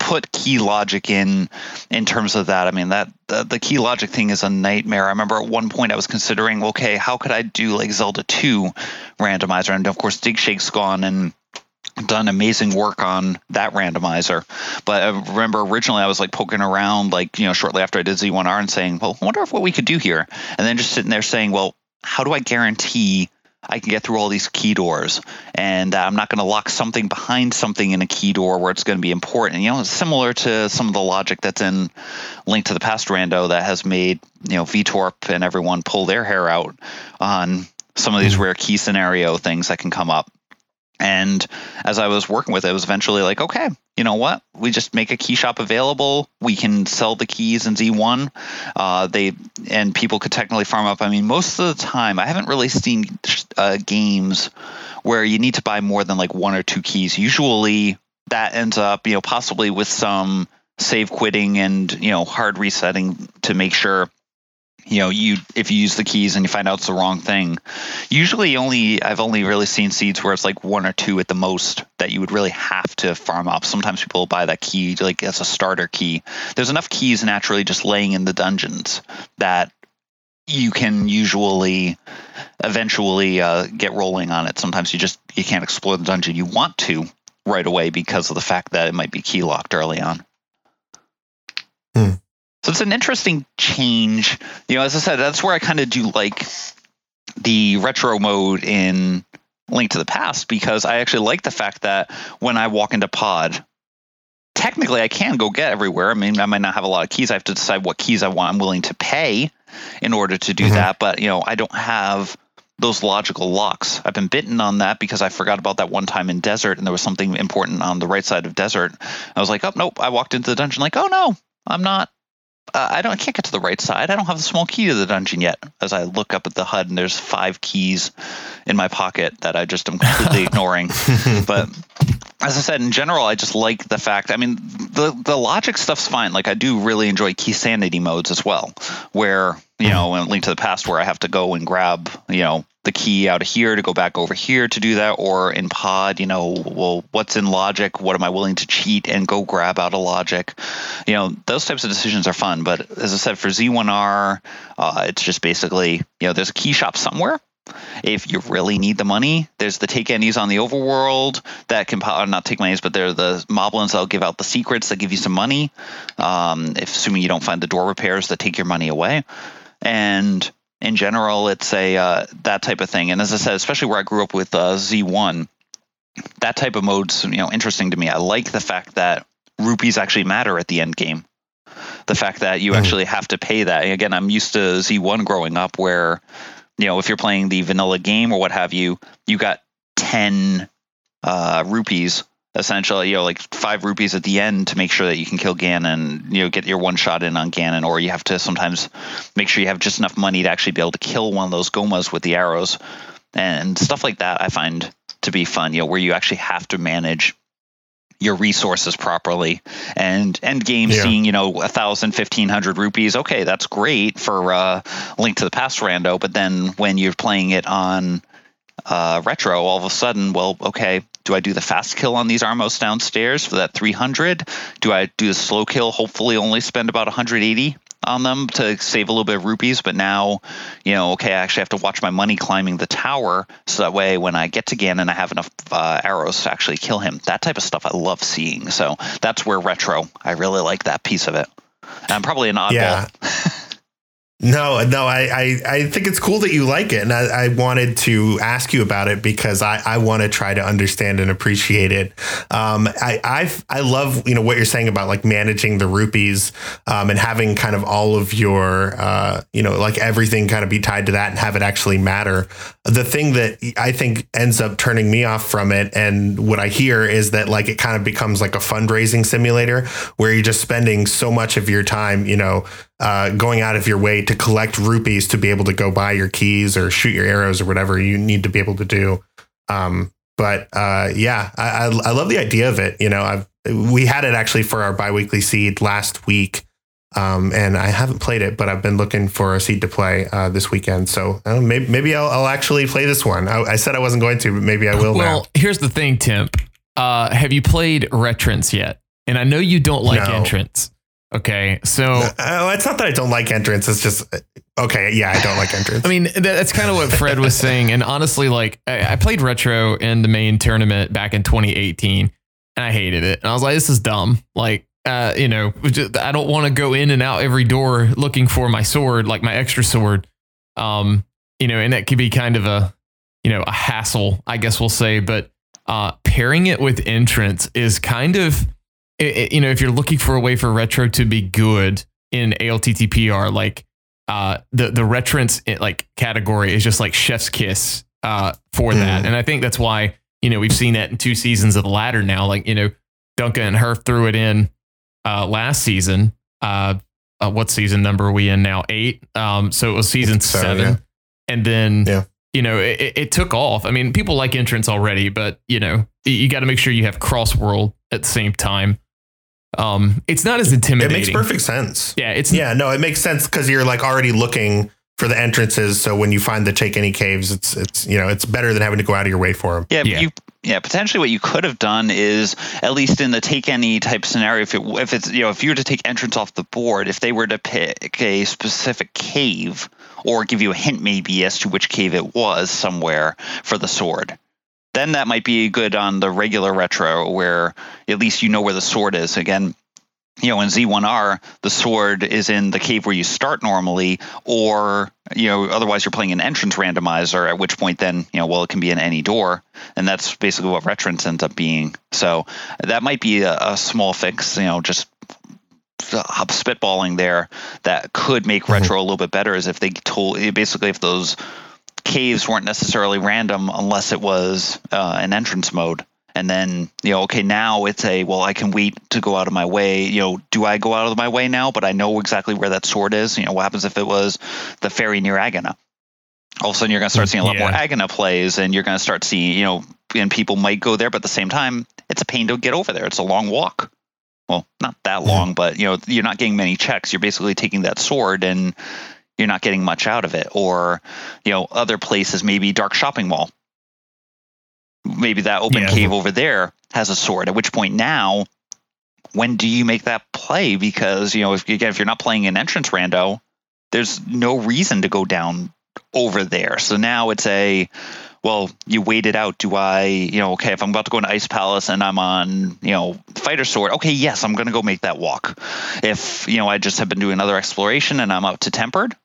put key logic in in terms of that. I mean that the, the, key logic thing is a nightmare. I remember at one point I was considering, okay, how could I do like Zelda 2 randomizer? And of course Digshake's gone and done amazing work on that randomizer. But I remember originally I was like poking around like, you know, shortly after I did Z1R and saying, well, I wonder if what we could do here. And then just sitting there saying, well, how do I guarantee I can get through all these key doors, and I'm not going to lock something behind something in a key door where it's going to be important. You know, it's similar to some of the logic that's in Link to the Past Rando that has made you know Veetorp and everyone pull their hair out on some of these mm-hmm. rare key scenario things that can come up. And as I was working with it, it was eventually like, okay, you know what? We just make a key shop available. We can sell the keys in Z1. Uh, they and people could technically farm up. I mean, most of the time, I haven't really seen uh, games where you need to buy more than like one or two keys. Usually, that ends up, you know, possibly with some save quitting and you know hard resetting to make sure you know you if you use the keys and you find out it's the wrong thing usually only i've only really seen seeds where it's like one or two at the most that you would really have to farm up. Sometimes people buy that key like as a starter key. There's enough keys naturally just laying in the dungeons that you can usually eventually uh, get rolling on it. Sometimes you just you can't explore the dungeon you want to right away because of the fact that it might be key locked early on. Hmm. So it's an interesting change. You know, as I said, that's where I kind of do like the retro mode in Link to the Past because I actually like the fact that when I walk into Pod, technically I can go get everywhere. I mean, I might not have a lot of keys. I have to decide what keys I want. I'm willing to pay in order to do mm-hmm. that. But you know, I don't have those logical locks. I've been bitten on that because I forgot about that one time in desert and there was something important on the right side of desert. I was like, oh nope. I walked into the dungeon like, oh no, I'm not uh, I don't. I can't get to the right side. I don't have the small key to the dungeon yet. As I look up at the HUD, and there's five keys in my pocket that I just am completely ignoring. But as I said, in general, I just like the fact. I mean, the the logic stuff's fine. Like I do really enjoy key sanity modes as well, where you know, in Link to the Past, where I have to go and grab you know the key out of here to go back over here to do that, or in Pod, you know, well, what's in Logic? What am I willing to cheat and go grab out of Logic? You know, those types of decisions are fun. But as I said, for Z1R, uh, it's just basically you know, there's a key shop somewhere if you really need the money, there's the take any's on the overworld that can not take monies, but they're the moblins that'll give out the secrets that give you some money. Um, if assuming you don't find the door repairs that take your money away, and in general, it's a uh, that type of thing. And as I said, especially where I grew up with uh, Z1, that type of mode's you know interesting to me. I like the fact that rupees actually matter at the end game. The fact that you mm. actually have to pay that. again, I'm used to Z1 growing up where you know, if you're playing the vanilla game or what have you, you got 10 uh, rupees essentially, you know, like five rupees at the end to make sure that you can kill Ganon, you know, get your one shot in on Ganon, or you have to sometimes make sure you have just enough money to actually be able to kill one of those Gohmas with the arrows and stuff like that. I find to be fun, you know, where you actually have to manage your resources properly and end game yeah. seeing you know a thousand fifteen hundred rupees okay that's great for uh, link to the past rando but then when you're playing it on uh, retro all of a sudden well okay Do I do the fast kill on these Armos downstairs for that 300? Do I do the slow kill, hopefully only spend about 180 on them to save a little bit of rupees, but now, you know, okay, I actually have to watch my money climbing the tower so that way when I get to Ganon, I have enough uh, arrows to actually kill him. That type of stuff I love seeing. So that's where retro, I really like that piece of it. And I'm probably an oddball. Yeah. No, no, I, I, I, think it's cool that you like it. And I, I wanted to ask you about it because I, I want to try to understand and appreciate it. Um, I, I've, I love, you know, what you're saying about like managing the rupees um, and having kind of all of your, uh, you know, like everything kind of be tied to that and have it actually matter. The thing that I think ends up turning me off from it and what I hear is that like it kind of becomes like a fundraising simulator where you're just spending so much of your time, you know, uh, going out of your way to collect rupees to be able to go buy your keys or shoot your arrows or whatever you need to be able to do. Um, but uh, yeah, I, I, I, love the idea of it. You know, I've, we had it actually for our biweekly seed last week. Um, and I haven't played it, but I've been looking for a seed to play uh, this weekend. So maybe, maybe I'll, I'll, actually play this one. I, I, said I wasn't going to, but maybe I will. Well, now. here's the thing, Tim. Uh, have you played Retrance yet? And I know you don't like no. entrance. Okay, so uh, it's not that I don't like entrance. It's just okay. Yeah, I don't like entrance. I mean, that's kind of what Fred was saying. And honestly, like I, I, played retro in the main tournament back in 2018, and I hated it. And I was like, this is dumb. Like, uh, you know, just, I don't want to go in and out every door looking for my sword, like my extra sword. Um, you know, and that could be kind of a, you know, a hassle, I guess we'll say. But uh, pairing it with entrance is kind of it, you know, if you're looking for a way for retro to be good in ALTTPR, like uh, the the retrance eh, like category is just like chef's kiss uh, for mm. that, and I think that's why you know we've seen that in two seasons of the ladder now. Like you know, Duncan and Herf threw it in uh, last season. Uh, uh, what season number are we in now? Eight. Um, so it was season so, seven, yeah. and then yeah. you know it, it took off. I mean, people like entrance already, but you know you got to make sure you have cross world at the same time. Um, it's not as intimidating. It makes perfect sense. Yeah, it's yeah, no, it makes sense because you're like already looking for the entrances. So when you find the take any caves, it's it's you know it's better than having to go out of your way for them. Yeah, yeah. you yeah potentially what you could have done is at least in the take any type scenario if it if it's you know if you were to take entrance off the board if they were to pick a specific cave or give you a hint maybe as to which cave it was somewhere for the sword then that might be good on the regular retro where at least you know where the sword is. Again, you know, in Z1R, the sword is in the cave where you start normally, or, you know, otherwise you're playing an entrance randomizer, at which point then, you know, well, it can be in any door. And that's basically what Retrance ends up being. So that might be a, a small fix, you know, just spitballing there that could make mm-hmm. retro a little bit better is if they told basically if those caves weren't necessarily random unless it was uh, an entrance mode. And then, you know, okay, now it's a, well, I can wait to go out of my way. You know, do I go out of my way now, but I know exactly where that sword is? You know, what happens if it was the ferry near Aginah? All of a sudden, you're going to start seeing a lot yeah. more Aginah plays, and you're going to start seeing, you know, and people might go there, but at the same time, it's a pain to get over there. It's a long walk. Well, not that long, but, you know, you're not getting many checks. You're basically taking that sword and you're not getting much out of it. Or, you know, other places, maybe Dark Shopping Mall. Maybe that open yeah. cave over there has a sword. At which point now, when do you make that play? Because you know, if again, if you're not playing an entrance rando, there's no reason to go down over there. So now it's a well, you wait it out. Do I, you know, okay, if I'm about to go into Ice Palace and I'm on, you know, Fighter Sword, okay, yes, I'm going to go make that walk. If, you know, I just have been doing another exploration and I'm up to Tempered,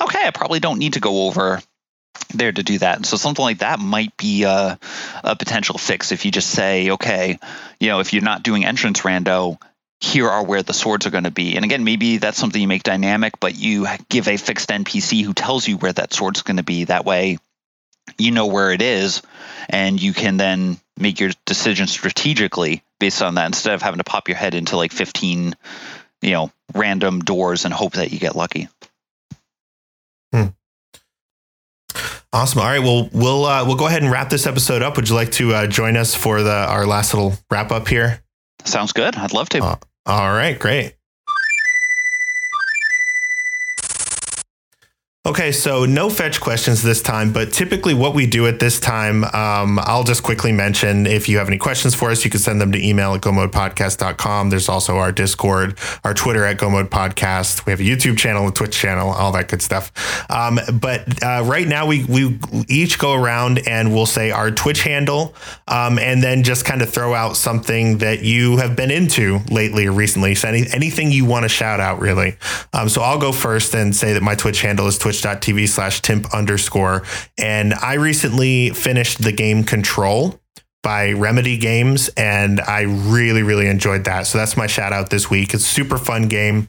okay, I probably don't need to go over there to do that. And so something like that might be a, a potential fix if you just say, okay, you know, if you're not doing entrance rando, here are where the swords are going to be. And again, maybe that's something you make dynamic, but you give a fixed NPC who tells you where that sword's going to be. That way, you know where it is, and you can then make your decision strategically based on that instead of having to pop your head into like 15, you know, random doors and hope that you get lucky. Hmm. Awesome. All right. Well, we'll uh, we'll go ahead and wrap this episode up. Would you like to uh, join us for the our last little wrap up here? Sounds good. I'd love to. Uh, all right. Great. Okay, so no fetch questions this time, but typically what we do at this time, um, I'll just quickly mention if you have any questions for us, you can send them to email at gomodepodcast.com. There's also our Discord, our Twitter at gomodepodcast. We have a YouTube channel, a Twitch channel, all that good stuff. Um, but uh, right now, we, we each go around and we'll say our Twitch handle um, and then just kind of throw out something that you have been into lately or recently. So any, anything you want to shout out, really. Um, so I'll go first and say that my Twitch handle is Twitch twitch.tv slash timp underscore. And I recently finished the game Control by Remedy Games, and I really, really enjoyed that. So that's my shout out this week. It's super fun game.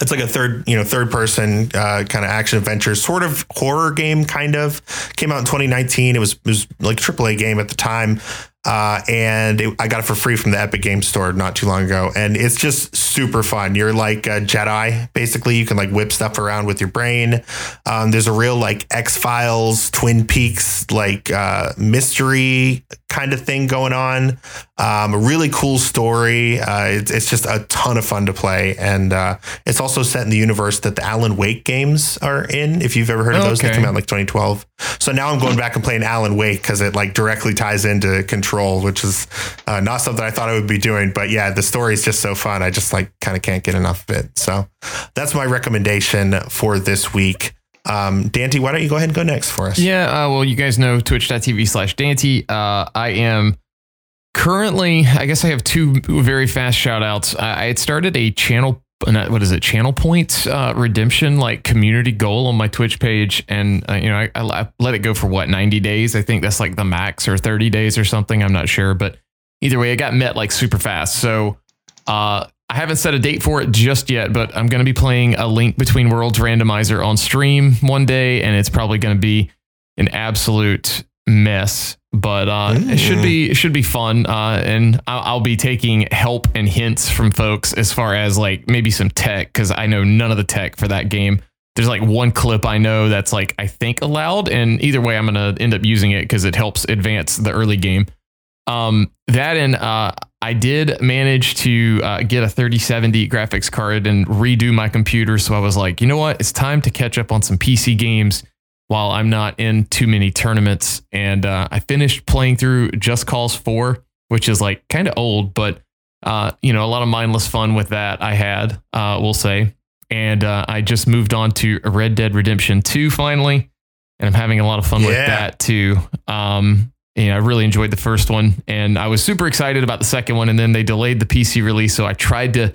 It's like a third, you know, third person uh, kind of action adventure, sort of horror game, kind of. Came out in 2019. It was it was like a AAA game at the time. Uh, and it, I got it for free from the Epic Game Store not too long ago, and it's just super fun. You're like a Jedi, basically. You can like whip stuff around with your brain. Um, there's a real like X Files, Twin Peaks, like uh, mystery kind of thing going on. Um, a really cool story. Uh, it's, it's, just a ton of fun to play, and uh, it's also set in the universe that the Alan Wake games are in. If you've ever heard of those, okay. they came out in like 2012. So now I'm going back and playing Alan Wake because it like directly ties into Control which is uh, not something I thought I would be doing. But yeah, the story is just so fun. I just like kind of can't get enough of it. So that's my recommendation for this week. Um, Dante, why don't you go ahead and go next for us? Yeah, uh, well, you guys know twitch.tv slash Dante. Uh, I am currently, I guess I have two very fast shout outs. I, had started a channel what is it? Channel points uh, redemption like community goal on my twitch page and uh, you know I, I, let it go for what 90 days? I think that's like the max or 30 days or something. I'm not sure but either way it got met like super fast. So uh, i haven't set a date for it just yet but i'm going to be playing a link between worlds randomizer on stream one day and it's probably going to be an absolute mess but uh, it should be it should be fun. Uh, and I'll, I'll, be taking help and hints from folks as far as like maybe some tech because I know none of the tech for that game. There's like one clip I know that's like I think allowed, and either way, I'm gonna end up using it because it helps advance the early game. Um, that and uh, I did manage to uh, get a 3070 graphics card and redo my computer. So I was like, you know what, it's time to catch up on some PC games while I'm not in too many tournaments. And uh, I finished playing through Just Cause 4, which is like kind of old, but uh, you know, a lot of mindless fun with that I had, uh, we'll say. And uh, I just moved on to Red Dead Redemption 2 finally. And I'm having a lot of fun yeah. with that too. Um, you know, I really enjoyed the first one and I was super excited about the second one. And then they delayed the PC release. So I tried to,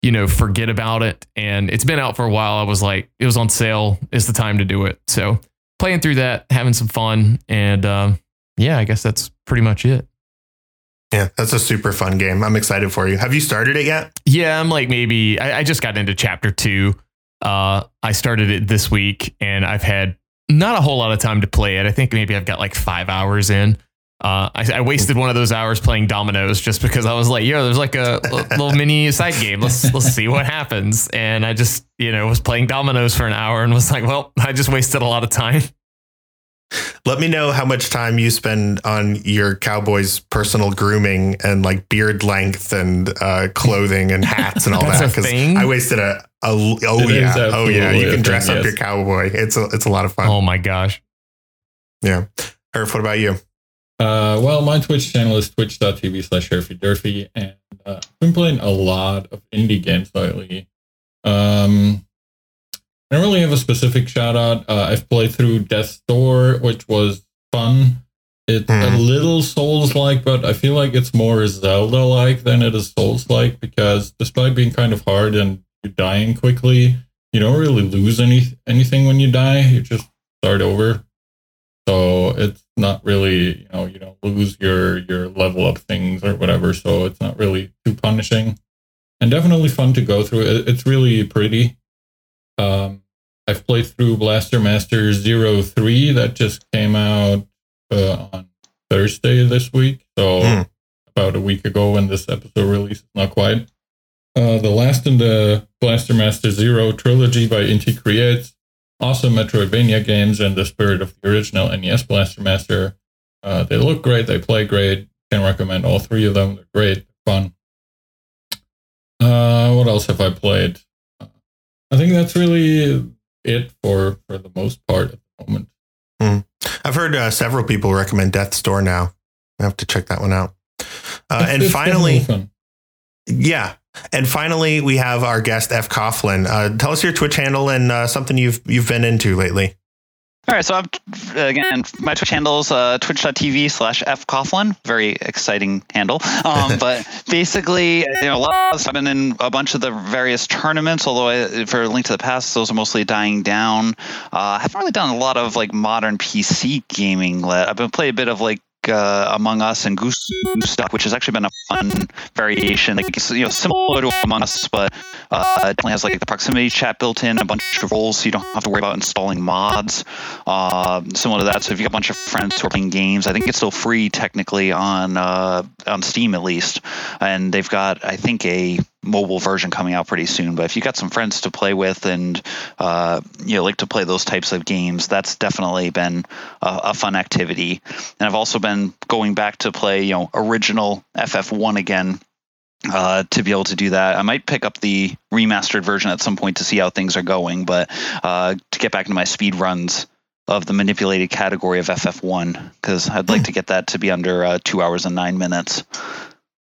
you know, forget about it. And it's been out for a while. I was like, it was on sale. It's the time to do it. So playing through that, having some fun, and um, yeah, I guess that's pretty much it. Yeah, that's a super fun game. I'm excited for you. Have you started it yet? Yeah, I'm like maybe I, I just got into chapter two. Uh, I started it this week, and I've had not a whole lot of time to play it. I think maybe I've got like five hours in. Uh, I, I, wasted one of those hours playing dominoes just because I was like, "Yo, there's like a little mini side game. Let's let's see what happens." And I just, you know, was playing dominoes for an hour and was like, "Well, I just wasted a lot of time." Let me know how much time you spend on your cowboy's personal grooming and like beard length and uh, clothing and hats and all that. Because I wasted a, a oh it yeah oh yeah you can dress thing, up yes. your cowboy. It's a it's a lot of fun. Oh my gosh. Yeah. Herf, what about you? Uh, well, my Twitch channel is twitch.tv slash Durfy, and uh, I've been playing a lot of indie games lately. Um, I don't really have a specific shout out. Uh, I've played through Death's Door, which was fun. It's mm. a hmm. little Souls like, but I feel like it's more Zelda like than it is Souls like because despite being kind of hard and you're dying quickly, you don't really lose any anything when you die. You just start over. So it's not really, you know, you don't lose your your level up things or whatever. So it's not really too punishing, and definitely fun to go through. It's really pretty. Um, I've played through Blaster Master Zero Three that just came out uh, on Thursday this week. So mm. about a week ago when this episode releases, not quite. Uh, the last in the Blaster Master Zero trilogy by Inti Creates awesome Metroidvania games in the spirit of the original NES Blaster Master. Uh, they look great, they play great. Can recommend all three of them. They're great, fun. Uh, what else have I played? Uh, I think that's really it for for the most part at the moment. Mm. I've heard uh, several people recommend Death's Door now. I have to check that one out. Uh, and finally, yeah, and finally, we have our guest F. Coughlin. Uh, tell us your Twitch handle and uh, something you've you've been into lately. All right, so I'm, again, my Twitch handle is uh, twitch.tv slash fcoughlin. Very exciting handle. Um, but basically, you know, a lot of, I've been in a bunch of the various tournaments, although I, for Link to the Past, those are mostly dying down. Uh, I haven't really done a lot of like modern PC gaming. Let I've been playing a bit of like uh, Among Us and Goose Duck, which has actually been a fun variation. Like you know, similar to Among Us, but uh, it definitely has like the proximity chat built in, a bunch of roles, so you don't have to worry about installing mods. Uh, similar to that, so if you got a bunch of friends who are playing games, I think it's still free technically on uh, on Steam at least, and they've got I think a mobile version coming out pretty soon. But if you got some friends to play with and uh, you know like to play those types of games, that's definitely been a, a, fun activity. And I've also been going back to play you know original FF1 again. Uh, to be able to do that, I might pick up the remastered version at some point to see how things are going. But uh, to get back into my speed runs of the manipulated category of FF1, because I'd like to get that to be under uh, two hours and nine minutes.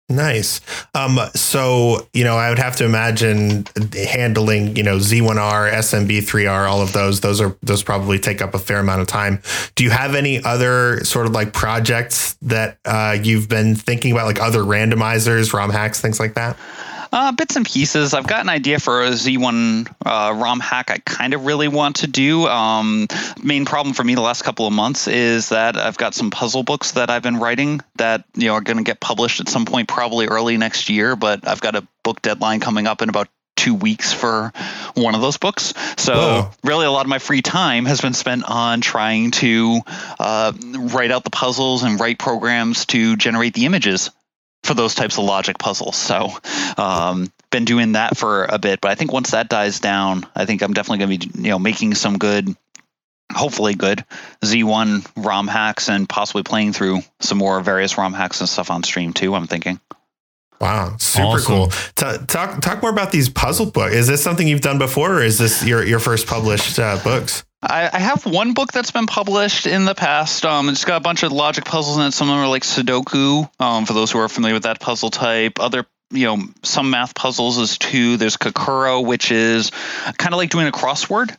Nice. Um, so, you know, I would have to imagine handling, you know, Z1R, SMB3R, all of those, those are, those probably take up a fair amount of time. Do you have any other sort of like projects that uh, you've been thinking about, like other randomizers, ROM hacks, things like that? Uh, bits and pieces. I've got an idea for a Z1 uh, ROM hack I kind of really want to do. Um, main problem for me the last couple of months is that I've got some puzzle books that I've been writing that you know are going to get published at some point, probably early next year. But I've got a book deadline coming up in about two weeks for one of those books. So Whoa. really, a lot of my free time has been spent on trying to uh, write out the puzzles and write programs to generate the images for those types of logic puzzles. So, um, been doing that for a bit, but I think once that dies down, I think I'm definitely going to be, you know, making some good, hopefully good Z1 ROM hacks and possibly playing through some more various ROM hacks and stuff on stream too. I'm thinking. Wow, super awesome. cool. T- talk talk more about these puzzle books. Is this something you've done before, or is this your your first published uh, books? I, I, have one book that's been published in the past. Um, it's got a bunch of logic puzzles in it. Some of them are like Sudoku. Um, for those who are familiar with that puzzle type, other you know some math puzzles is too. There's Kakuro, which is kind of like doing a crossword,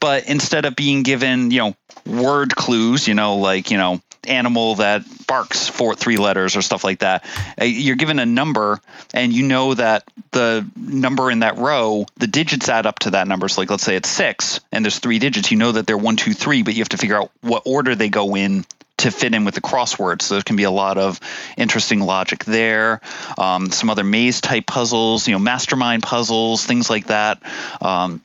but instead of being given you know word clues, you know like you know animal that barks for three letters or stuff like that. Uh, you're given a number, and you know that the number in that row, the digits add up to that number. So, like, let's say it's six, and there's three digits. You know that they're one, two, three, but you have to figure out what order they go in to fit in with the crossword. So there can be a lot of interesting logic there. Um, some other maze type puzzles, you know, mastermind puzzles, things like that. Um,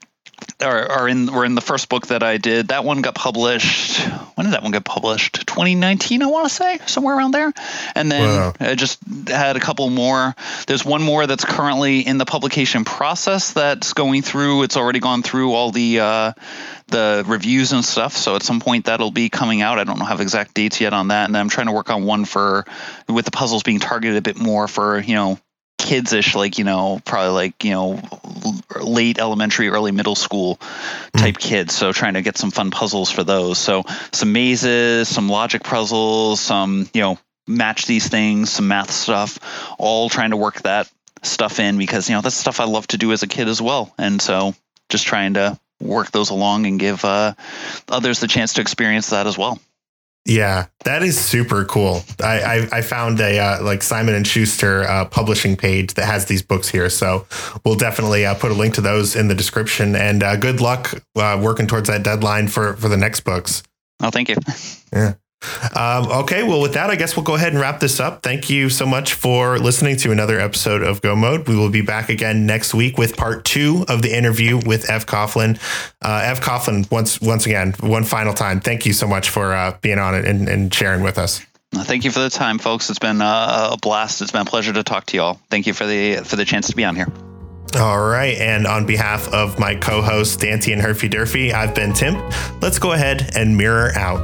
are, are in were in the first book that I did. That one got published. When did that one get published? 2019, I want to say, somewhere around there. And then wow. I just had a couple more. There's one more that's currently in the publication process that's going through. It's already gone through all the uh, the reviews and stuff. So at some point that'll be coming out. I don't have exact dates yet on that. And then I'm trying to work on one for with the puzzles being targeted a bit more for you know kidsish, like you know, probably like you know, late elementary, early middle school type mm. kids. So trying to get some fun puzzles for those. So some mazes, some logic puzzles, some you know, match these things, some math stuff. All trying to work that stuff in because you know that's stuff I love to do as a kid as well. And so just trying to work those along and give uh, others the chance to experience that as well. Yeah, that is super cool. I I, I found a uh, like Simon and Schuster uh, publishing page that has these books here, so we'll definitely uh, put a link to those in the description. And uh, good luck uh, working towards that deadline for for the next books. Oh, thank you. Yeah. Um, okay, well, with that, I guess we'll go ahead and wrap this up. Thank you so much for listening to another episode of Go Mode. We will be back again next week with part two of the interview with F. Coughlin. Uh, F. Coughlin, once once again, one final time, thank you so much for uh, being on it and, and, sharing with us. Thank you for the time, folks. It's been uh, a blast. It's been a pleasure to talk to you all. Thank you for the for the chance to be on here. All right. And on behalf of my co hosts, Dante and Herfy Durfy, I've been Tim. Let's go ahead and mirror out.